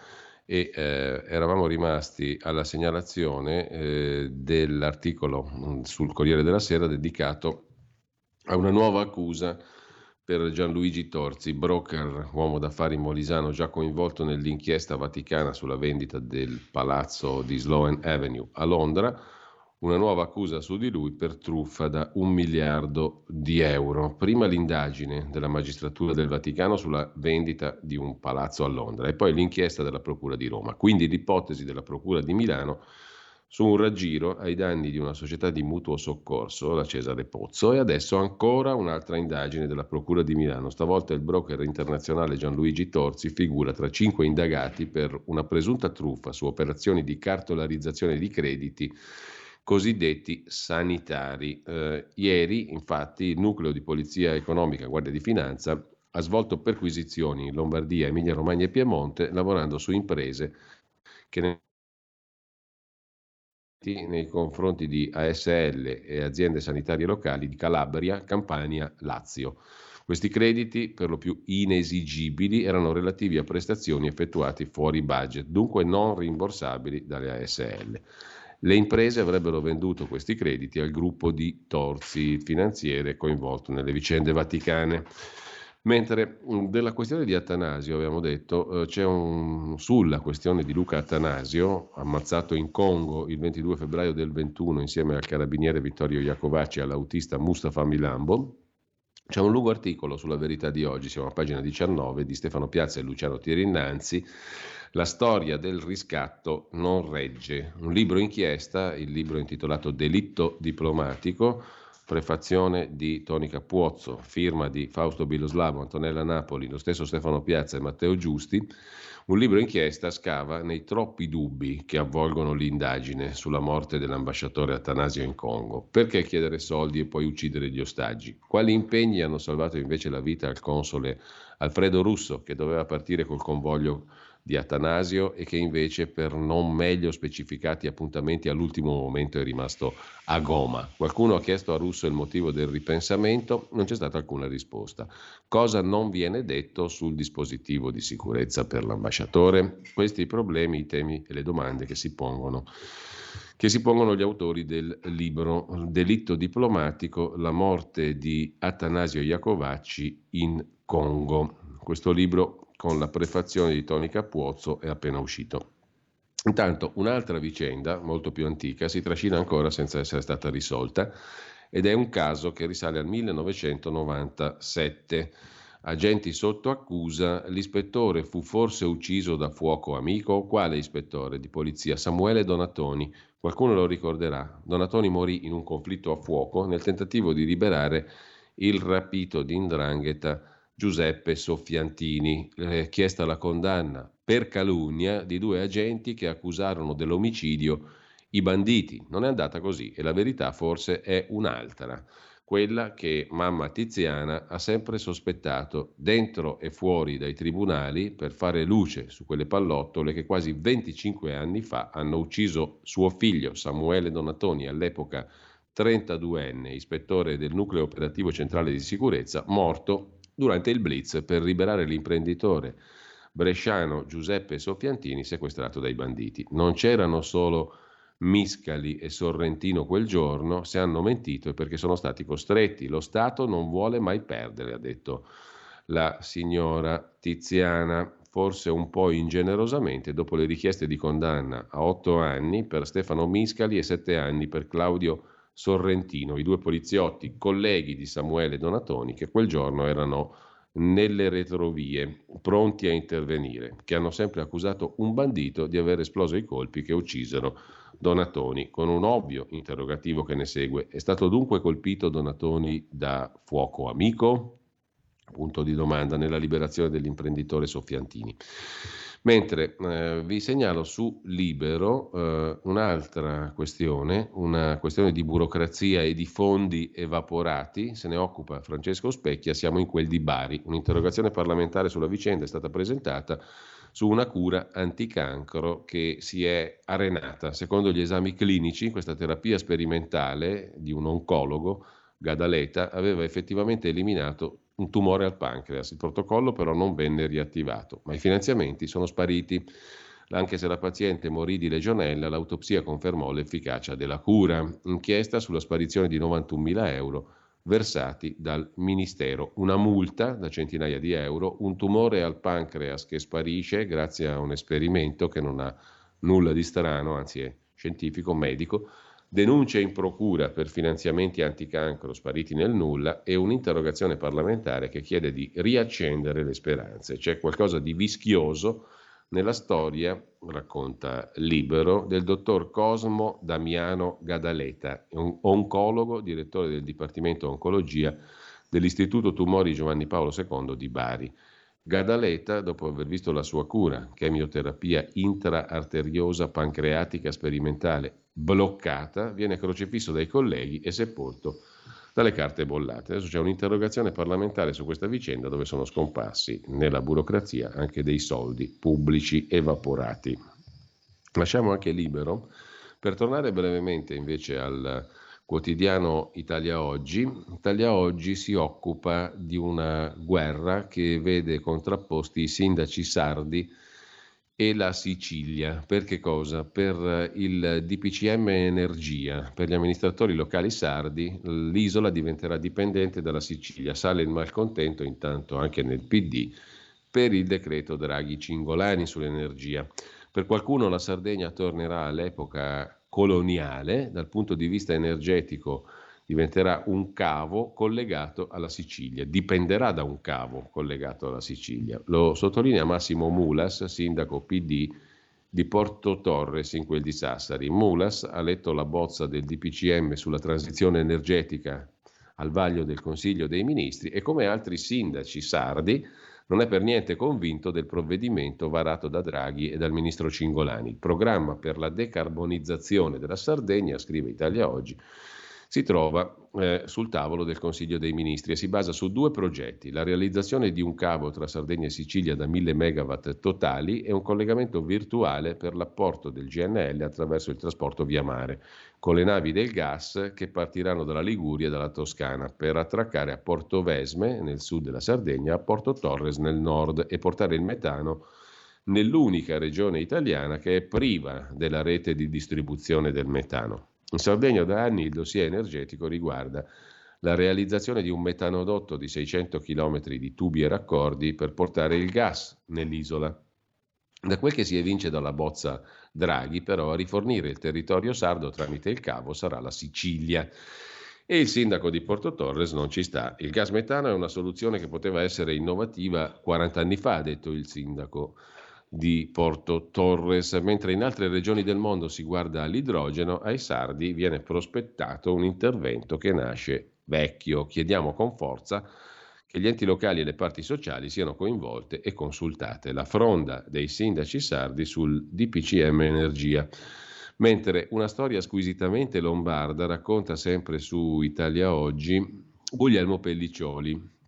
e eh, eravamo rimasti alla segnalazione eh, dell'articolo mm, sul Corriere della Sera dedicato a una nuova accusa per Gianluigi Torzi, broker, uomo d'affari molisano già coinvolto nell'inchiesta vaticana sulla vendita del palazzo di Sloan Avenue a Londra, una nuova accusa su di lui per truffa da un miliardo di euro. Prima l'indagine della magistratura del Vaticano sulla vendita di un palazzo a Londra e poi l'inchiesta della Procura di Roma. Quindi l'ipotesi della Procura di Milano su un raggiro ai danni di una società di mutuo soccorso, la Cesare Pozzo, e adesso ancora un'altra indagine della Procura di Milano. Stavolta il broker internazionale Gianluigi Torzi figura tra cinque indagati per una presunta truffa su operazioni di cartolarizzazione di crediti cosiddetti sanitari. Eh, ieri, infatti, il nucleo di polizia economica, Guardia di Finanza, ha svolto perquisizioni in Lombardia, Emilia Romagna e Piemonte, lavorando su imprese che ne nei confronti di ASL e aziende sanitarie locali di Calabria, Campania, Lazio. Questi crediti, per lo più inesigibili, erano relativi a prestazioni effettuate fuori budget, dunque non rimborsabili dalle ASL. Le imprese avrebbero venduto questi crediti al gruppo di torzi finanziere coinvolto nelle vicende vaticane. Mentre mm, della questione di Atanasio, abbiamo detto, eh, c'è un, sulla questione di Luca Atanasio, ammazzato in Congo il 22 febbraio del 21 insieme al carabiniere Vittorio Iacovacci e all'autista Mustafa Milambo, c'è un lungo articolo sulla verità di oggi, siamo a pagina 19, di Stefano Piazza e Luciano Tirinnanzi, La storia del riscatto non regge, un libro inchiesta, il libro intitolato Delitto diplomatico, prefazione di Toni Capuozzo, firma di Fausto Biloslavo, Antonella Napoli, lo stesso Stefano Piazza e Matteo Giusti, un libro inchiesta scava nei troppi dubbi che avvolgono l'indagine sulla morte dell'ambasciatore Atanasio in Congo. Perché chiedere soldi e poi uccidere gli ostaggi? Quali impegni hanno salvato invece la vita al console Alfredo Russo, che doveva partire col convoglio di Atanasio e che invece per non meglio specificati appuntamenti all'ultimo momento è rimasto a goma. Qualcuno ha chiesto a Russo il motivo del ripensamento, non c'è stata alcuna risposta. Cosa non viene detto sul dispositivo di sicurezza per l'ambasciatore? Questi i problemi, i temi e le domande che si pongono che si pongono gli autori del libro Delitto diplomatico, la morte di Atanasio Iacovacci in Congo. Questo libro con la prefazione di Tony Capuozzo è appena uscito. Intanto un'altra vicenda, molto più antica, si trascina ancora senza essere stata risolta ed è un caso che risale al 1997. Agenti sotto accusa, l'ispettore fu forse ucciso da fuoco amico? Quale ispettore di polizia? Samuele Donatoni. Qualcuno lo ricorderà. Donatoni morì in un conflitto a fuoco nel tentativo di liberare il rapito di Indrangheta Giuseppe Soffiantini, eh, chiesta la condanna per calunnia di due agenti che accusarono dell'omicidio i banditi. Non è andata così e la verità forse è un'altra, quella che mamma Tiziana ha sempre sospettato dentro e fuori dai tribunali per fare luce su quelle pallottole che quasi 25 anni fa hanno ucciso suo figlio Samuele Donatoni, all'epoca 32enne, ispettore del nucleo operativo centrale di sicurezza, morto durante il blitz per liberare l'imprenditore bresciano Giuseppe Soffiantini sequestrato dai banditi. Non c'erano solo Miscali e Sorrentino quel giorno, se hanno mentito è perché sono stati costretti. Lo Stato non vuole mai perdere, ha detto la signora Tiziana, forse un po' ingenerosamente, dopo le richieste di condanna a otto anni per Stefano Miscali e sette anni per Claudio Sorrentino, i due poliziotti colleghi di Samuele Donatoni che quel giorno erano nelle retrovie, pronti a intervenire, che hanno sempre accusato un bandito di aver esploso i colpi che uccisero Donatoni, con un ovvio interrogativo che ne segue. È stato dunque colpito Donatoni da fuoco amico? Punto di domanda nella liberazione dell'imprenditore Soffiantini. Mentre eh, vi segnalo su Libero eh, un'altra questione, una questione di burocrazia e di fondi evaporati, se ne occupa Francesco Specchia, siamo in quel di Bari. Un'interrogazione parlamentare sulla vicenda è stata presentata su una cura anticancro che si è arenata. Secondo gli esami clinici, questa terapia sperimentale di un oncologo, Gadaleta, aveva effettivamente eliminato un tumore al pancreas. Il protocollo però non venne riattivato, ma i finanziamenti sono spariti. Anche se la paziente morì di legionella, l'autopsia confermò l'efficacia della cura. Inchiesta sulla sparizione di 91.000 euro versati dal Ministero. Una multa da centinaia di euro, un tumore al pancreas che sparisce grazie a un esperimento che non ha nulla di strano, anzi è scientifico, medico, denunce in procura per finanziamenti anticancro spariti nel nulla e un'interrogazione parlamentare che chiede di riaccendere le speranze. C'è qualcosa di vischioso nella storia, racconta Libero, del dottor Cosmo Damiano Gadaleta, oncologo, direttore del Dipartimento Oncologia dell'Istituto Tumori Giovanni Paolo II di Bari. Gadaleta, dopo aver visto la sua cura, chemioterapia intraarteriosa pancreatica sperimentale bloccata, viene crocifisso dai colleghi e sepolto dalle carte bollate. Adesso c'è un'interrogazione parlamentare su questa vicenda dove sono scomparsi nella burocrazia anche dei soldi pubblici evaporati. Lasciamo anche libero per tornare brevemente invece al quotidiano Italia Oggi. Italia Oggi si occupa di una guerra che vede contrapposti i sindaci sardi e la Sicilia. Per che cosa? Per il DPCM Energia. Per gli amministratori locali sardi l'isola diventerà dipendente dalla Sicilia. Sale il malcontento intanto anche nel PD per il decreto Draghi Cingolani sull'energia. Per qualcuno la Sardegna tornerà all'epoca coloniale, dal punto di vista energetico diventerà un cavo collegato alla Sicilia, dipenderà da un cavo collegato alla Sicilia. Lo sottolinea Massimo Mulas, sindaco PD di Porto Torres in quel di Sassari. Mulas ha letto la bozza del DPCM sulla transizione energetica al vaglio del Consiglio dei Ministri e come altri sindaci sardi non è per niente convinto del provvedimento varato da Draghi e dal ministro Cingolani. Il programma per la decarbonizzazione della Sardegna, scrive Italia Oggi, si trova eh, sul tavolo del Consiglio dei Ministri e si basa su due progetti, la realizzazione di un cavo tra Sardegna e Sicilia da 1000 MW totali e un collegamento virtuale per l'apporto del GNL attraverso il trasporto via mare, con le navi del gas che partiranno dalla Liguria e dalla Toscana per attraccare a Porto Vesme, nel sud della Sardegna, a Porto Torres nel nord e portare il metano nell'unica regione italiana che è priva della rete di distribuzione del metano. In Sardegna da anni il dossier energetico riguarda la realizzazione di un metanodotto di 600 km di tubi e raccordi per portare il gas nell'isola. Da quel che si evince dalla bozza Draghi, però, a rifornire il territorio sardo tramite il cavo sarà la Sicilia. E il sindaco di Porto Torres non ci sta. Il gas metano è una soluzione che poteva essere innovativa 40 anni fa, ha detto il sindaco di Porto Torres, mentre in altre regioni del mondo si guarda all'idrogeno, ai sardi viene prospettato un intervento che nasce vecchio. Chiediamo con forza che gli enti locali e le parti sociali siano coinvolte e consultate. La fronda dei sindaci sardi sul DPCM Energia. Mentre una storia squisitamente lombarda racconta sempre su Italia Oggi Guglielmo Pelliccioli,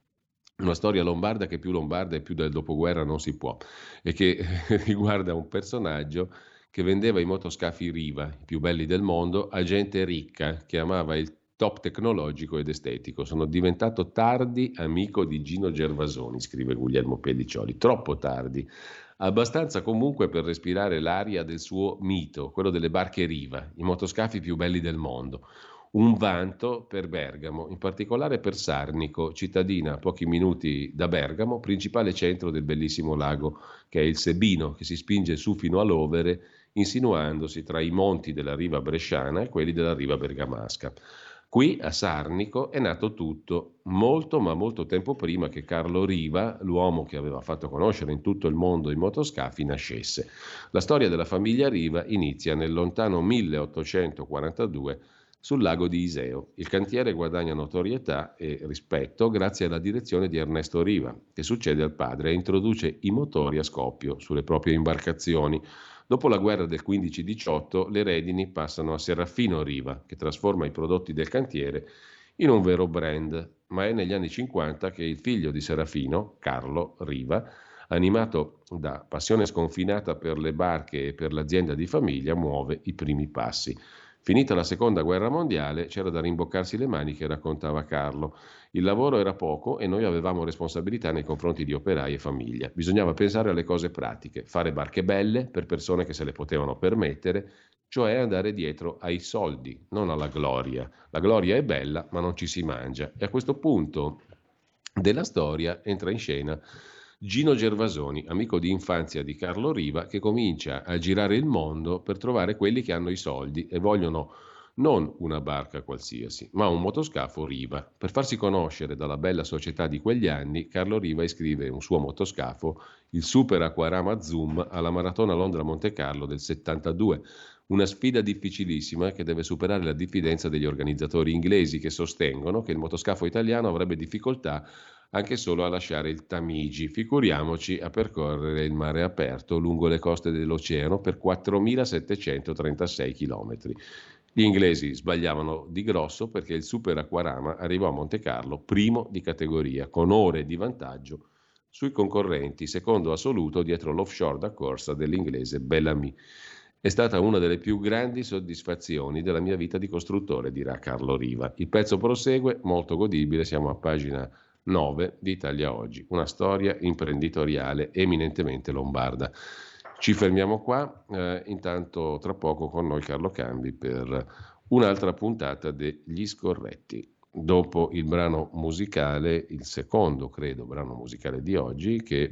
una storia lombarda che più lombarda e più del dopoguerra non si può e che riguarda un personaggio che vendeva i motoscafi Riva, i più belli del mondo, a gente ricca che amava il top tecnologico ed estetico. Sono diventato tardi amico di Gino Gervasoni, scrive Guglielmo Pelliccioli, troppo tardi. Abbastanza comunque per respirare l'aria del suo mito, quello delle barche Riva, i motoscafi più belli del mondo un vanto per Bergamo, in particolare per Sarnico, cittadina a pochi minuti da Bergamo, principale centro del bellissimo lago che è il Sebino, che si spinge su fino all'Overe, insinuandosi tra i monti della riva bresciana e quelli della riva bergamasca. Qui a Sarnico è nato tutto, molto ma molto tempo prima che Carlo Riva, l'uomo che aveva fatto conoscere in tutto il mondo i motoscafi, nascesse. La storia della famiglia Riva inizia nel lontano 1842 sul lago di Iseo. Il cantiere guadagna notorietà e rispetto grazie alla direzione di Ernesto Riva, che succede al padre e introduce i motori a scoppio sulle proprie imbarcazioni. Dopo la guerra del 15-18 le redini passano a Serafino Riva, che trasforma i prodotti del cantiere in un vero brand, ma è negli anni 50 che il figlio di Serafino, Carlo Riva, animato da passione sconfinata per le barche e per l'azienda di famiglia, muove i primi passi. Finita la seconda guerra mondiale c'era da rimboccarsi le maniche, raccontava Carlo. Il lavoro era poco e noi avevamo responsabilità nei confronti di operai e famiglia. Bisognava pensare alle cose pratiche, fare barche belle per persone che se le potevano permettere, cioè andare dietro ai soldi, non alla gloria. La gloria è bella, ma non ci si mangia. E a questo punto della storia entra in scena Gino Gervasoni, amico di infanzia di Carlo Riva, che comincia a girare il mondo per trovare quelli che hanno i soldi e vogliono non una barca qualsiasi, ma un motoscafo Riva. Per farsi conoscere dalla bella società di quegli anni, Carlo Riva iscrive un suo motoscafo, il Super Aquarama Zoom, alla Maratona Londra-Monte Carlo del 72. Una sfida difficilissima che deve superare la diffidenza degli organizzatori inglesi che sostengono che il motoscafo italiano avrebbe difficoltà anche solo a lasciare il Tamigi, figuriamoci a percorrere il mare aperto lungo le coste dell'oceano per 4.736 km. Gli inglesi sbagliavano di grosso perché il Super Aquarama arrivò a Monte Carlo primo di categoria, con ore di vantaggio sui concorrenti, secondo assoluto dietro l'offshore da corsa dell'inglese Bellamy. È stata una delle più grandi soddisfazioni della mia vita di costruttore, dirà Carlo Riva. Il pezzo prosegue, molto godibile, siamo a pagina 9 di Italia Oggi, una storia imprenditoriale eminentemente lombarda. Ci fermiamo qua, eh, intanto tra poco con noi Carlo Cambi per un'altra puntata degli Scorretti. Dopo il brano musicale, il secondo credo brano musicale di oggi, che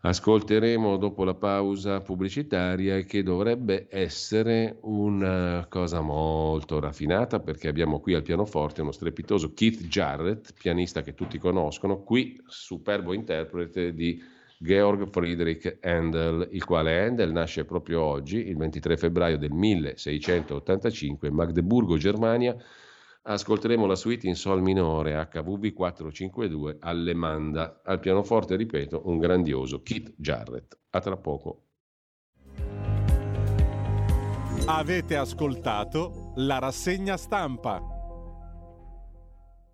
ascolteremo dopo la pausa pubblicitaria che dovrebbe essere una cosa molto raffinata perché abbiamo qui al pianoforte uno strepitoso Keith Jarrett, pianista che tutti conoscono, qui superbo interprete di Georg Friedrich Handel, il quale Handel nasce proprio oggi, il 23 febbraio del 1685 in Magdeburgo, Germania, ascolteremo la suite in sol minore HVB 452 Allemanda. Al pianoforte, ripeto, un grandioso Kit Jarrett. A tra poco. Avete ascoltato la rassegna stampa.